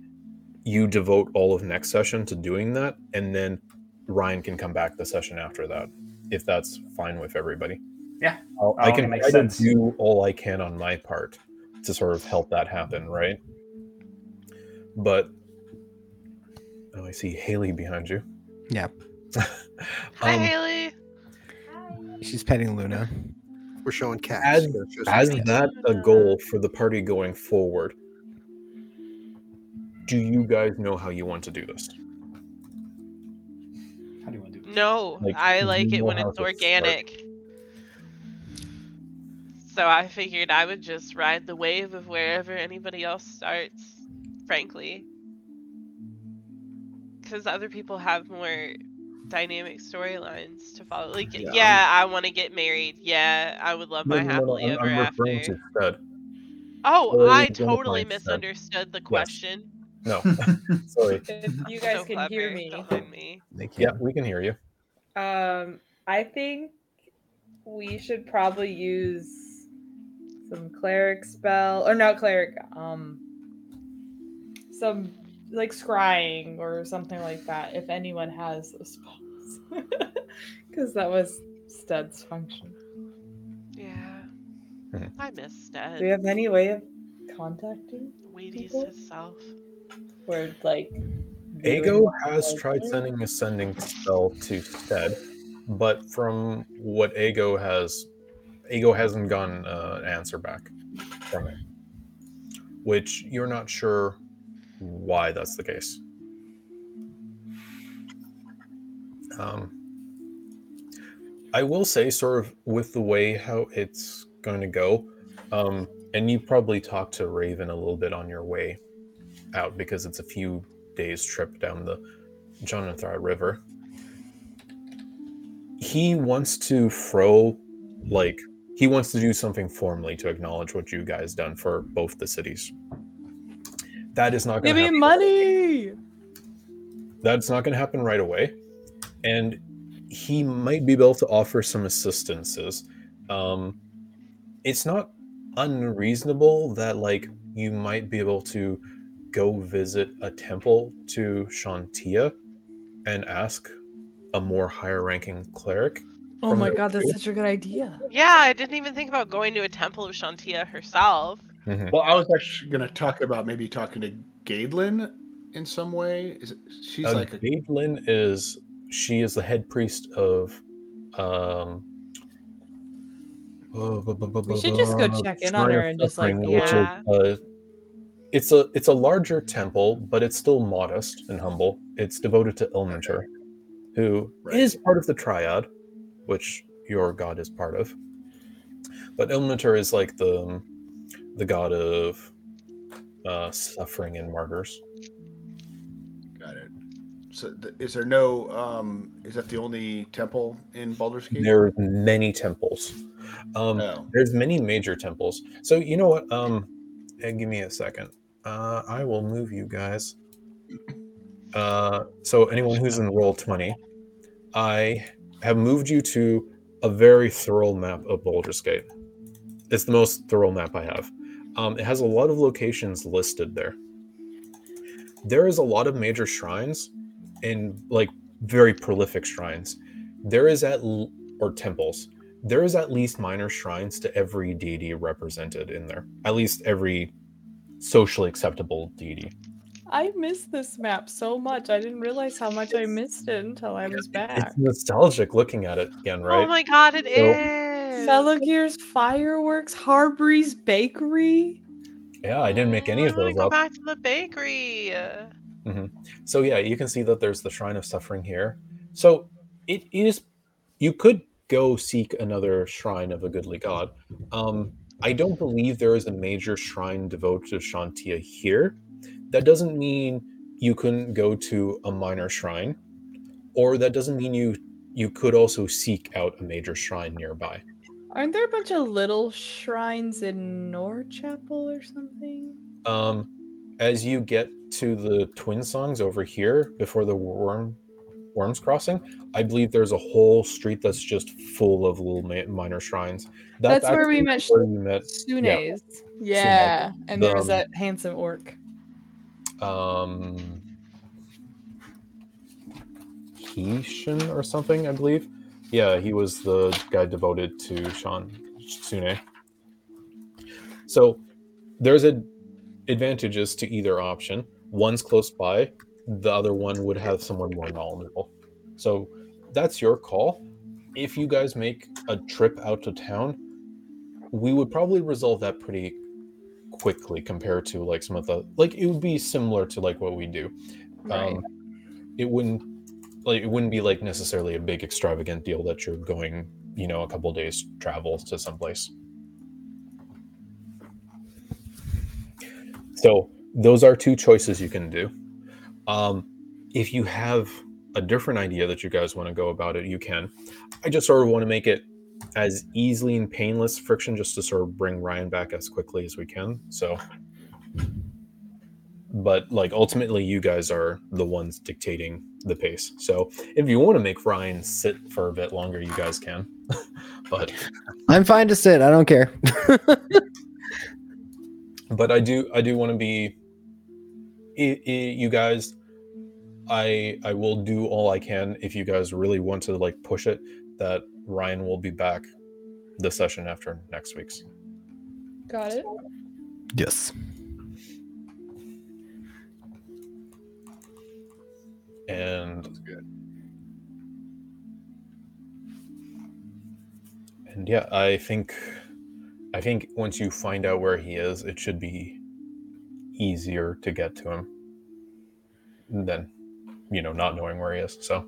you devote all of next session to doing that and then Ryan can come back the session after that if that's fine with everybody. Yeah. I'll, I oh, can try to sense. do all I can on my part to sort of help that happen, right? But oh, I see Haley behind you. Yep. (laughs) Hi, Um, Haley. She's petting Luna. We're showing cats. As- Gotta show As cats. that a goal for the party going forward, do you guys know how you want to do this? How do you want to do this? No, Like, I like it when it's to start. organic. So I figured I would just ride the wave of wherever anybody else starts, frankly. Because other people have more dynamic storylines to follow. Like, Yeah, yeah, I want to get married. Yeah, I would love my happily I'm, ever I'm after. to Oh, Or I totally misunderstood the question. No, (laughs) sorry. If (laughs) you guys So can hear me. Don't me. Thank you. Yeah, we can hear you. Um, I think we should probably use some cleric spell or not cleric. Um, some like scrying or something like that. If anyone has those spells, because (laughs) that was Stud's function. Yeah. I miss Stead. Do you have any way of contacting Wheaties people? himself. or like? Ago has like tried this? sending a sending spell to Stead, but from what Ago has, Ago hasn't gotten uh, an answer back from it, which you're not sure why that's the case. Um, I will say, sort of with the way how it's going to go, um, and you probably talked to Raven a little bit on your way out because it's a few days trip down the Chionthar River. He wants to throw, like, he wants to do something formally to acknowledge what you guys done for both the cities. That is not going to Give to me money. That's not going to happen right away, and he might be able to offer some assistances. Um, it's not unreasonable that like you might be able to go visit a temple to Chauntea and ask a more higher ranking cleric. Oh my god, that's such a good idea. Yeah, I didn't even think about going to a temple of Chauntea herself. Well, I was actually going to talk about maybe talking to Gaedlin in some way. Is it, she's Uh, like a Gaedlin is she is the head priest of um We should just go check in on her and just, like, Suffering, which is, Yeah. uh, it's a it's a larger temple, but it's still modest and humble. It's devoted to Ilmater, who is Right. part of the triad, which your god is part of. But Ilmater is like the the god of uh, suffering and martyrs. got it. So, th- is there no? um Is that the only temple in Baldur's Gate? There are many temples. Um, Oh. There's many major temples. So you know what? Um, eh, give me a second. Uh, I will move you guys. Uh, so anyone who's in roll twenty, I have moved you to a very thorough map of Baldur's Gate. It's the most thorough map I have. Um, it has a lot of locations listed there. There is a lot of major shrines and like very prolific shrines. There is at l- or temples there is at least minor shrines to every deity represented in there. At least every socially acceptable deity. I miss this map so much. I didn't realize how much I missed it until I was back. It's nostalgic looking at it again, right? Oh my god, it So- is. Felogyr's fireworks, Harbury's bakery. yeah, I didn't make any of wanna those go up. back to the bakery. So yeah, you can see that there's the Shrine of Suffering here. So it is you could go seek another shrine of a goodly god. Um, I don't believe there is a major shrine devoted to Chauntea here. That doesn't mean you couldn't go to a minor shrine, or that doesn't mean you you could also seek out a major shrine nearby. Aren't there a bunch of little shrines in Norchapel or something? Um, as you get to the Twin Songs over here before the Worm Wyrm's Crossing, I believe there's a whole street that's just full of little ma- minor shrines. That's where we met where met Sunes. Yeah. And there was that handsome orc. um Heishan or something, I believe. Yeah, he was the guy devoted to Sean Sune. So there's a advantages to either option. One's close by, the other one would have someone more knowledgeable. So that's your call. If you guys make a trip out to town, we would probably resolve that pretty quickly compared to like some of the like it would be similar to like what we do. Right. Um it wouldn't like it wouldn't be like necessarily a big extravagant deal that you're going, you know, a couple days travel to someplace. So those are two choices you can do. Um, if you have a different idea that you guys want to go about it, you can. I just sort of want to make it as easily and painless friction just to sort of bring Ryan back as quickly as we can. So, but like ultimately, you guys are the ones dictating the pace. So if you want to make Ryan sit for a bit longer, you guys can. (laughs) but (laughs) I'm fine to sit. I don't care. (laughs) but I do I do want to be i i you guys I I will do all I can if you guys really want to like push it that Ryan will be back the session after next week's. Got it. Yes. And good. and yeah, I think I think once you find out where he is, it should be easier to get to him than you know not knowing where he is. So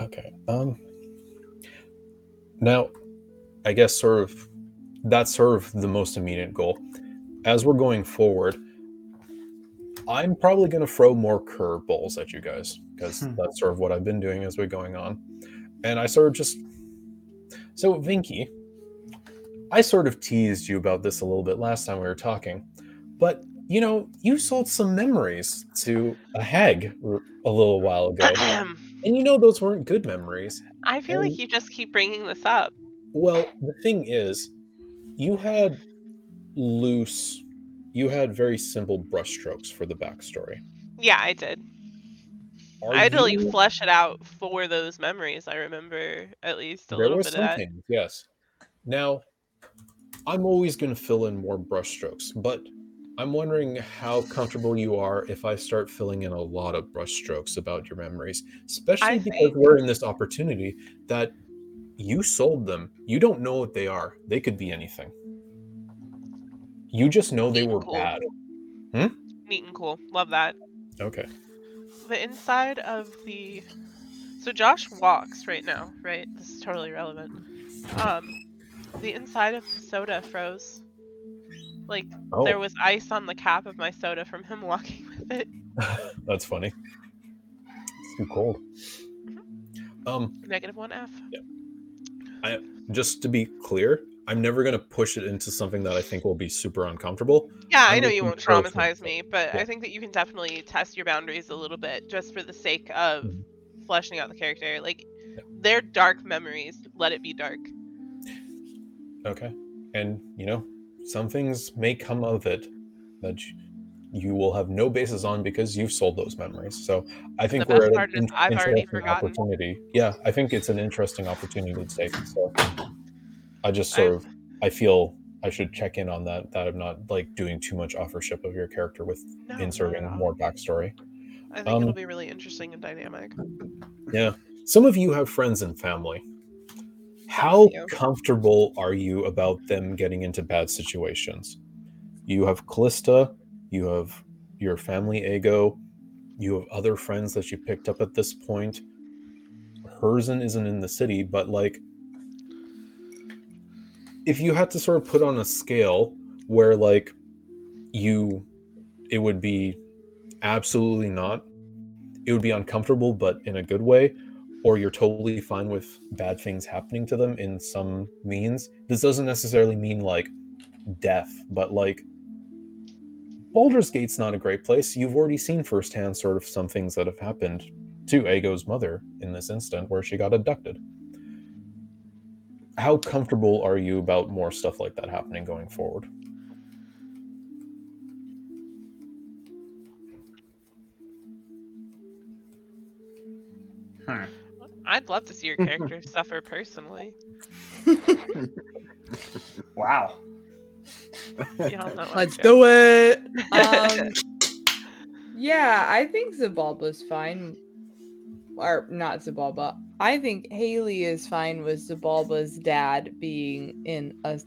Okay. Um. Now, I guess sort of that's sort of the most immediate goal. As we're going forward, I'm probably going to throw more curveballs at you guys because Hmm. that's sort of what I've been doing as we're going on. And I sort of just so Vinky, I sort of teased you about this a little bit last time we were talking, but you know, you sold some memories to a hag a little while ago, (clears throat) and you know those weren't good memories. I feel Um, like you just keep bringing this up. Well, the thing is, you had loose, you had very simple brushstrokes for the backstory. Yeah, I did. Are I had to like flesh it out for those memories. I remember at least a there little bit of that. things, yes. Now, I'm always going to fill in more brushstrokes, but I'm wondering how comfortable you are if I start filling in a lot of brushstrokes about your memories, especially I because think- we're in this opportunity that you sold them. You don't know what they are. They could be anything. You just know they were Cool. bad. Neat and cool. Love that. Okay. The inside of the so Josh walks right now, right? This is totally relevant. Um, the inside of the soda froze. Like Oh, there was ice on the cap of my soda from him (laughs) walking with it. (laughs) that's funny. It's too cold. Um, Negative one F. Yeah. I just to be clear, I'm never gonna push it into something that I think will be super uncomfortable. Yeah, I I'm know you won't traumatize me, but Yeah. I think that you can definitely test your boundaries a little bit just for the sake of Mhm. fleshing out the character. Like Yeah. they're dark memories. Let it be dark. Okay. And you know, some things may come of it that you will have no basis on because you've sold those memories. So I think we're at an already interesting forgotten. opportunity. Yeah, I think it's an interesting opportunity to take. So I just sort I've- of I feel I should check in on that. That I'm not like doing too much offership of your character with No, inserting more backstory. I think um, it'll be really interesting and dynamic. Yeah. Some of you have friends and family. How comfortable are you about them getting into bad situations? You have Callista, you have your family ego, you have other friends that you picked up at this point. Herzen isn't in the city, but like if you had to sort of put on a scale where like you it would be absolutely not it would be uncomfortable but in a good way or you're totally fine with bad things happening to them in some means this doesn't necessarily mean like death but like Baldur's Gate's not a great place. You've already seen firsthand sort of some things that have happened to Aego's mother in this instant where she got abducted. How comfortable are you about more stuff like that happening going forward? Hmm. I'd love to see your character (laughs) suffer personally. (laughs) Wow. Y'all know I'm Let's do it. (laughs) Um, yeah, I think Zabulba's fine. Or not Zabulba. I think Haley is fine with Zabulba's dad being in a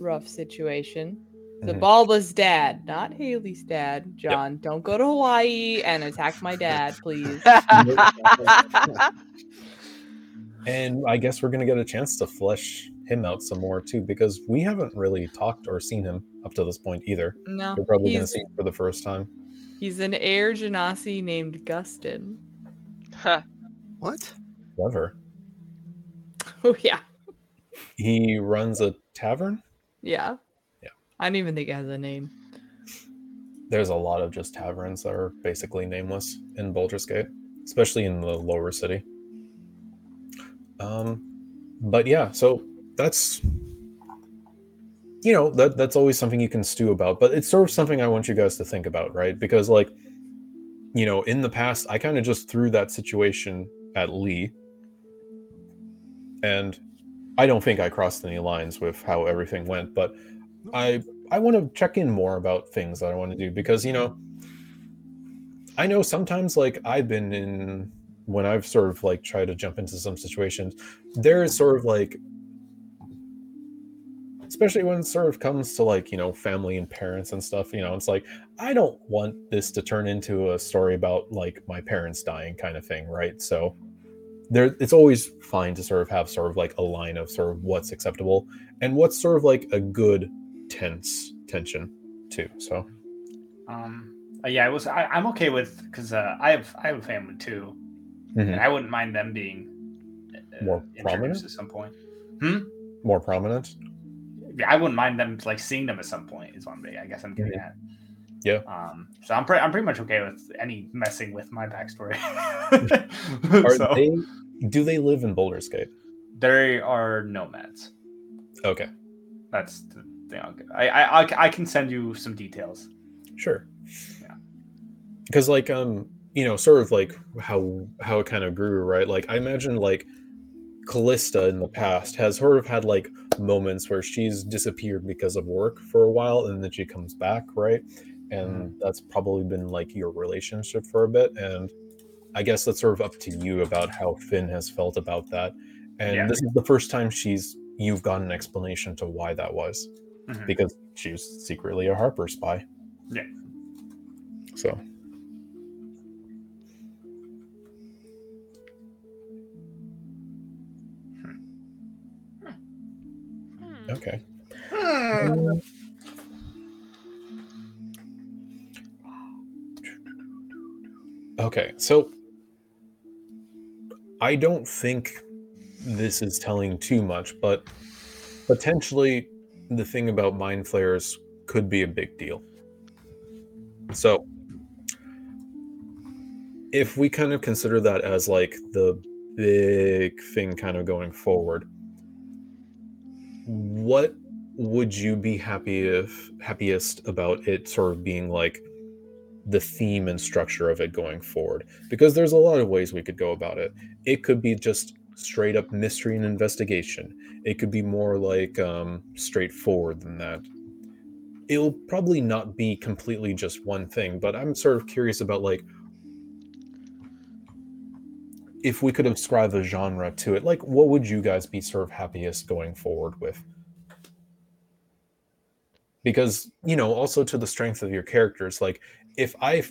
rough situation. Zabulba's dad, not Haley's dad. John, don't go to Hawaii and attack my dad, please. (laughs) And I guess we're going to get a chance to flesh him out some more too, because we haven't really talked or seen him up to this point either. No, We're probably going to see him for the first time. he's an air genasi named Gustin. Huh. What? Clever. Oh yeah, He runs a tavern. yeah. Yeah. I don't even think it has a name. There's a lot of just taverns that are basically nameless in Baldur's Gate, especially in the lower city. Um, but yeah, so that's you know that that's always something you can stew about, but it's sort of something I want you guys to think about, right? Because like you know, in the past, I kind of just threw that situation at Lee, and I don't think I crossed any lines with how everything went, but I I want to check in more about things that I want to do because you know I know sometimes like I've been in when I've sort of like tried to jump into some situations, there is sort of like especially when it sort of comes to like, you know, family and parents and stuff, you know, it's like I don't want this to turn into a story about like my parents dying kind of thing, right? So there it's always fine to sort of have sort of like a line of sort of what's acceptable and what's sort of like a good tense tension too. So Um, uh, yeah, I was. I, I'm okay with because uh, I have I have a family too, mhm, and I wouldn't mind them being uh, More prominent? at some point. hmm more prominent. Yeah, I wouldn't mind them like seeing them at some point. Is one way I guess I'm getting at. Yeah. Um. So I'm pretty I'm pretty much okay with any messing with my backstory. (laughs) Are so they do they live in Baldur's Gate? they are nomads. Okay, That's the thing. I'll get- I, I I I can send you some details. sure. Yeah. Because like um, you know, sort of like how how it kind of grew, right? Like I imagine like Callista in the past has sort of had like moments where she's disappeared because of work for a while and then she comes back, right? And that's probably been like your relationship for a bit. And I guess that's sort of up to you about how Finn has felt about that. And Yeah. this is the first time she's you've got an explanation to why that was. Mhm. Because she was secretly a Harper spy. Yeah. So Hmm. Okay. So I don't think this is telling too much, but potentially the thing about mind flayers could be a big deal. So if we kind of consider that as like the big thing kind of going forward, what would you be happy if happiest about it sort of being like the theme and structure of it going forward because there's a lot of ways we could go about it. It could be just straight up mystery and investigation. It could be more like um straightforward than that. It'll probably not be completely just one thing but i'm sort of curious about like if we could ascribe a genre to it like what would you guys be sort of happiest going forward with? Because you know also to the strength of your characters like if i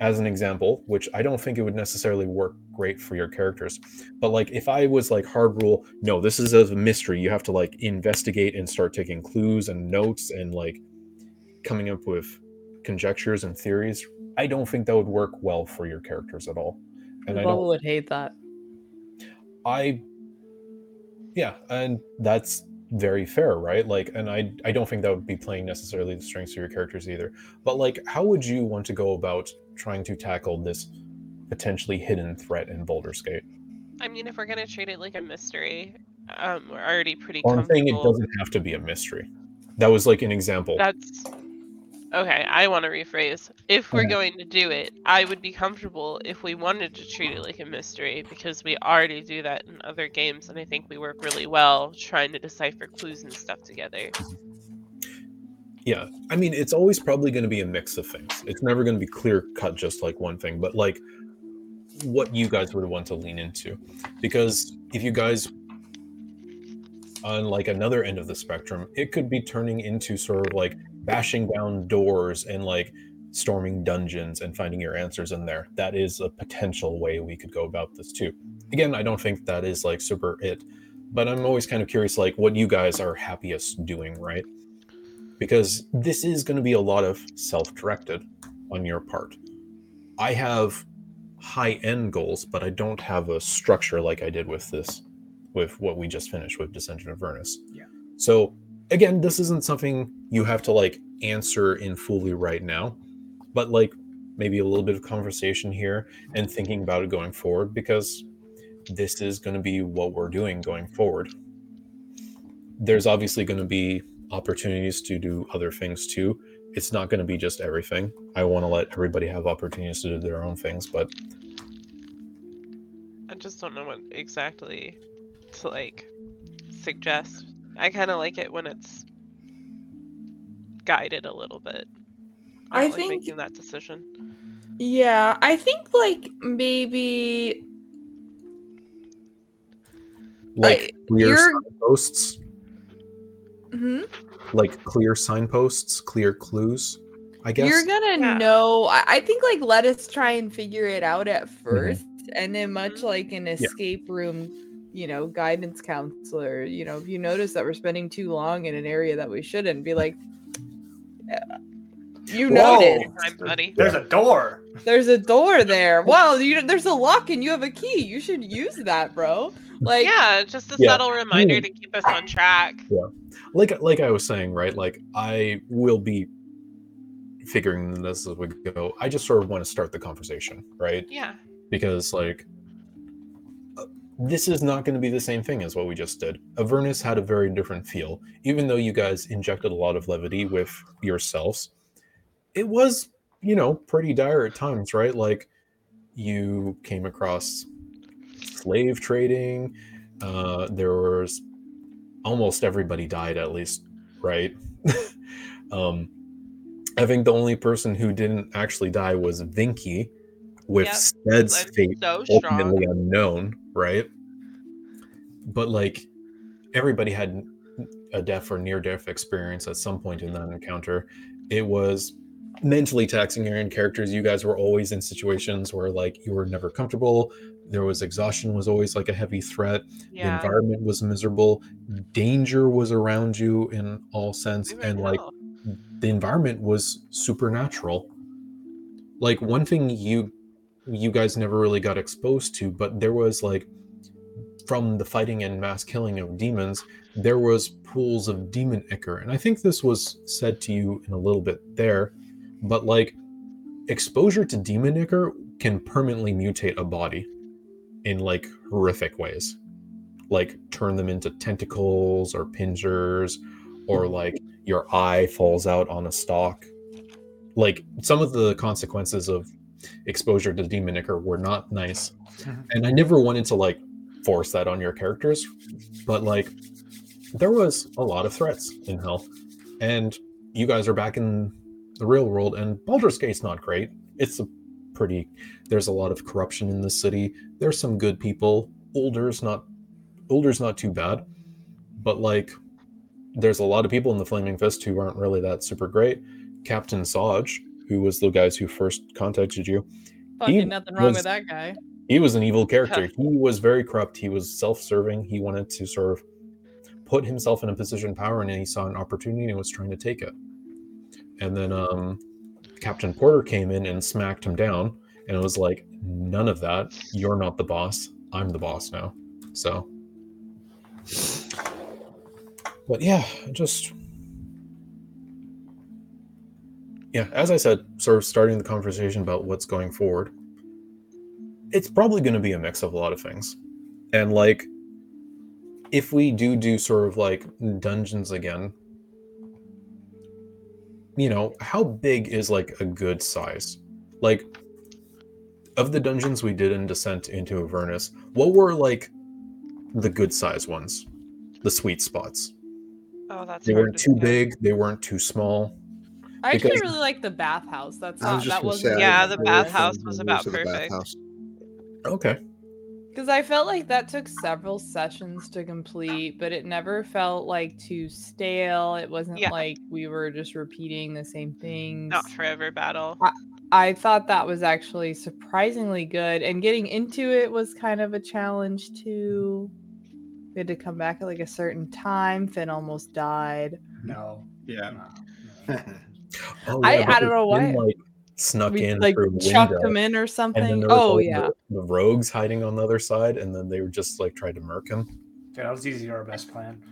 as an example which i don't think it would necessarily work great for your characters but like if i was like hard rule no this is a mystery you have to like investigate and start taking clues and notes and like coming up with conjectures and theories i don't think that would work well for your characters at all and i Bubba would hate that. I yeah, and that's very fair, right? Like and I I don't think that would be playing necessarily the strengths of your characters either. But like how would you want to go about trying to tackle this potentially hidden threat in Baldur's Gate? I mean, if we're gonna treat it like a mystery, um, we're already pretty Well, I'm saying it doesn't have to be a mystery. That was like an example. That's okay. I want to rephrase. If we're Okay. going to do it, I would be comfortable if we wanted to treat it like a mystery because we already do that in other games, and I think we work really well trying to decipher clues and stuff together. Yeah, I mean, it's always probably going to be a mix of things. It's never going to be clear cut, just like one thing, but like what you guys would want to lean into. Because if you guys, on like another end of the spectrum, it could be turning into sort of like bashing down doors and like storming dungeons and finding your answers in there. That is a potential way we could go about this too. Again, I don't think that is like super it, but I'm always kind of curious, like what you guys are happiest doing, right? because this is going to be a lot of self-directed on your part. I have high-end goals, but I don't have a structure like I did with this, with what we just finished with Descent of Avernus. Yeah. So again, this isn't something you have to like answer in fully right now, but like maybe a little bit of conversation here and thinking about it going forward because this is going to be what we're doing going forward. There's obviously going to be opportunities to do other things too. It's not going to be just everything. I want to let everybody have opportunities to do their own things, but I just don't know what exactly to like suggest. I kind of like it when it's guided a little bit. I, I like think- making that decision. Yeah, I think like maybe like clear you're- signposts, hmm like clear signposts, clear clues. I guess. you're gonna Yeah. know. I, I think like let us try and figure it out at 1st And then much like an escape room, you know, guidance counselor, you know, if you notice that we're spending too long in an area that we shouldn't, be like, "Uh, you Whoa. noticed. Time, buddy. There's a door. There's a door there. Well, you there's a lock and you have a key. You should use that, bro. Like, yeah, just a Yeah. subtle reminder Hmm. to keep us on track. Yeah, like like I was saying, right? Like I will be figuring this as we go. I just sort of want to start the conversation, right? Yeah. Because like this is not going to be the same thing as what we just did. Avernus had a very different feel, even though you guys injected a lot of levity with yourselves. It was, you know, pretty dire at times, right? Like you came across slave trading. Uh, there was almost everybody died at least, right? (laughs) um, I think the only person who didn't actually die was Vinky, with Yep, Stead's I'm fate so strong. ultimately unknown, right? But like everybody had a death or near death experience at some point in that encounter. It was mentally taxing your own characters. You guys were always in situations where like you were never comfortable. There was exhaustion was always like a heavy threat. The environment was miserable. Danger was around you in all sense. And like the environment was supernatural. Like one thing you you guys never really got exposed to, but there was like from the fighting and mass killing of demons, there was pools of demon ichor. And I think this was said to you in a little bit there, but like exposure to demon ichor can permanently mutate a body in like horrific ways. Like turn them into tentacles or pincers or like your eye falls out on a stalk. Like some of the consequences of exposure to demon ichor were not nice. Mhm. And I never wanted to like force that on your characters, but like there was a lot of threats in hell. And you guys are back in the real world and Baldur's Gate's not great. It's a pretty there's a lot of corruption in the city. There's some good people. Ulder's not Ulder's not too bad. But like there's a lot of people in the Flaming Fist who aren't really that super great. Captain Zodge, who was the guys who first contacted you, fucking he nothing wrong was- with that guy. he was an evil character. he was very corrupt. He was self-serving. He wanted to sort of put himself in a position of power, and he saw an opportunity and was trying to take it. And then um, Captain Portyr came in and smacked him down, and it was like, none of that. You're not the boss. I'm the boss now. So, but yeah, just yeah. As I said, sort of starting the conversation about what's going forward it's probably going to be a mix of a lot of things. And like, if we do do sort of like dungeons again, you know, how big is like a good size? Like, of the dungeons we did in Descent into Avernus, what were like the good size ones? The sweet spots. Oh, that's They weren't to too big, they weren't too small. I actually because- really like the bathhouse. That's I was not just that wasn't Yeah, the bathhouse was about the perfect. bathhouse. Okay. Because I felt like that took several sessions to complete, but it never felt like too stale. It wasn't Yeah. like we were just repeating the same things. Not forever battle. I thought that was actually surprisingly good, and getting into it was kind of a challenge too. We had to come back at like a certain time. Finn almost died. No. Yeah. No. (laughs) Oh, I- yeah, I don't know why- Like snuck We in like through a chucked window. him in or something. Oh all yeah, the, the rogues hiding on the other side, and then they were just like tried to murk him. Dude, that was easily our best plan.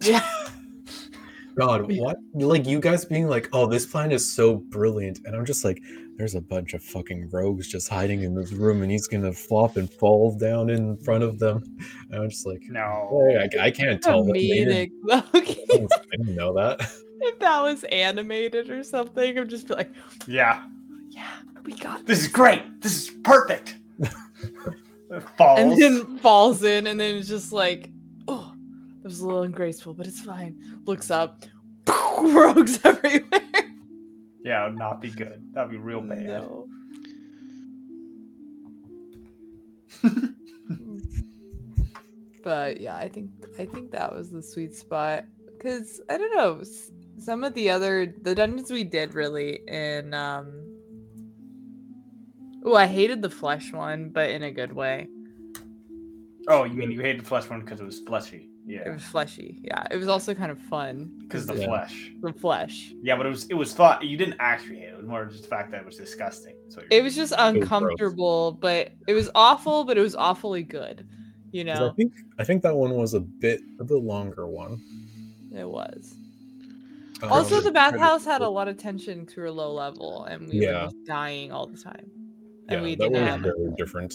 yeah. (laughs) God, what? Like you guys being like, "Oh, this plan is so brilliant," and I'm just like, "There's a bunch of fucking rogues just hiding in this room, and he's gonna flop and fall down in front of them." And I'm just like, No. "Hey, I, I can't tell them. They didn't, Comedic. (laughs) Okay. I didn't know that." (laughs) if that was animated or something, I'm just be like, Yeah. (gasps) yeah, we got This this. is great. This is perfect. (laughs) Falls. and then falls in, and then it's just like, oh, that was a little ungraceful, but it's fine. Looks up, (laughs) rogues everywhere. yeah, it would not be good. That'd be real bad. No. (laughs) but yeah, I think I think that was the sweet spot because I don't know some of the other the dungeons we did really in um Oh, I hated the flesh one, but in a good way. Oh, you mean you hated the flesh one because it was fleshy? Yeah. It was fleshy. Yeah, it was also kind of fun because the Yeah. flesh. the flesh. Yeah, but it was it was fun. You didn't actually hate it. It was more just the fact that it was disgusting. So It was just gross. uncomfortable, but it was awful, but it was awfully good. You 'Cause know, I think I think that one was a bit of the longer one. it was. Um, Also, the bathhouse had a lot of tension to a low level, and we Yeah. were just dying all the time. yeah, And we that didn't was have very different.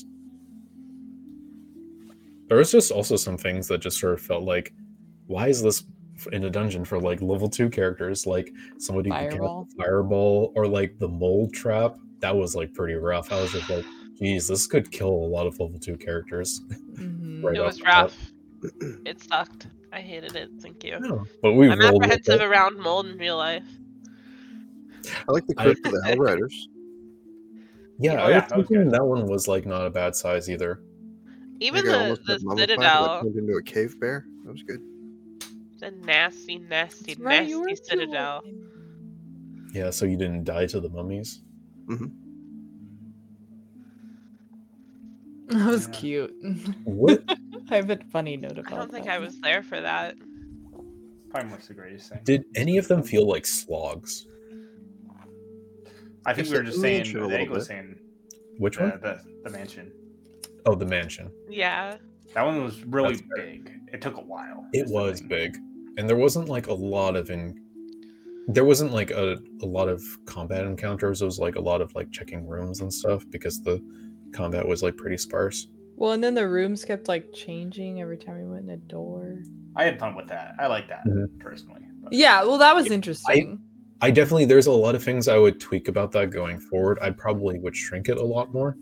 There was just also some things that just sort of felt like, why is this in a dungeon for like level two characters? Like somebody who cast Fireball? a fireball or like the mold trap. That was like pretty rough. I was just like, geez, this could kill a lot of level two characters. (laughs) Mhm. Right it was the top. rough. It sucked. I hated it. Thank you. No, but we I'm apprehensive around mold in real life. I like the I- crypt of the (laughs) Hell Riders. Yeah, Oh, I yeah, was that was thinking good. that one was like not a bad size either. Even Like, I the, almost the got mummified, but I citadel, turned into a cave bear. That was good. the nasty, nasty, right, nasty citadel. cute. Yeah, so you didn't die to the mummies. Mm-hmm. (laughs) That was cute. What? (laughs) I have a funny note about I don't think that. I was there for that. probably what's the greatest thing. Did any of them feel like slogs? I think It's we were just saying. mansion a I think was saying Which the, one? the the mansion. Oh, the mansion. Yeah. That one was really That's fair. big. It took a while. It was big, and there wasn't like a lot of in. There wasn't like a, a lot of combat encounters. It was like a lot of like checking rooms and stuff because the combat was like pretty sparse. Well, and then the rooms kept like changing every time we went in a door. I had fun with that. I like that Mhm. personally. but- Yeah, well, that was interesting. I definitely there's a lot of things I would tweak about that going forward. I probably would shrink it a lot more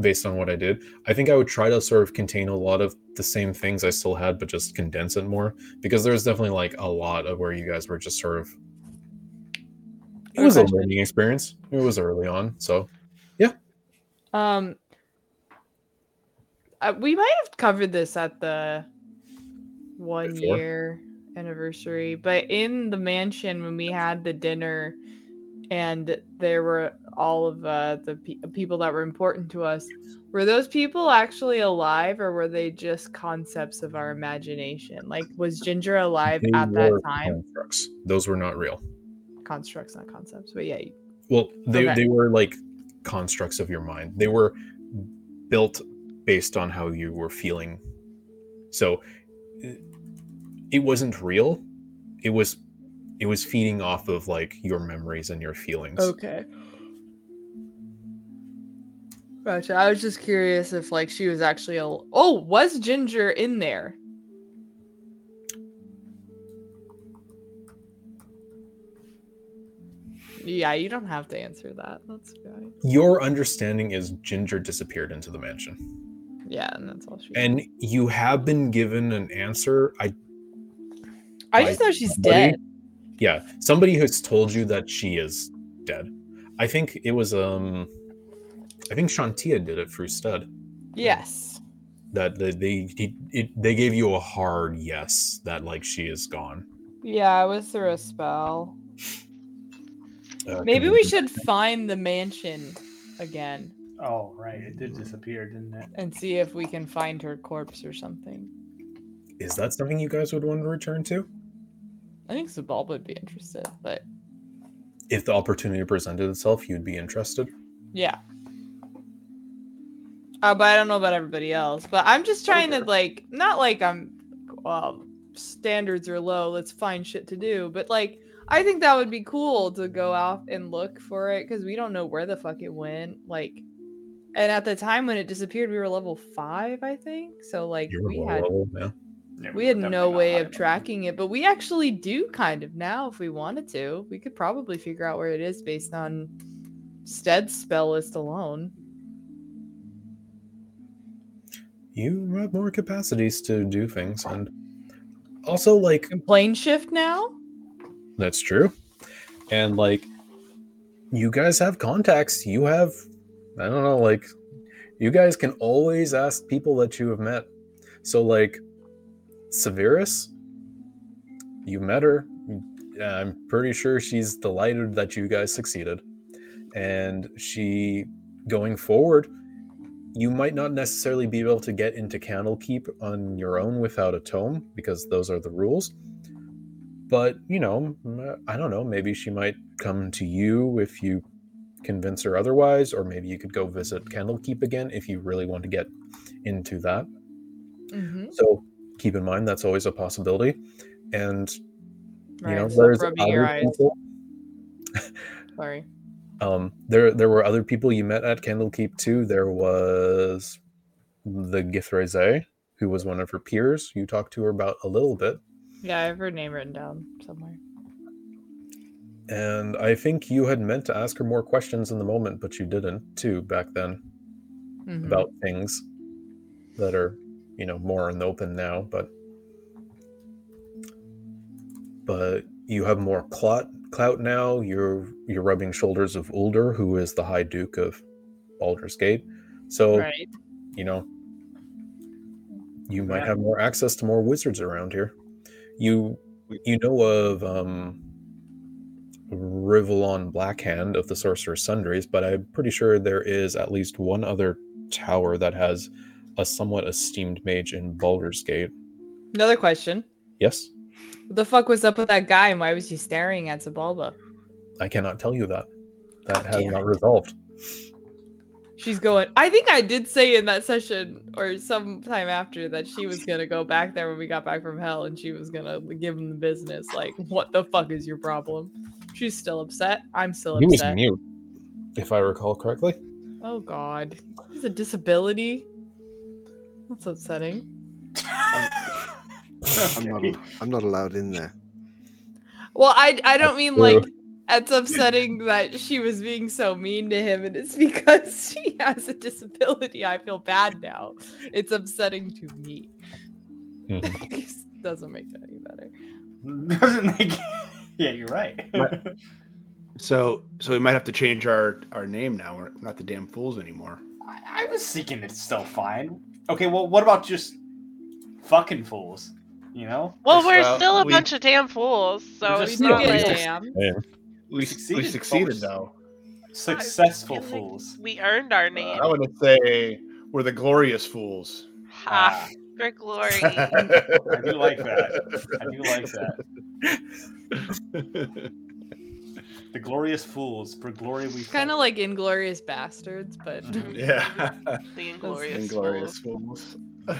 based on what I did. I think I would try to sort of contain a lot of the same things I still had, but just condense it more because there's definitely like a lot of where you guys were just sort of. It was a learning experience. It was early on, so Um, uh, we might have covered this at the one Before? year anniversary, but in the mansion when we had the dinner, and there were all of uh, the pe- people that were important to us. Were those people actually alive, or were they just concepts of our imagination? Like, was Ginger alive they at that time? constructs. Those were not real. Constructs, not concepts, but yeah, Well, they, Okay. they were like constructs of your mind. They were built based on how you were feeling. So it- it wasn't real. It was it was feeding off of like your memories and your feelings. Okay. Gotcha. I was just curious if like she was actually a oh was Ginger in there? Yeah, you don't have to answer that. That's fine. Your understanding is Ginger disappeared into the mansion. Yeah, and that's all she. And you have been given an answer. I I just know she's somebody- dead. yeah, somebody has told you that she is dead. I think it was um I think Chauntea did it through Stud. Yes. that they they he, it, they gave you a hard yes that like she is gone. Yeah, it was through a spell. Uh, Maybe we should find the mansion again Oh right, it did disappear, didn't it? and see if we can find her corpse or something. Is that something you guys would want to return to I think Zabal would be interested, but if the opportunity presented itself? You'd be interested. Yeah. Uh, but I don't know about everybody else. But I'm just trying to like, not like I'm, well, standards are low. Let's find shit to do. But like, I think that would be cool to go out and look for it because we don't know where the fuck it went. Like, and at the time when it disappeared, we were level five, I think. So like, You're we had level, yeah. Yeah, we had no way of tracking it, but we actually do kind of now if we wanted to. We could probably figure out where it is based on Stead's spell list alone. You have more capacities to do things, and also like And plane shift now? That's true. And like you guys have contacts. You have I don't know, like you guys can always ask people that you have met. So like Severus, you met her. I'm pretty sure she's delighted that you guys succeeded. And she going forward, you might not necessarily be able to get into Candlekeep on your own without a tome because those are the rules. But, you know, I don't know, maybe she might come to you if you convince her otherwise, or maybe you could go visit Candlekeep again if you really want to get into that. Mm-hmm. So keep in mind that's always a possibility. And you know, Right, there's other people. (laughs) (laughs) Sorry. Um, there there were other people you met at Candlekeep too. There was the Githzerai, who was one of her peers. You talked to her about a little bit. Yeah, I have her name written down somewhere. And I think you had meant to ask her more questions in the moment, but you didn't too back then Mhm. about things that are, you know, more in the open now. But but you have more clout clout now. You're you're rubbing shoulders of Ulder, who is the High Duke of Baldur's Gate. So right. you know, you might Yeah. have more access to more wizards around here. You you know of um Rivellon Blackhand of the Sorcerer's Sundries, but I'm pretty sure there is at least one other tower that has a somewhat esteemed mage in Baldur's Gate. Another question. Yes, What the fuck was up with that guy and why was he staring at Zabulba? I cannot tell you that. That has not it. resolved. She's going. I think I did say in that session or sometime after that she was gonna go back there when we got back from hell and she was gonna give him the business. Like, what the fuck is your problem? She's still upset. I'm still He was upset. mute, if I recall correctly. Oh god. He's a disability. That's upsetting. I'm not. I'm not allowed in there. Well, I I don't mean like it's upsetting that she was being so mean to him and it's (laughs) because she has a disability. I feel bad now. It's upsetting to me. (laughs) Mhm. Doesn't make it any better. (laughs) Doesn't make. Yeah, you're right. Right. So, so we might have to change our our name now. We're not the damn fools anymore. I, I was thinking it's still fine. Okay, well, what about just fucking fools? You know? Well, Just, we're uh, still a we- bunch of damn fools, so We're it's just We not did not get like Yeah. We We succeeded. succeeded, We succeeded folks. though. successful I like fools. we earned our Uh, name. I want to say we're the glorious fools. Ha, (laughs) for glory. (laughs) I do like that. I do like that. (laughs) The glorious fools for glory we. Kind of like Inglourious Basterds, but Mhm. yeah. the inglorious. Inglorious fools. fools.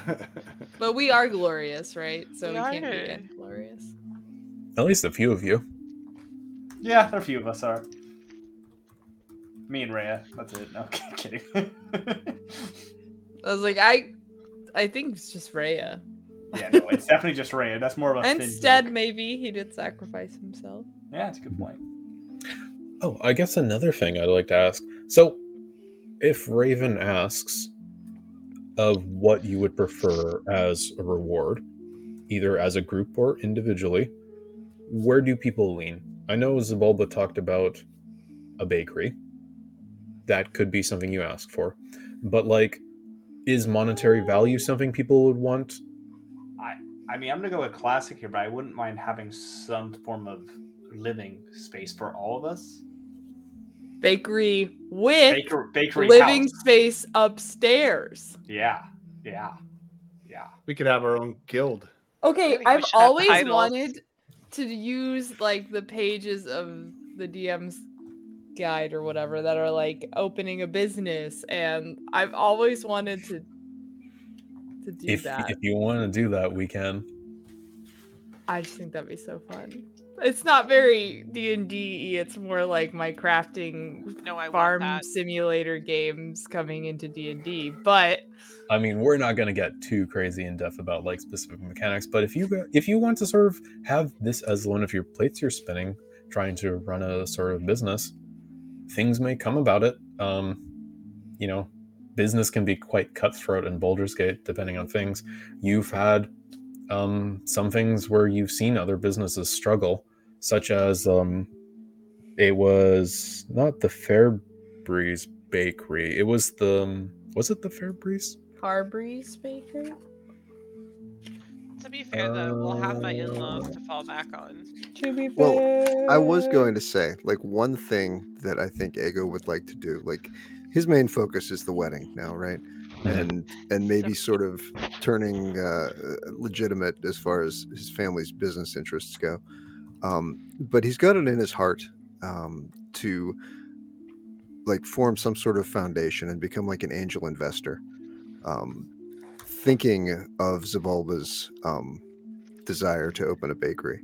but we are glorious, right? So We we, can't be inglorious. At least a few of you. Yeah, there are a few of us are. Me and Rhea. That's it. No, (laughs) kidding. I was like, I, I think it's just Rhea. yeah, no, it's definitely just Rhea. That's more of a. And thin joke. maybe he did sacrifice himself. Yeah, that's a good point. Oh, I guess another thing I'd like to ask. So, if Raven asks of what you would prefer as a reward, either as a group or individually, where do people lean? I know Zabulba talked about a bakery. That could be something you ask for. But, like, is monetary value something people would want? I I mean, I'm gonna go with classic here, but I wouldn't mind having some form of living space for all of us. Bakery with Baker, bakery living house. space upstairs. Yeah, yeah, yeah. we could have our own guild. Okay, I've always titles. wanted to use like the pages of the DM's guide or whatever that are like opening a business, and I've always wanted to to do If, that. if you want to do that, we can. I just think that'd be so fun. It's not very D and D. It's more like my crafting No, I farm simulator games coming into D and D, but I mean, we're not going to get too crazy in depth about like specific mechanics, but if you if you want to sort of have this as one of your plates you're spinning, trying to run a sort of business, things may come about it. Um, you know, business can be quite cutthroat in Baldur's Gate, depending on things. You've had um, some things where you've seen other businesses struggle, such as um, it was not the Fairbreeze Bakery. It was the um, was it the Fairbreeze? Carbreeze Baker. To be fair, though, we'll have my in-laws to fall back on. To be fair. Well. I was going to say, like, one thing that I think Ego would like to do, like, his main focus is the wedding now, right? And and maybe sort of turning uh, legitimate as far as his family's business interests go. Um, but he's got it in his heart um, to like form some sort of foundation and become like an angel investor. Um, thinking of Zabulba's um, desire to open a bakery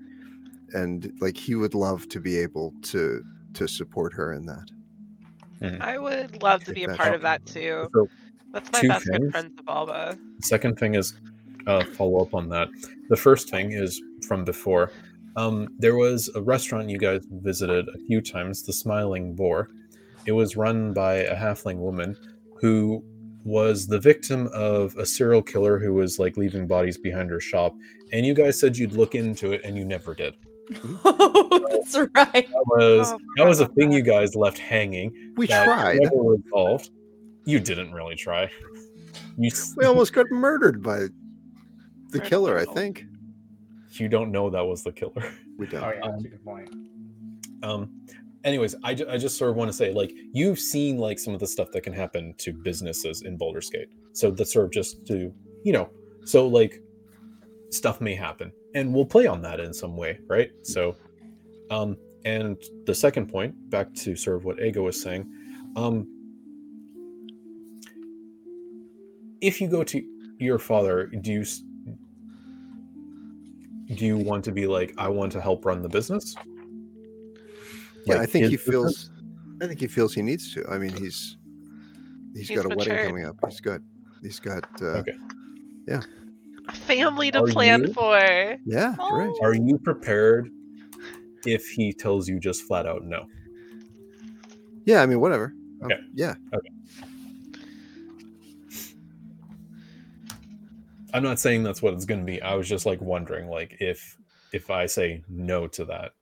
and like he would love to be able to to support her in that I would love to be a part of that too. So, That's my two best good things. friend Zabulba. Second thing is uh, follow up on that. The first thing is from before. Um, there was a restaurant you guys visited a few times, the Smiling Boar. It was run by a halfling woman who was the victim of a serial killer who was like leaving bodies behind her shop. And you guys said you'd look into it, and you never did. (laughs) That's right. That was Oh, that was a thing you guys left hanging. we tried Never resolved. You didn't really try. You s- we almost got murdered by the killer i think you don't know that was the killer. we don't Oh yeah, that's a good point. um anyways I, ju- I just sort of want to say like you've seen like some of the stuff that can happen to businesses in Baldur's Gate so that's sort of just to you know so like stuff may happen. And we'll play on that in some way right? So um and the second point back to sort of what ego was saying um if you go to your father do you do you want to be like i want to help run the business yeah Like i think he feels i think he feels he needs to i mean he's he's He's got a wedding coming up he's got he's got uh Okay. A family to Are plan you? for. yeah right Oh. Are you prepared if he tells you just flat out no? yeah i mean whatever Um, Okay. yeah I'm not saying that's what it's going to be. I was just like wondering, like if if I say no to that,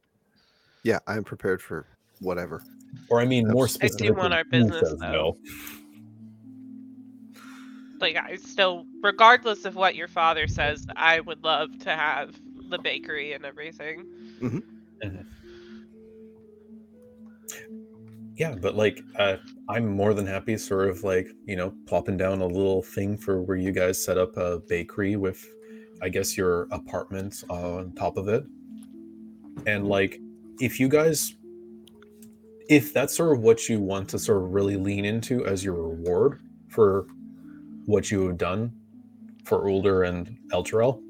yeah i'm prepared for whatever or I mean more specifically. I do want our who business, says though. no. Like I still, regardless of what your father says, I would love to have the bakery and everything. Yeah, but like uh, I'm more than happy, sort of like you know, plopping down a little thing for where you guys set up a bakery with, I guess your apartment on top of it, and like if you guys, if that's sort of what you want to sort of really lean into as your reward for what you have done for Ulder and Elturel,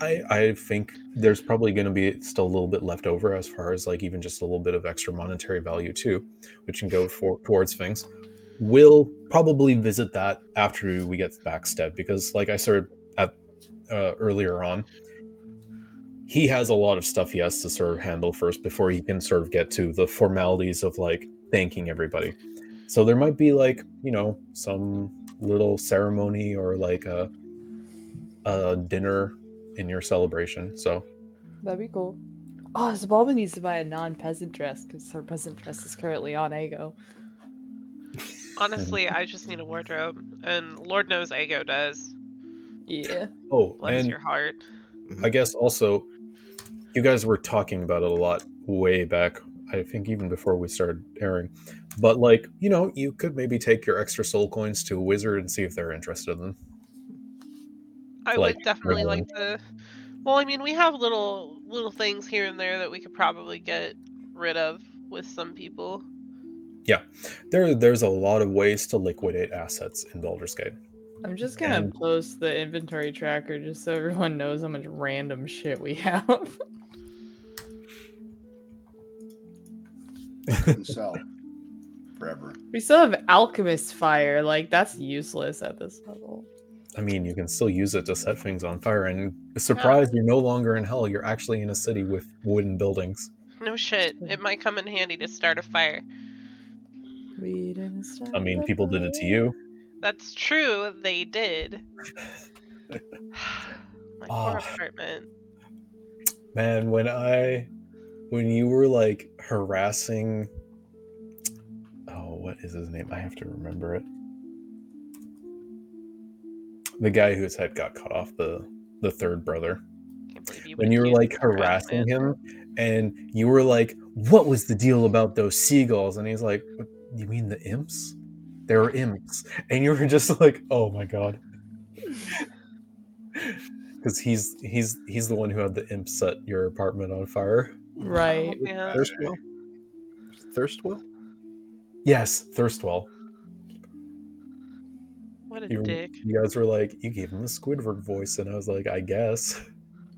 I I think there's probably going to be still a little bit left over as far as like even just a little bit of extra monetary value too, which can go for towards things. We'll probably visit that after we get back Stead because, like I said at uh, earlier on, he has a lot of stuff he has to sort of handle first before he can sort of get to the formalities of like thanking everybody. So there might be like you know some little ceremony or like a a dinner in your celebration. So That'd be cool. Oh, Zabulba needs to buy a non-peasant dress because her peasant dress is currently on Ego. Honestly, I just need a wardrobe, and Lord knows Ego does. Yeah. oh, Bless and your heart. Mm-hmm. I guess also you guys were talking about it a lot way back. I think even before we started airing. But like, you know, you could maybe take your extra soul coins to a wizard and see if they're interested in them. I like, would definitely really. like to. Well, I mean, we have little little things here and there that we could probably get rid of with some people. Yeah, there there's a lot of ways to liquidate assets in Baldur's Gate. I'm just gonna And- post the inventory tracker just so everyone knows how much random shit we (laughs) have. Couldn't sell forever. we still have alchemist fire. Like that's useless at this level. I mean, you can still use it to set things on fire and surprise you're no longer in hell. You're actually in a city with wooden buildings. No shit. It might come in handy to start a fire. We didn't start I mean, the people did it to you. That's true. They did. (sighs) (sighs) My poor Ah. apartment. Man, when I when you were like harassing oh, what is his name? I have to remember it. The guy whose head got cut off, the the third brother. You when you were like harassing him and you were like what was the deal about those seagulls? And he's like "What- you mean the imps? They were imps. And you were just like oh my god. (laughs) Because he's he's he's the one who had the imp set your apartment on fire Right. Yeah. Thurstwell. Thurstwell. yes thurstwell What a you, dick. you guys were like you gave him the squidward voice and i was like i guess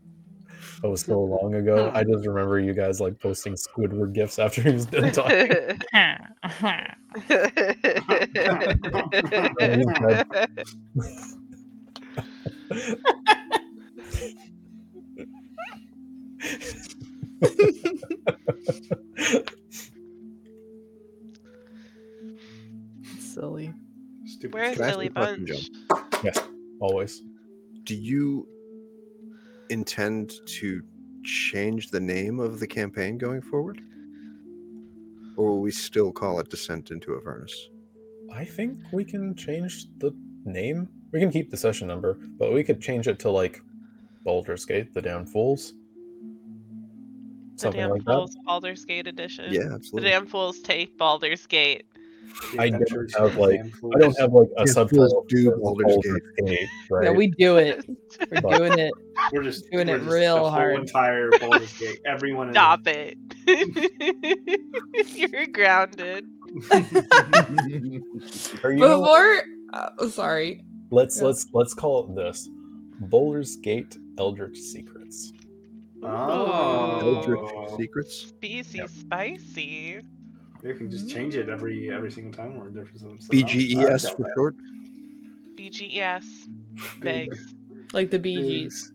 (laughs) that was so long ago (laughs) i just remember you guys like posting squidward gifs after he was (laughs) done talking (laughs) Silly. Stupid. Where's Can I ask Silly you a question, Bunch? always Do you intend to change the name of the campaign going forward, or will we still call it Descent into Avernus? I think we can change the name. We can keep the session number, but we could change it to like Baldur's Gate, the Damn Fools. The Something Damn like Fools Baldur's Gate edition. Yeah, absolutely. The. Damn Fools take Baldur's Gate. I don't have, like- I don't have like a Damn subtitle. Fools do for Baldur's Gate, right? (laughs) Yeah, we do it. We're But- doing it. We're just Doing we're it just real the whole hard. entire Baldur's Gate. Everyone. in Stop it. (laughs) You're grounded. (laughs) Or, you before, uh, sorry. let's yeah. let's let's call it this: Baldur's Gate Eldritch Secrets. Oh. Eldritch Secrets. Spicy Yep. spicy. You can just change it every every single time we're different. some- some BGES else. for short. BGES. Big. Like the Bee Gees.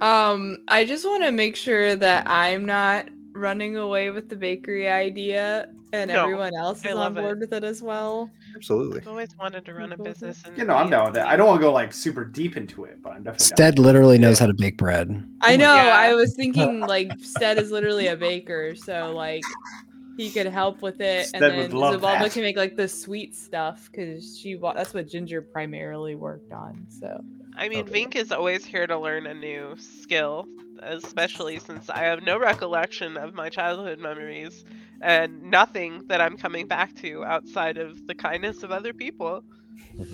Um, I just want to make sure that I'm not running away with the bakery idea and No, everyone else is on love it. board with it as well. Absolutely. I've always wanted to run a business. In You know, I'm down with that. I don't want to go like super deep into it, but I'm definitely. down. Stead literally knows how to bake bread. I Oh know. God. I was thinking (laughs) like Stead is literally a baker, so like he could help with it, Stead and then would Zabulba can make like the sweet stuff because she wa- that's what Ginger primarily worked on. So I mean, Okay. Vink is always here to learn a new skill, especially since I have no recollection of my childhood memories and nothing that I'm coming back to outside of the kindness of other people. (laughs)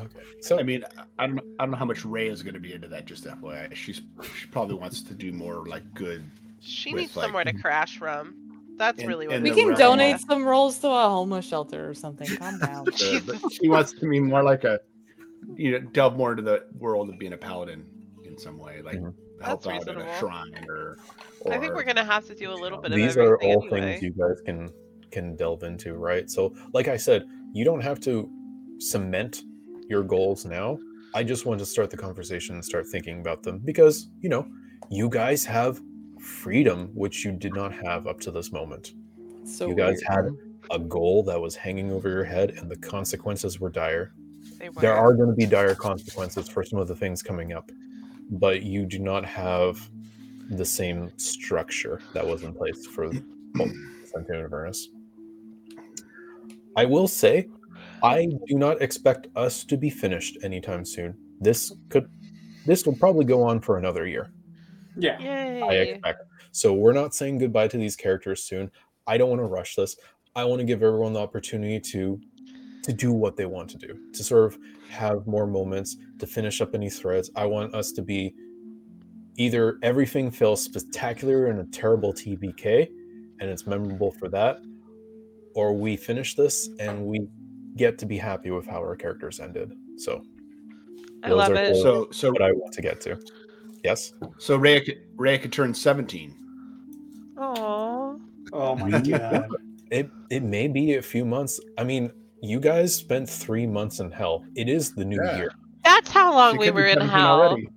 Okay. So I mean, I don't, I don't know how much Ray is going to be into that. Just FYI, she's she probably wants to do more like good. She With, needs like- somewhere to crash from. That's And- really what we can donate some rolls to a homeless shelter or something. Calm down. (laughs) She (laughs) wants to be more like a, you know, delve more into the world of being a paladin in some way, like Mhm. help That's out at a shrine or. or I think we're gonna have to do a little bit of these are all anyway. things you guys can can delve into right so like i said you don't have to cement your goals now i just want to start the conversation and start thinking about them because you know you guys have freedom which you did not have up to this moment So you guys weird. had a goal that was hanging over your head and the consequences were dire They there are going to be dire consequences for some of the things coming up but you do not have the same structure that was in place for well, Descent into Avernus. I will say, I do not expect us to be finished anytime soon. This could, this will probably go on for another year. Yeah. I expect. So we're not saying goodbye to these characters soon. I don't want to rush this. I want to give everyone the opportunity to to do what they want to do, to sort of have more moments, to finish up any threads. I want us to be either everything feels spectacular and a terrible TPK, and it's memorable for that, or we finish this and we get to be happy with how our characters ended. So I love it. goals So so what I want to get to. Yes. so Ray could, Ray could turn seventeen. Aww. Oh my (laughs) god. It it may be a few months. I mean, you guys spent three months in hell. It is the new Yeah. year. That's how long She we were in hell. already.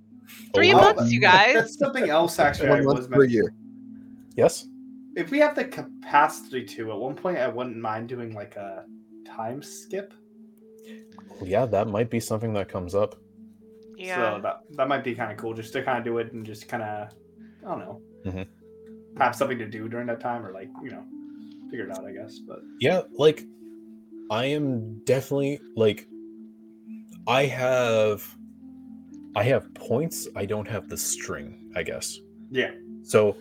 Three Oh, wow. months, you guys. That's something else actually. I One was month per year. Yes. If we have the capacity to, at one point, I wouldn't mind doing like a time skip. Yeah, that might be something that comes up. Yeah. So that that might be kind of cool, just to kind of do it and just kind of, I don't know, Mhm. have something to do during that time, or like you know, figure it out. I guess, but Yeah, like I am definitely like I have I have points. I don't have the string, I guess. Yeah. So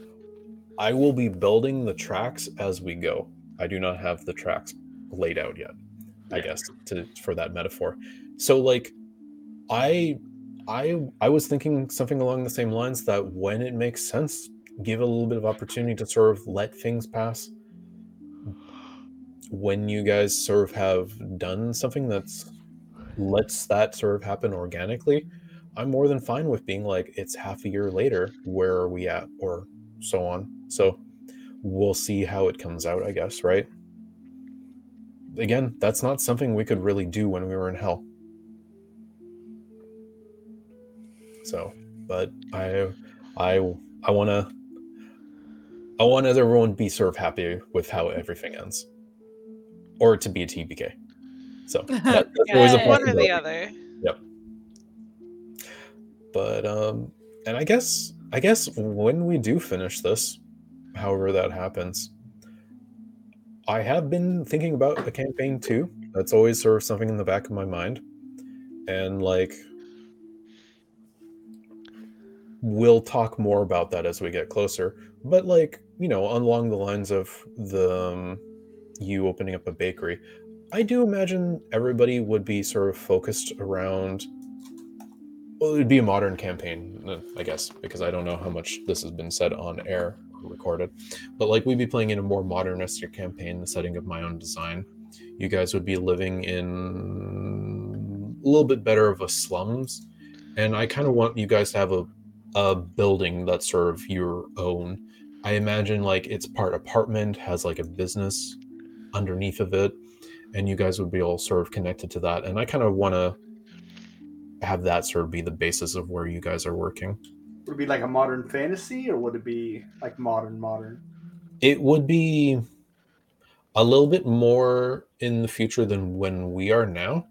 I will be building the tracks as we go. I do not have the tracks laid out yet. I guess to for that metaphor. So like I I I was thinking something along the same lines that when it makes sense, give a little bit of opportunity to sort of let things pass. When you guys sort of have done something that's lets that sort of happen organically, I'm more than fine with being like, it's half a year later, where are we at? Or so on. So we'll see how it comes out, I guess, right? Again, that's not something we could really do when we were in hell. So, but I I I wanna I want everyone to be sort of happy with how everything ends. Or to be a TPK. So (laughs) that, that's always a one or the other. Yep. But um and i guess i guess when we do finish this however that happens i have been thinking about a campaign too that's always sort of something in the back of my mind and like we'll talk more about that as we get closer but like you know along the lines of the um, you opening up a bakery i do imagine everybody would be sort of focused around well, it'd be a modern campaign, uh, I guess, because I don't know how much this has been said on air or recorded. But like we'd be playing in a more modernistic campaign, the setting of my own design. You guys would be living in a little bit better of a slums, and I kind of want you guys to have a a building that's sort of your own. I imagine like it's part apartment, has like a business underneath of it, and you guys would be all sort of connected to that. And I kind of want to have that sort of be the basis of where you guys are working. Would it be like a modern fantasy, or would it be like modern modern? It would be a little bit more in the future than when we are now.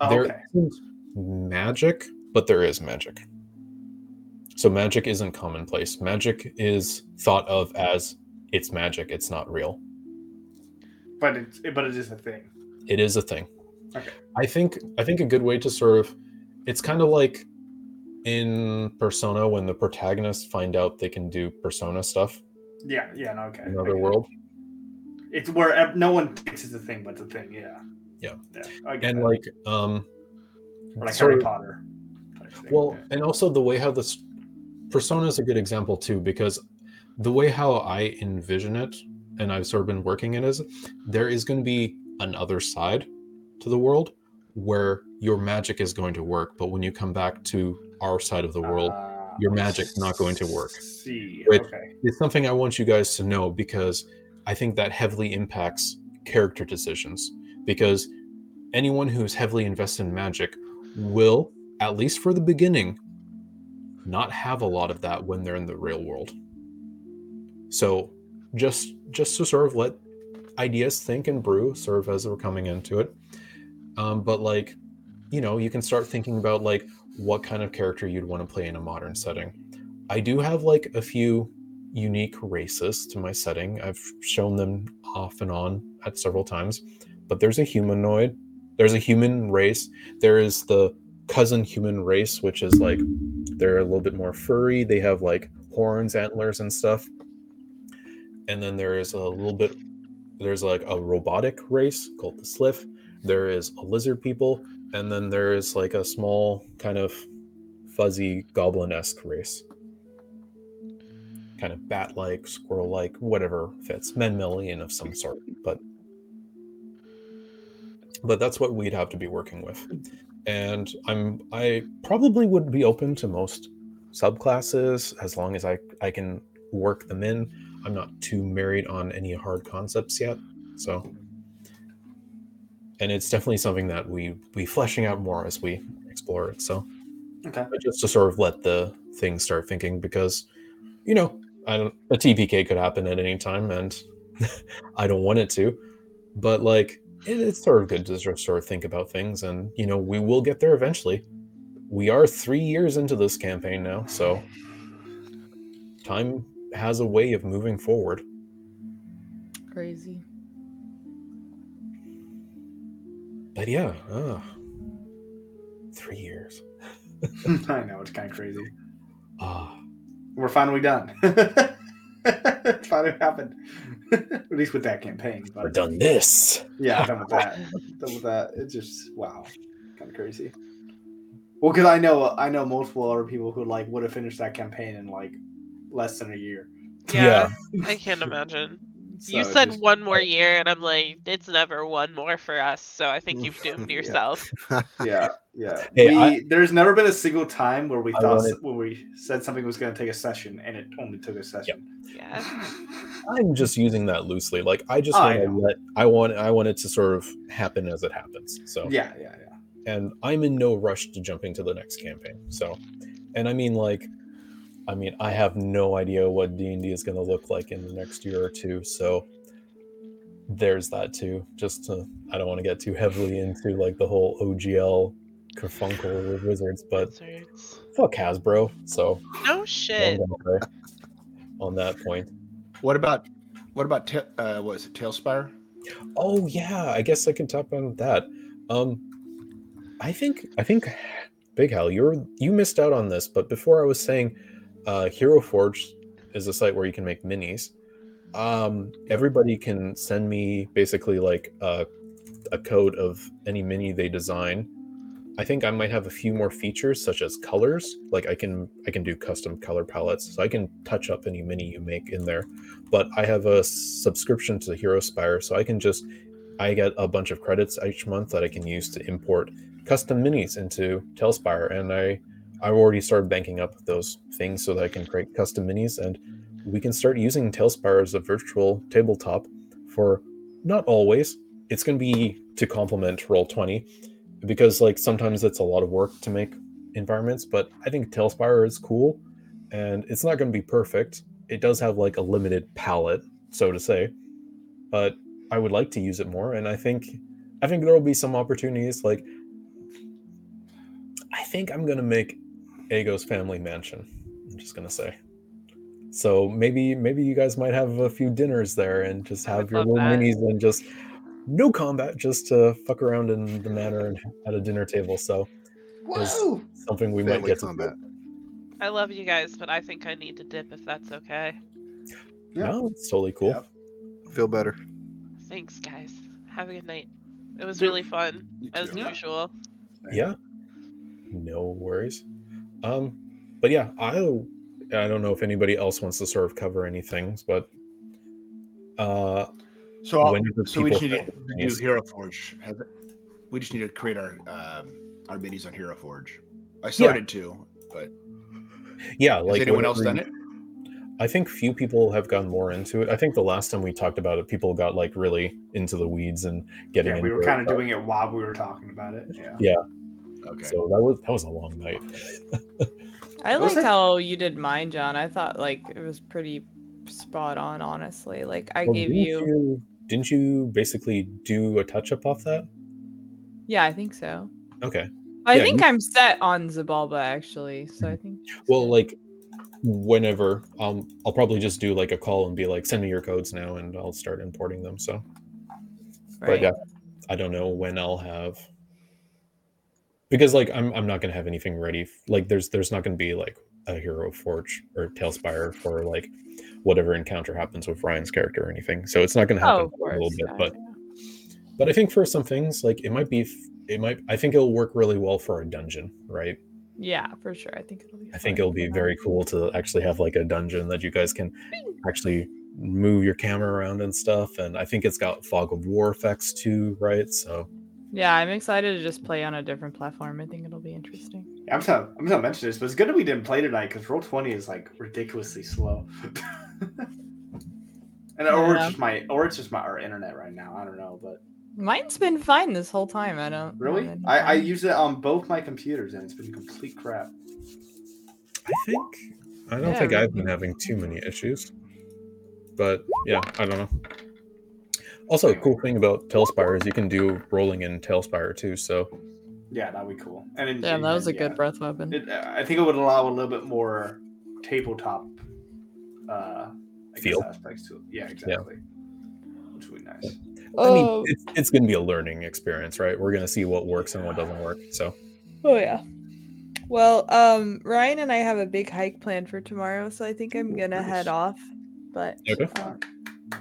Oh, there okay. magic, but there is magic. So magic isn't commonplace. Magic is thought of as it's magic, it's not real. But it's but it is a thing. It is a thing. Okay. I think I think a good way to sort of it's kind of like in Persona when the protagonists find out they can do Persona stuff Yeah, yeah, no, okay. another world. It's where no one thinks it's a thing, but it's a thing. Yeah. Yeah. Yeah. And that. like um Or like Harry of- Potter. Well, yeah. and also the way how this persona is a good example too, because the way how I envision it, and I've sort of been working in is there is going to be another side to the world where your magic is going to work, but when you come back to our side of the world, Ah, your magic's not going to work. See, Which- okay. it's something I want you guys to know because I think that heavily impacts character decisions. Because anyone who's heavily invested in magic will, at least for the beginning, not have a lot of that when they're in the real world. So just just to sort of let ideas think and brew sort of as we're coming into it. Um, but like, you know, you can start thinking about like what kind of character you'd want to play in a modern setting. I do have like a few unique races to my setting. I've shown them off and on at several times. But there's a humanoid, there's a human race, there is the cousin human race, which is like they're a little bit more furry. They have like horns, antlers, and stuff. And then there is a little bit there's like a robotic race called the Sliff. There is a lizard people, and then there is like a small kind of fuzzy goblin-esque race kind of bat-like, squirrel-like, whatever fits, mammalian of some sort. But but that's what we'd have to be working with. And I'm I probably would be open to most subclasses as long as I I can work them in. I'm not too married on any hard concepts yet. So and it's definitely something that we we fleshing out more as we explore it. So Okay. but just to sort of let the thing start thinking because you know I don't, a tpk could happen at any time and (laughs) i don't want it to but like it, it's sort of good to sort of, sort of think about things and you know we will get there eventually we are three years into this campaign now so time has a way of moving forward Crazy. but yeah uh, three years. (laughs) I know it's kind of crazy. Ah, We're finally done. it (laughs) finally happened. (laughs) At least with that campaign. we're done this. yeah, done with that. done with that. It's just wow, kind of crazy. Well, because I know I know multiple other people who like would have finished that campaign in like less than a year. Yeah, I can't (laughs) imagine. So you said just- one more year, and I'm like, it's never one more for us. So I think you've (laughs) doomed yourself. (laughs) Yeah, yeah. Hey, we, I- there's never been a single time where we I thought wanted- when we said something was going to take a session and it only took a session. Yeah. I'm just using that loosely. Like I just Oh, want I to let I want I want it to sort of happen as it happens. So Yeah, yeah, yeah. and I'm in no rush to jump into the next campaign. So, and I mean, like, I mean, I have no idea what D and D is going to look like in the next year or two. So, there's that too. Just to, I don't want to get too heavily into like the whole OGL kerfunkle with wizards, but Wizards. fuck Hasbro. So, No shit. on that point. What about what about ta- uh, what is it, TaleSpire? Oh yeah, I guess I can talk about that. Um, I think I think Big Hal, you're you missed out on this, but before I was saying, uh, Hero Forge is a site where you can make minis. Um, everybody can send me basically like a, a code of any mini they design. I think I might have a few more features such as colors. Like I can I can do custom color palettes, so I can touch up any mini you make in there. But I have a subscription to Hero Spire, so I can just I get a bunch of credits each month that I can use to import custom minis into TaleSpire, and I I've already started banking up those things so that I can create custom minis, and we can start using TaleSpire as a virtual tabletop for not always. It's going to be to complement Roll Twenty because like sometimes it's a lot of work to make environments, but I think TaleSpire is cool, and it's not going to be perfect. It does have like a limited palette, so to say, but I would like to use it more, and I think I think there will be some opportunities. Like I think I'm gonna make Ego's family mansion. I'm just gonna say. So maybe maybe you guys might have a few dinners there and just have your little that. minis and just no combat, just to fuck around in the manor and at a dinner table. So is something we might get combat. to. I love you guys, but I think I need to dip if that's okay. Yeah. No, it's totally cool. Yep. Feel better. Thanks, guys. Have a good night. It was really fun, as. Yeah. usual. yeah no worries um but yeah i i don't know if anybody else wants to sort of cover anything but uh So, I'll- Whenever so we just need to find do. Hero Forge. Have We just need to create our um, our minis on Hero Forge. I started to, but yeah has like anyone else done it? i think few people have gone more into it i think the last time we talked about it people got like really into the weeds and getting Yeah, we into were it, kind of but- doing it while we were talking about it. Yeah. yeah Okay. so that was that was a long night (laughs) I liked how you did mine, John. I thought like it was pretty spot on, honestly. Like I Well, gave didn't you... didn't you basically do a touch up off that yeah, I think so. okay I Yeah, think you- I'm set on Zabulba actually, so I think. well like whenever um i'll probably just do like a call and be like send me your codes now and i'll start importing them so but Right. yeah i don't know when i'll have because like i'm, I'm not going to have anything ready like there's there's not going to be like a hero forge or talespire for like whatever encounter happens with ryan's character or anything so it's not going to oh, happen Oh, a little bit yeah, but yeah. but i think for some things like it might be it might i think it'll work really well for a dungeon right Yeah, for sure. I think it'll be. I think it'll be very cool to actually have like a dungeon that you guys can actually move your camera around and stuff. And I think it's got fog of war effects too, right? So Yeah, I'm excited to just play on a different platform. I think it'll be interesting. Yeah, I'm gonna I'm gonna mention this, but it's good that we didn't play tonight because roll twenty is like ridiculously slow. (laughs) and or it's just my or it's just my our internet right now. I don't know, but Mine's been fine this whole time. I don't really, I, I use it on both my computers and it's been complete crap. I think I don't Yeah, think I've been having too many issues. But yeah, I don't know. Also, a cool thing about TaleSpire is you can do rolling in TaleSpire too. So Yeah, that'd be cool. And in, Damn, that was a yeah, good breath weapon. It, I think it would allow a little bit more tabletop uh, I Feel. guess aspects to it. Yeah, exactly. Which would be nice. I mean, Oh. it's, it's going to be a learning experience, right? We're going to see what works and what doesn't work. So Oh yeah. Well, um, Ryan and I have a big hike planned for tomorrow, so I think I'm gonna head off. But Okay. uh,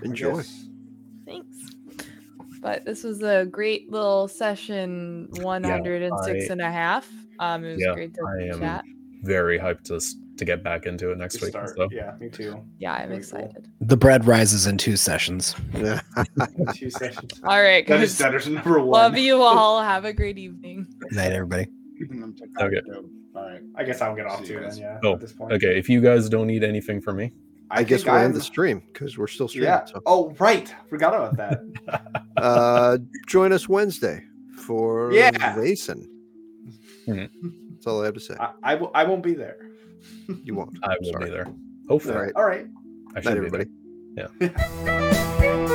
Enjoy. Yes. thanks. But this was a great little session, 106 I- and a half. Um, it was Yeah, great to I am chat. very hyped to to get back into it next Good week. start. stuff. Yeah, me too. Yeah, I'm Very cool. excited. The bread rises in two sessions. (laughs) Yeah. Two sessions. (laughs) All right, That is guys. number one. Love you (laughs) all. Have a great evening. Good night, everybody. Okay. All right. I guess I'll get off See you too then. Yeah. Oh, at this point. Okay, if you guys don't need anything from me, I, guess we'll end I'm- the stream because we're still streaming. Yeah. So. Oh right, forgot about that. (laughs) Uh, join us Wednesday for Yeah. Vason. Mhm. That's all I have to say. I, I, w- I won't be there. You won't. I will Sorry. be there. Hopefully, All right. All right. I Night, should be everybody. there. Yeah. (laughs)